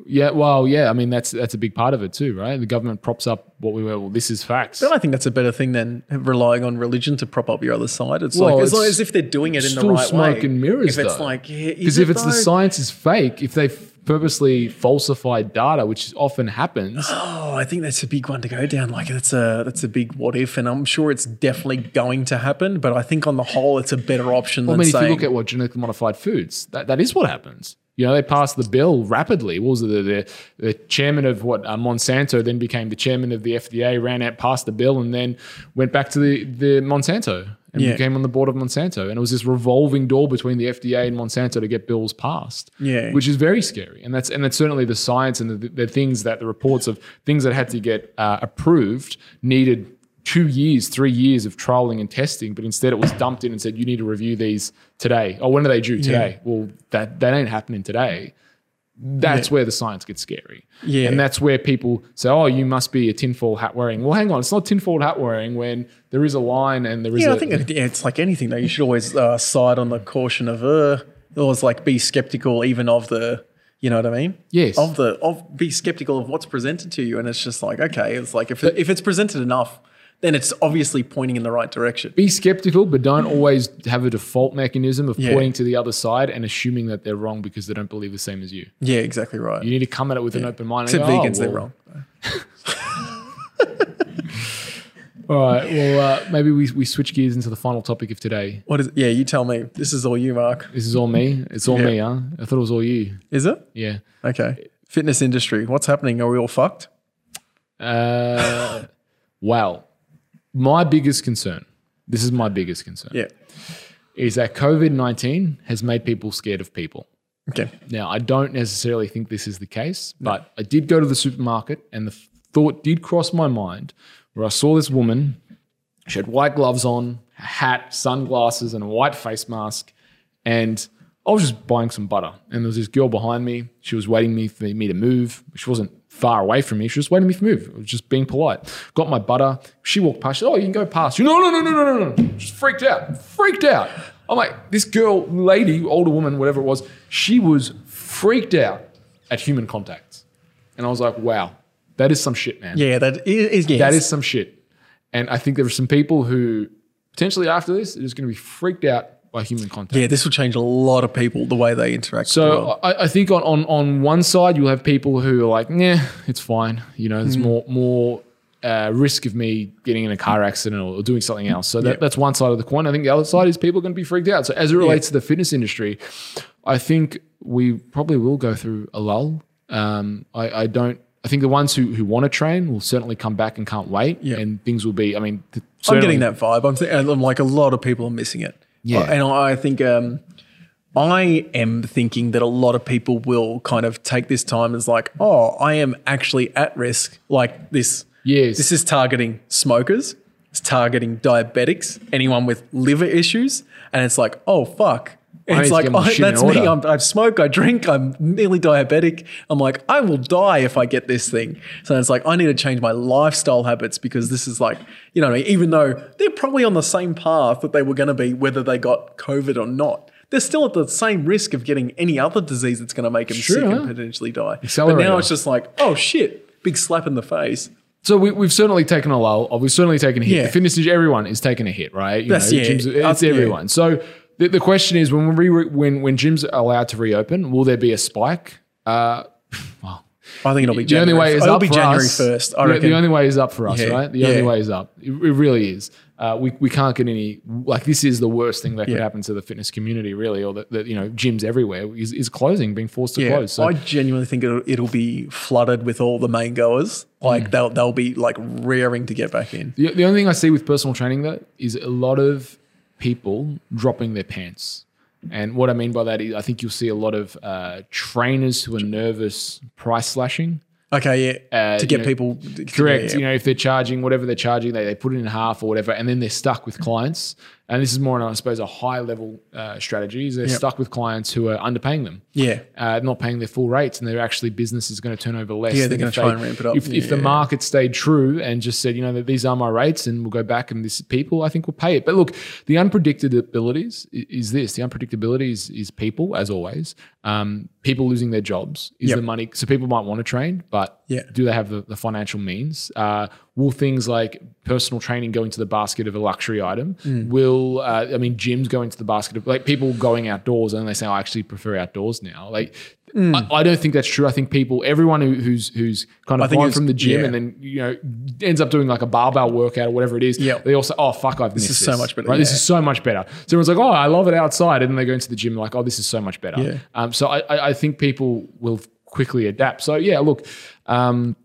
Yeah, well, yeah. I mean, that's that's a big part of it too, right? The government props up what we were. Well, this is facts. But I think that's a better thing than relying on religion to prop up your other side. It's Well, like as long as if they're doing it in the right smoke way. and mirrors, if it's though. like yeah, Because if it's the science is fake, if they purposely falsified data, which often happens, Oh, I think that's a big one to go down. Like that's a that's a big what if, and I'm sure it's definitely going to happen. But I think on the whole, it's a better option I than mean, if saying you look at what genetically modified foods, that, that is what happens. You know, they passed the bill rapidly. What was it? The, the, the chairman of what uh, Monsanto then became the chairman of the FDA, ran out, passed the bill, and then went back to the, the Monsanto and Yeah. became on the board of Monsanto. And it was this revolving door between the FDA and Monsanto to get bills passed. Yeah. which is very scary. And that's and that's certainly the science and the, the things that the reports of things that had to get uh, approved needed two years, three years of trialing and testing, but instead it was dumped in and said, you need to review these today. Oh, when are they due? Today. Well, that, that ain't happening today. That's where the science gets scary. Yeah. And that's where people say, oh, you must be a tinfoil hat wearing. Well, hang on. It's not tinfoil hat wearing when there is a line and there is yeah, a. I think yeah, it's like anything that You should always uh, side on the caution of uh, always like be skeptical even of the. You know what I mean? Yes. Of the of be skeptical of what's presented to you, and it's just like okay, it's like if it, if it's presented enough, then it's obviously pointing in the right direction. be skeptical, but don't always have a default mechanism of Yeah. pointing to the other side and assuming that they're wrong because they don't believe the same as you. Yeah, exactly right. You need to come at it with an open mind. and Except go, oh, vegans, they're wrong. *laughs* All right. Well, uh, maybe we, we switch gears into the final topic of today. What is? Yeah, you tell me. This is all you, Mark. This is all me. It's all Yeah. me, huh? I thought it was all you. Is it? Yeah. Okay. Fitness industry. What's happening? Are we all fucked? Uh, *laughs* well, my biggest concern, this is my biggest concern, Yeah. is that COVID 19 has made people scared of people. Okay. Now, I don't necessarily think this is the case, but I did go to the supermarket and the thought did cross my mind where I saw this woman. She had white gloves on, a hat, sunglasses, and a white face mask. And I was just buying some butter, and there was this girl behind me. She was waiting me for me to move. She wasn't far away from me. She was waiting me to move. I was just being polite. Got my butter. She walked past. She said, "Oh, you can go past." She, no, no, no, no, no, no, no. Just freaked out. Freaked out. I'm like, this girl, lady, older woman, whatever it was. She was freaked out at human contact, and I was like, wow, that is some shit, man. Yeah, that is. Yes. That is some shit. And I think there are some people who potentially after this are just going to be freaked out by human contact. Yeah, this will change a lot of people the way they interact. So. I, I think on, on on one side you'll have people who are like, yeah, it's fine. You know, Mm. there's more more uh, risk of me getting in a car accident or, doing something else. So that, Yeah. that's one side of the coin. I think the other side is people are going to be freaked out. So as it relates to the fitness industry, I think we probably will go through a lull. Um, I, I don't. I think the ones who, who want to train will certainly come back and can't wait. Yeah. And things will be. I mean, th- I'm getting that vibe. I'm, th- I'm like a lot of people are missing it. Yeah. and I think um, I am thinking that a lot of people will kind of take this time as like, oh, I am actually at risk. Like this. Yes. This is targeting smokers. It's targeting diabetics, anyone with liver issues, and it's like, oh fuck. It's like, oh, that's me. I'm, I smoke, I drink, I'm nearly diabetic. I'm like, I will die if I get this thing. So it's like, I need to change my lifestyle habits because this is like, you know, even though they're probably on the same path that they were going to be, whether they got COVID or not, they're still at the same risk of getting any other disease that's going to make them Sure, sick huh? and potentially die. But now it's just like, oh shit, big slap in the face. So we, we've certainly taken a lull. We've certainly taken a hit. Yeah. The fitness industry, everyone is taking a hit, right? You That's- yeah. gyms- it's Uh, yeah. everyone. So the, the question is, when we re, when when gyms are allowed to reopen, will there be a spike? Uh, well, I think it'll be the January. only way is it'll up be for January us. first. I The- reckon. The only way is up for us, Yeah. right? The Yeah. only way is up. It, it really is. Uh, we, we can't get any like this is the worst thing that could Yeah. happen to the fitness community, really, or that that, you know gyms everywhere is, is closing, being forced to Yeah, close. So I genuinely think it'll, it'll be flooded with all the main goers. Like Mm. they'll they'll be like rearing to get back in. The, the only thing I see with personal training though is a lot of people dropping their pants. And what I mean by that is I think you'll see a lot of uh, trainers who are nervous price slashing. Okay, yeah, Uh, to get know, people Correct. yeah, You know, if they're charging whatever they're charging, they, they put it in half or whatever, and then they're stuck with clients. And this is more, on, I suppose, a high level uh, strategy. Is they're Yep. stuck with clients who are underpaying them. yeah, uh, not paying their full rates, and their actually business is going to turn over less. Yeah, they're gonna if try they- and ramp it up. If, if the market stayed true and just said, you know, that these are my rates, and we'll go back and this people, I think will pay it. But look, the unpredictabilities is this: the unpredictability is, is people, as always. Um, people losing their jobs is Yep. the money. So people might want to train, but Yeah. do they have the, the financial means? Uh, will things like personal training go into the basket of a luxury item? Mm. Will uh, I mean gyms go into the basket of like people going outdoors and they say, "Oh, I actually prefer outdoors now. Like I, I don't think that's true. I think people, everyone who, who's who's kind Mm. Of gone from the gym yeah. and then you know ends up doing like a barbell workout or whatever it is. Yep. They all say, "Oh fuck, I've missed is this. so much better, Right? This is so much better." So everyone's like, "Oh, I love it outside," and then they go into the gym like, "Oh, this is so much better." Yeah. Um, so I, I, I think people will quickly adapt. So yeah, look. Um,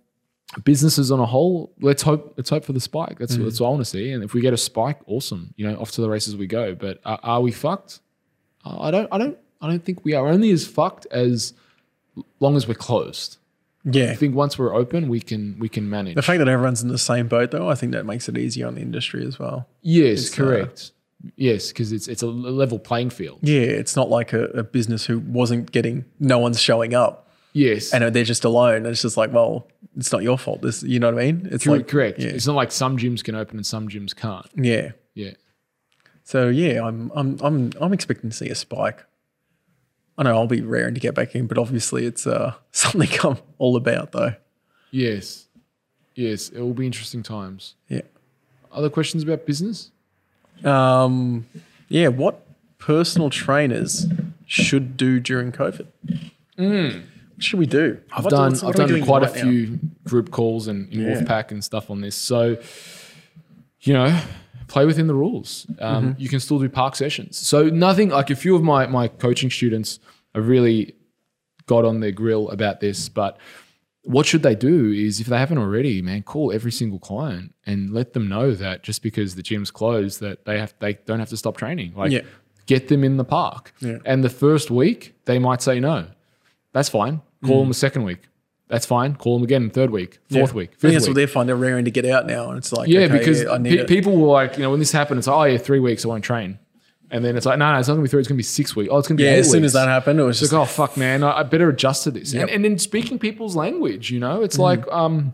businesses on a whole, let's hope let's hope for the spike. That's that's what I want to see. And if we get a spike, awesome. You know, off to the races we go. But are, are we fucked? Uh, I don't I don't I don't think we are. Only as fucked as long as we're closed. yeah. I think once we're open, we can we can manage. The fact that everyone's in the same boat, though, I think that makes it easier on the industry as well. yes, uh, correct. yes, because it's it's a level playing field. Yeah, it's not like a, a business who wasn't getting, no one's showing up, Yes, and they're just alone. It's just like, well, it's not your fault. This, you know what I mean? It's Cor- like correct. Yeah, It's not like some gyms can open and some gyms can't. yeah. Yeah. So yeah, I'm I'm I'm I'm expecting to see a spike. I know I'll be raring to get back in, but obviously it's uh, *laughs* something I'm all about though. Yes. Yes. It will be interesting times. Yeah. Other questions about business? Um, yeah. What personal trainers should do during COVID? What should we do? I've What- done are I've done quite a right now? few group calls and in Yeah. Wolfpack and stuff on this. So, you know, play within the rules. Um, Mm-hmm. You can still do park sessions. So nothing like a few of my my coaching students have really got on their grill about this, but what should they do is if they haven't already, man, call every single client and let them know that just because the gym's closed, that they have they don't have to stop training. Like Yeah. get them in the park. Yeah. And the first week they might say no. That's fine. Call Mm. them the second week. That's fine. Call them again third week, Yeah. fourth week, I think fifth that's week. what they're finding. They're raring to get out now, and it's like Yeah, okay, because yeah, I need pe- people were like, you know, when this happened, it's like, oh yeah, three weeks I won't train. And then it's like, no, no, it's not gonna be three. It's gonna be six weeks. Oh, it's gonna be Yeah, as soon weeks. as that happened, it was It's just like, oh fuck, man, I, I better adjust to this. Yep. And, and then speaking people's language, you know, it's Mm-hmm. like, um,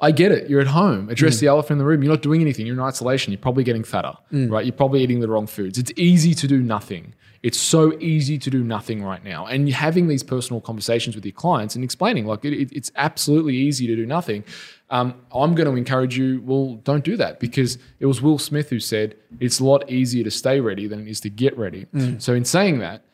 I get it. You're at home. Address Mm. the elephant in the room. You're not doing anything. You're in isolation. You're probably getting fatter, Mm. right? You're probably eating the wrong foods. It's easy to do nothing. It's so easy to do nothing right now. And you're having these personal conversations with your clients and explaining, like, it, it- it's absolutely easy to do nothing. Um, I'm going to encourage you, well, don't do that because it was Will Smith who said it's a lot easier to stay ready than it is to get ready. Mm. So, in saying that,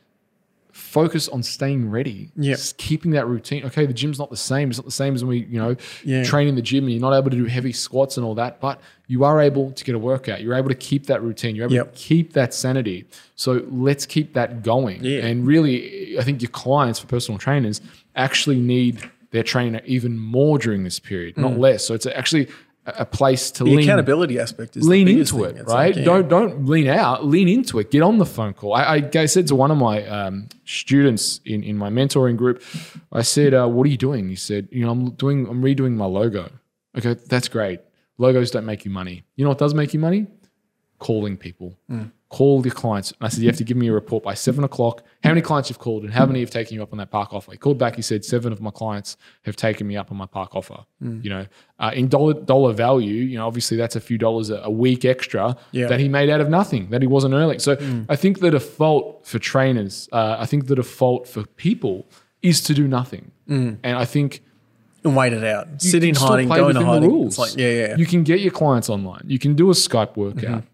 focus on staying ready. Just keeping that routine. Okay, the gym's not the same. It's not the same as when we, you know, Yeah. train in the gym and you're not able to do heavy squats and all that, but you are able to get a workout. You're able to keep that routine. You're able Yep. to keep that sanity. So let's keep that going. Yeah. And really, I think your clients for personal trainers actually need their trainer even more during this period, not mm. less. So it's actually a place to the lean accountability aspect is lean into it, right? like, yeah. Don't don't lean out. Lean into it. Get on the phone call. I, I, I said to one of my um, students in, in my mentoring group, I said, uh, "What are you doing?" He said, "You know, I'm doing. I'm redoing my logo." Okay, that's great. Logos don't make you money. You know what does make you money? Calling people. Mm. Call your clients. And I said, you have to give me a report by seven o'clock. How many clients you've called and how many have taken you up on that park offer? He called back. He said, seven of my clients have taken me up on my park offer. Mm. You know, uh, in dollar dollar value, you know, obviously that's a few dollars a, a week extra Yeah. that he made out of nothing that he wasn't earning. So I think the default for trainers, uh, I think the default for people is to do nothing. And I think and wait it out. you Sit in hiding, go into hiding. The rules. It's like, yeah, yeah. You can get your clients online. You can do a Skype workout. Mm-hmm.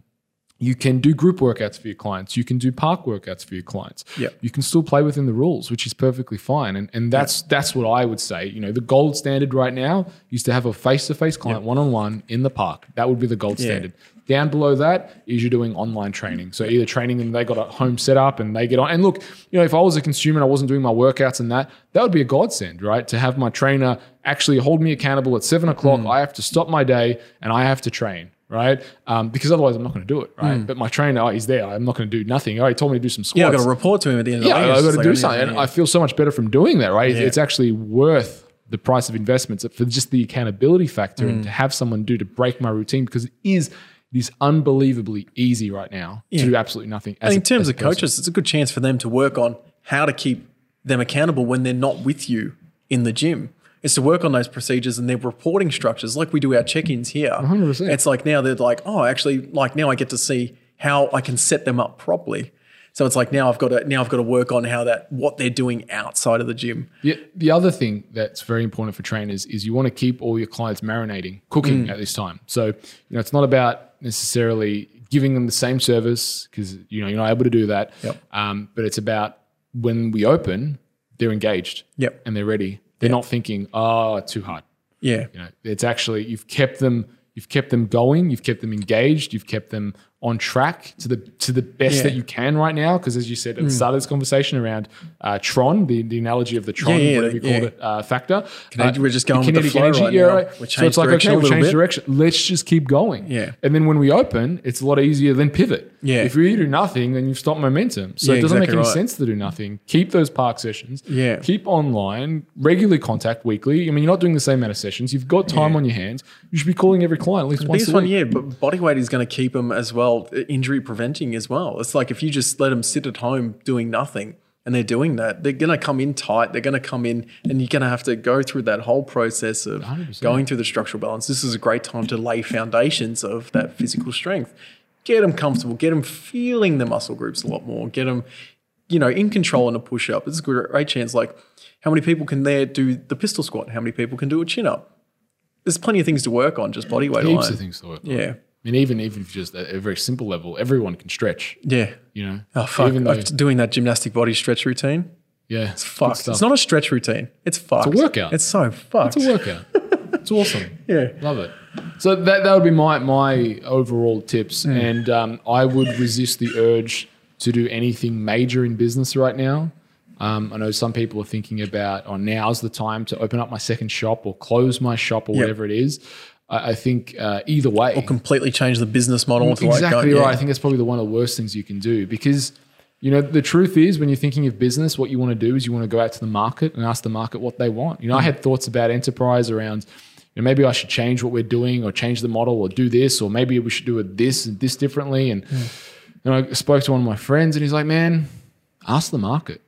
You can do group workouts for your clients. You can do park workouts for your clients. Yep. You can still play within the rules, which is perfectly fine. And and that's that's what I would say. You know, the gold standard right now is to have a face-to-face client one-on-one in the park. That would be the gold Yeah. standard. Down below that is you're doing online training. So either training them, they got a home setup and they get on. And look, you know, if I was a consumer and I wasn't doing my workouts and that, that would be a godsend, right? To have my trainer actually hold me accountable at seven o'clock. Mm. I have to stop my day and I have to train. Right, um, because otherwise I'm not going to do it. Right, but my trainer, oh, he's there. I'm not going to do nothing. Oh, he told me to do some squats. yeah, I've got to report to him at the end Yeah, of the week. I It's got to like, do something. And. I feel so much better from doing that, right? Yeah. It's actually worth the price of investments for just the accountability factor Mm. and to have someone do to break my routine because it is it is unbelievably easy right now Yeah. to do absolutely nothing. As And a- in terms a of person. coaches, it's a good chance for them to work on how to keep them accountable when they're not with you in the gym. It's to work on those procedures and their reporting structures, like we do our check-ins here. 100%. It's like now they're like, oh, actually, like now I get to see how I can set them up properly. So it's like now I've got to now I've got to work on how that what they're doing outside of the gym. The, the other thing that's very important for trainers is you want to keep all your clients marinating, cooking Mm. at this time. So, you know, it's not about necessarily giving them the same service because, you know, you're not able to do that. Yep. Um, but it's about when we open, they're engaged Yep. and they're ready. They're not thinking, oh, too hard. Yeah. You know, it's actually, you've kept them, you've kept them going, you've kept them engaged, you've kept them on track to the to the best Yeah. Mm. that you can right now. Because as you said at the start of this conversation around uh, Tron, the, the analogy of the Tron, Yeah, yeah, whatever you called it, uh, factor. Kinetic- uh, we're just going with the kinetic flow right yeah, right. We So it's like, okay, we'll change bit. direction. Let's just keep going. Yeah. And then when we open, it's a lot easier than pivot. Yeah. If you do nothing, then you've stopped momentum. So it doesn't exactly make any right. sense to do nothing. Keep those park sessions. Yeah. Keep online, regularly contact weekly. I mean, you're not doing the same amount of sessions. You've got time on your hands. You should be calling every client at least once Biggest a one, yeah, but body weight is going to keep them as well, uh, injury preventing as well. It's like if you just let them sit at home doing nothing and they're doing that, they're going to come in tight. They're going to come in and you're going to have to go through that whole process of 100%. going through the structural balance. This is a great time to lay foundations of that physical strength. Get them comfortable, get them feeling the muscle groups a lot more, get them, you know, in control in a push up. It's a great chance. Like, how many people can there do the pistol squat? How many people can do a chin up? There's plenty of things to work on, just body weight Heaps alone. of things to work on. Yeah. I mean, even even if just at a very simple level, everyone can stretch. Yeah. You know, Oh fuck! Even though, doing that gymnastic body stretch routine, yeah, it's fuck. It's not a stretch routine. It's fucked. It's a workout. It's so fucked. It's a workout. *laughs* it's awesome. Yeah. Love it. So that, that would be my my overall tips, Mm. and um, I would resist the urge to do anything major in business right now. Um, I know some people are thinking about, oh, now's the time to open up my second shop or close my shop or Yep. whatever it is. I, I think uh, either way, or Completely change the business model. Exactly right. yeah. I think that's probably the one of the worst things you can do because you know the truth is when you're thinking of business, what you want to do is you want to go out to the market and ask the market what they want. You know, Hmm. I had thoughts about enterprise around. You know, maybe I should change what we're doing or change the model or do this or maybe we should do it this and this differently and. Hmm. And I spoke to one of my friends, and he's like, "Man, ask the market."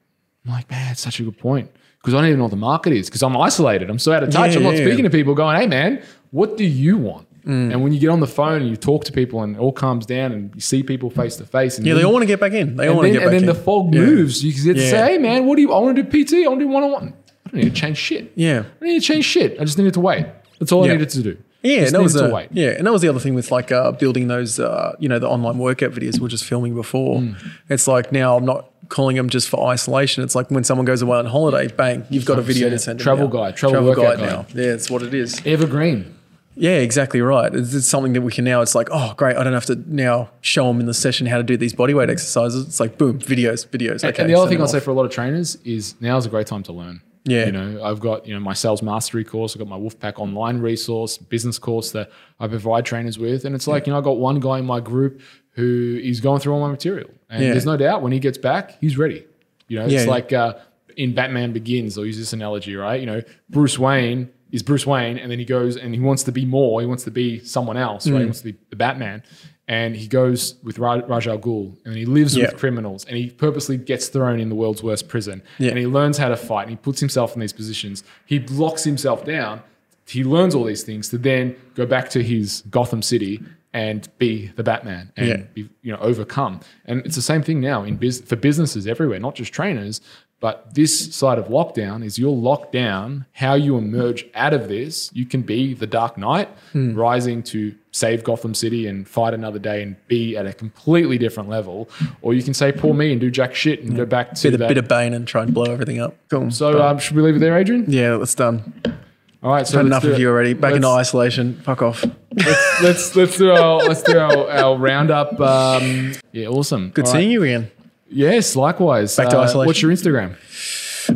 I'm like, "Man, it's such a good point." Because I don't even know what the market is because I'm isolated. I'm so out of touch. Yeah, I'm not yeah. speaking to people going, hey, man, what do you want? And when you get on the phone and you talk to people and it all calms down and you see people face to face. Yeah, then- they all want to get back in. They all want to get back in. and then the fog Yeah. moves. You to Yeah. say, hey, man, what do you, I want to do PT. I want to do one on one. I don't need to change shit. Yeah. I need to change shit. I just needed to wait. That's all I needed to do. Yeah, just and that was a, to wait. yeah, and that was the other thing with like uh, building those, uh, you know, the online workout videos we were just filming before. Hmm. It's like now I'm not calling them just for isolation. It's like when someone goes away on holiday, bang, you've got a video to send. Travel guide, travel workout guide. now. Yeah, it's what it is. Evergreen. Yeah, exactly right. It's, it's something that we can now. It's like, oh, great! I don't have to now show them in the session how to do these bodyweight exercises. It's like, boom, videos, videos. Okay. and the other thing I'll say for a lot of trainers is now is a great time to learn. Yeah. You know, I've got, you know, my sales mastery course, I've got my Wolfpack online resource, business course that I provide trainers with. And it's like, you know, I got one guy in my group who is going through all my material. And Yeah. there's no doubt when he gets back, he's ready. You know, it's Yeah. like uh, in Batman Begins, I'll use this analogy, right? You know, Bruce Wayne is Bruce Wayne, and then he goes and he wants to be more. He wants to be someone else, Mm. right? He wants to be the Batman. And he goes with Ra- Ra's Al Ghul, and he lives Yeah. with criminals, and he purposely gets thrown in the world's worst prison, Yeah. and he learns how to fight, and he puts himself in these positions. He locks himself down. He learns all these things to then go back to his Gotham City and be the Batman and Yeah. be, you know overcome. And it's the same thing now in biz- for businesses everywhere, not just trainers. But this side of lockdown is you're locked down. How you emerge out of this, you can be the Dark Knight, Hmm. rising to save Gotham City and fight another day and be at a completely different level, or you can say poor me and do jack shit and go back to bit, that. of, bit of Bane and try and blow everything up. Cool. so um, should we leave it there, Adrian? yeah, that's done. All right, so enough of it. you already. Back into Let's- isolation. Fuck off. let's let's do our let's do our, our roundup. Um, yeah, awesome. Good All right. seeing you again. Yes, likewise. Back to Uh, isolation. What's your Instagram?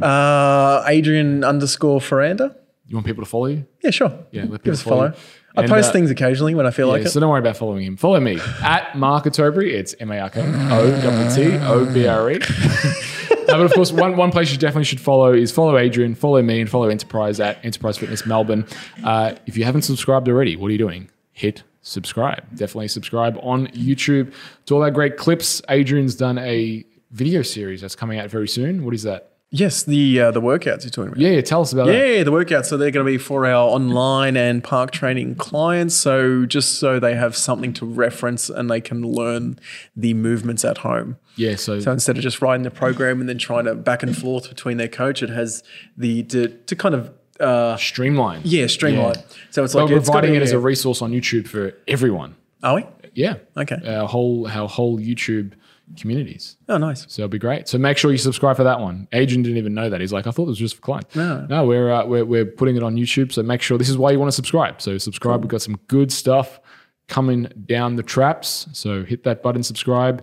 Uh, Adrian underscore Ferranda. You want people to follow you? Yeah, sure. Yeah, let people give us a follow follow. I And, post uh, things occasionally when I feel like it. so don't worry about following him. Follow me *laughs* at Mark Ottobre. It's M A R K O T T O B R E. *laughs* Uh, but of course, one, one place you definitely should follow is follow Adrian, follow me, and follow Enterprise at Enterprise Fitness Melbourne. Uh, if you haven't subscribed already, what are you doing? Hit subscribe. Definitely subscribe on YouTube to all our great clips. Adrian's done a video series that's coming out very soon. What is that? yes, the uh, the workouts you're talking about. Yeah, yeah tell us about that. Yeah, the workouts. So they're going to be for our online and park training clients. So just so they have something to reference and they can learn the movements at home. Yeah, so, So instead of just writing the program and then trying to back and forth between their coach, it has the to, to kind of uh, streamline. yeah streamline. Yeah. So it's like it's providing it as a resource on YouTube for everyone. Are we? Yeah. Okay. Our whole our whole YouTube communities. Oh, nice. So it'll be great. So make sure you subscribe for that one. Adrian didn't even know that. He's like, I thought it was just for clients. No. no, we're, uh, we're we're putting it on YouTube. So make sure this is why you want to subscribe. So subscribe. We've got some good stuff coming down the traps. So hit that button, subscribe,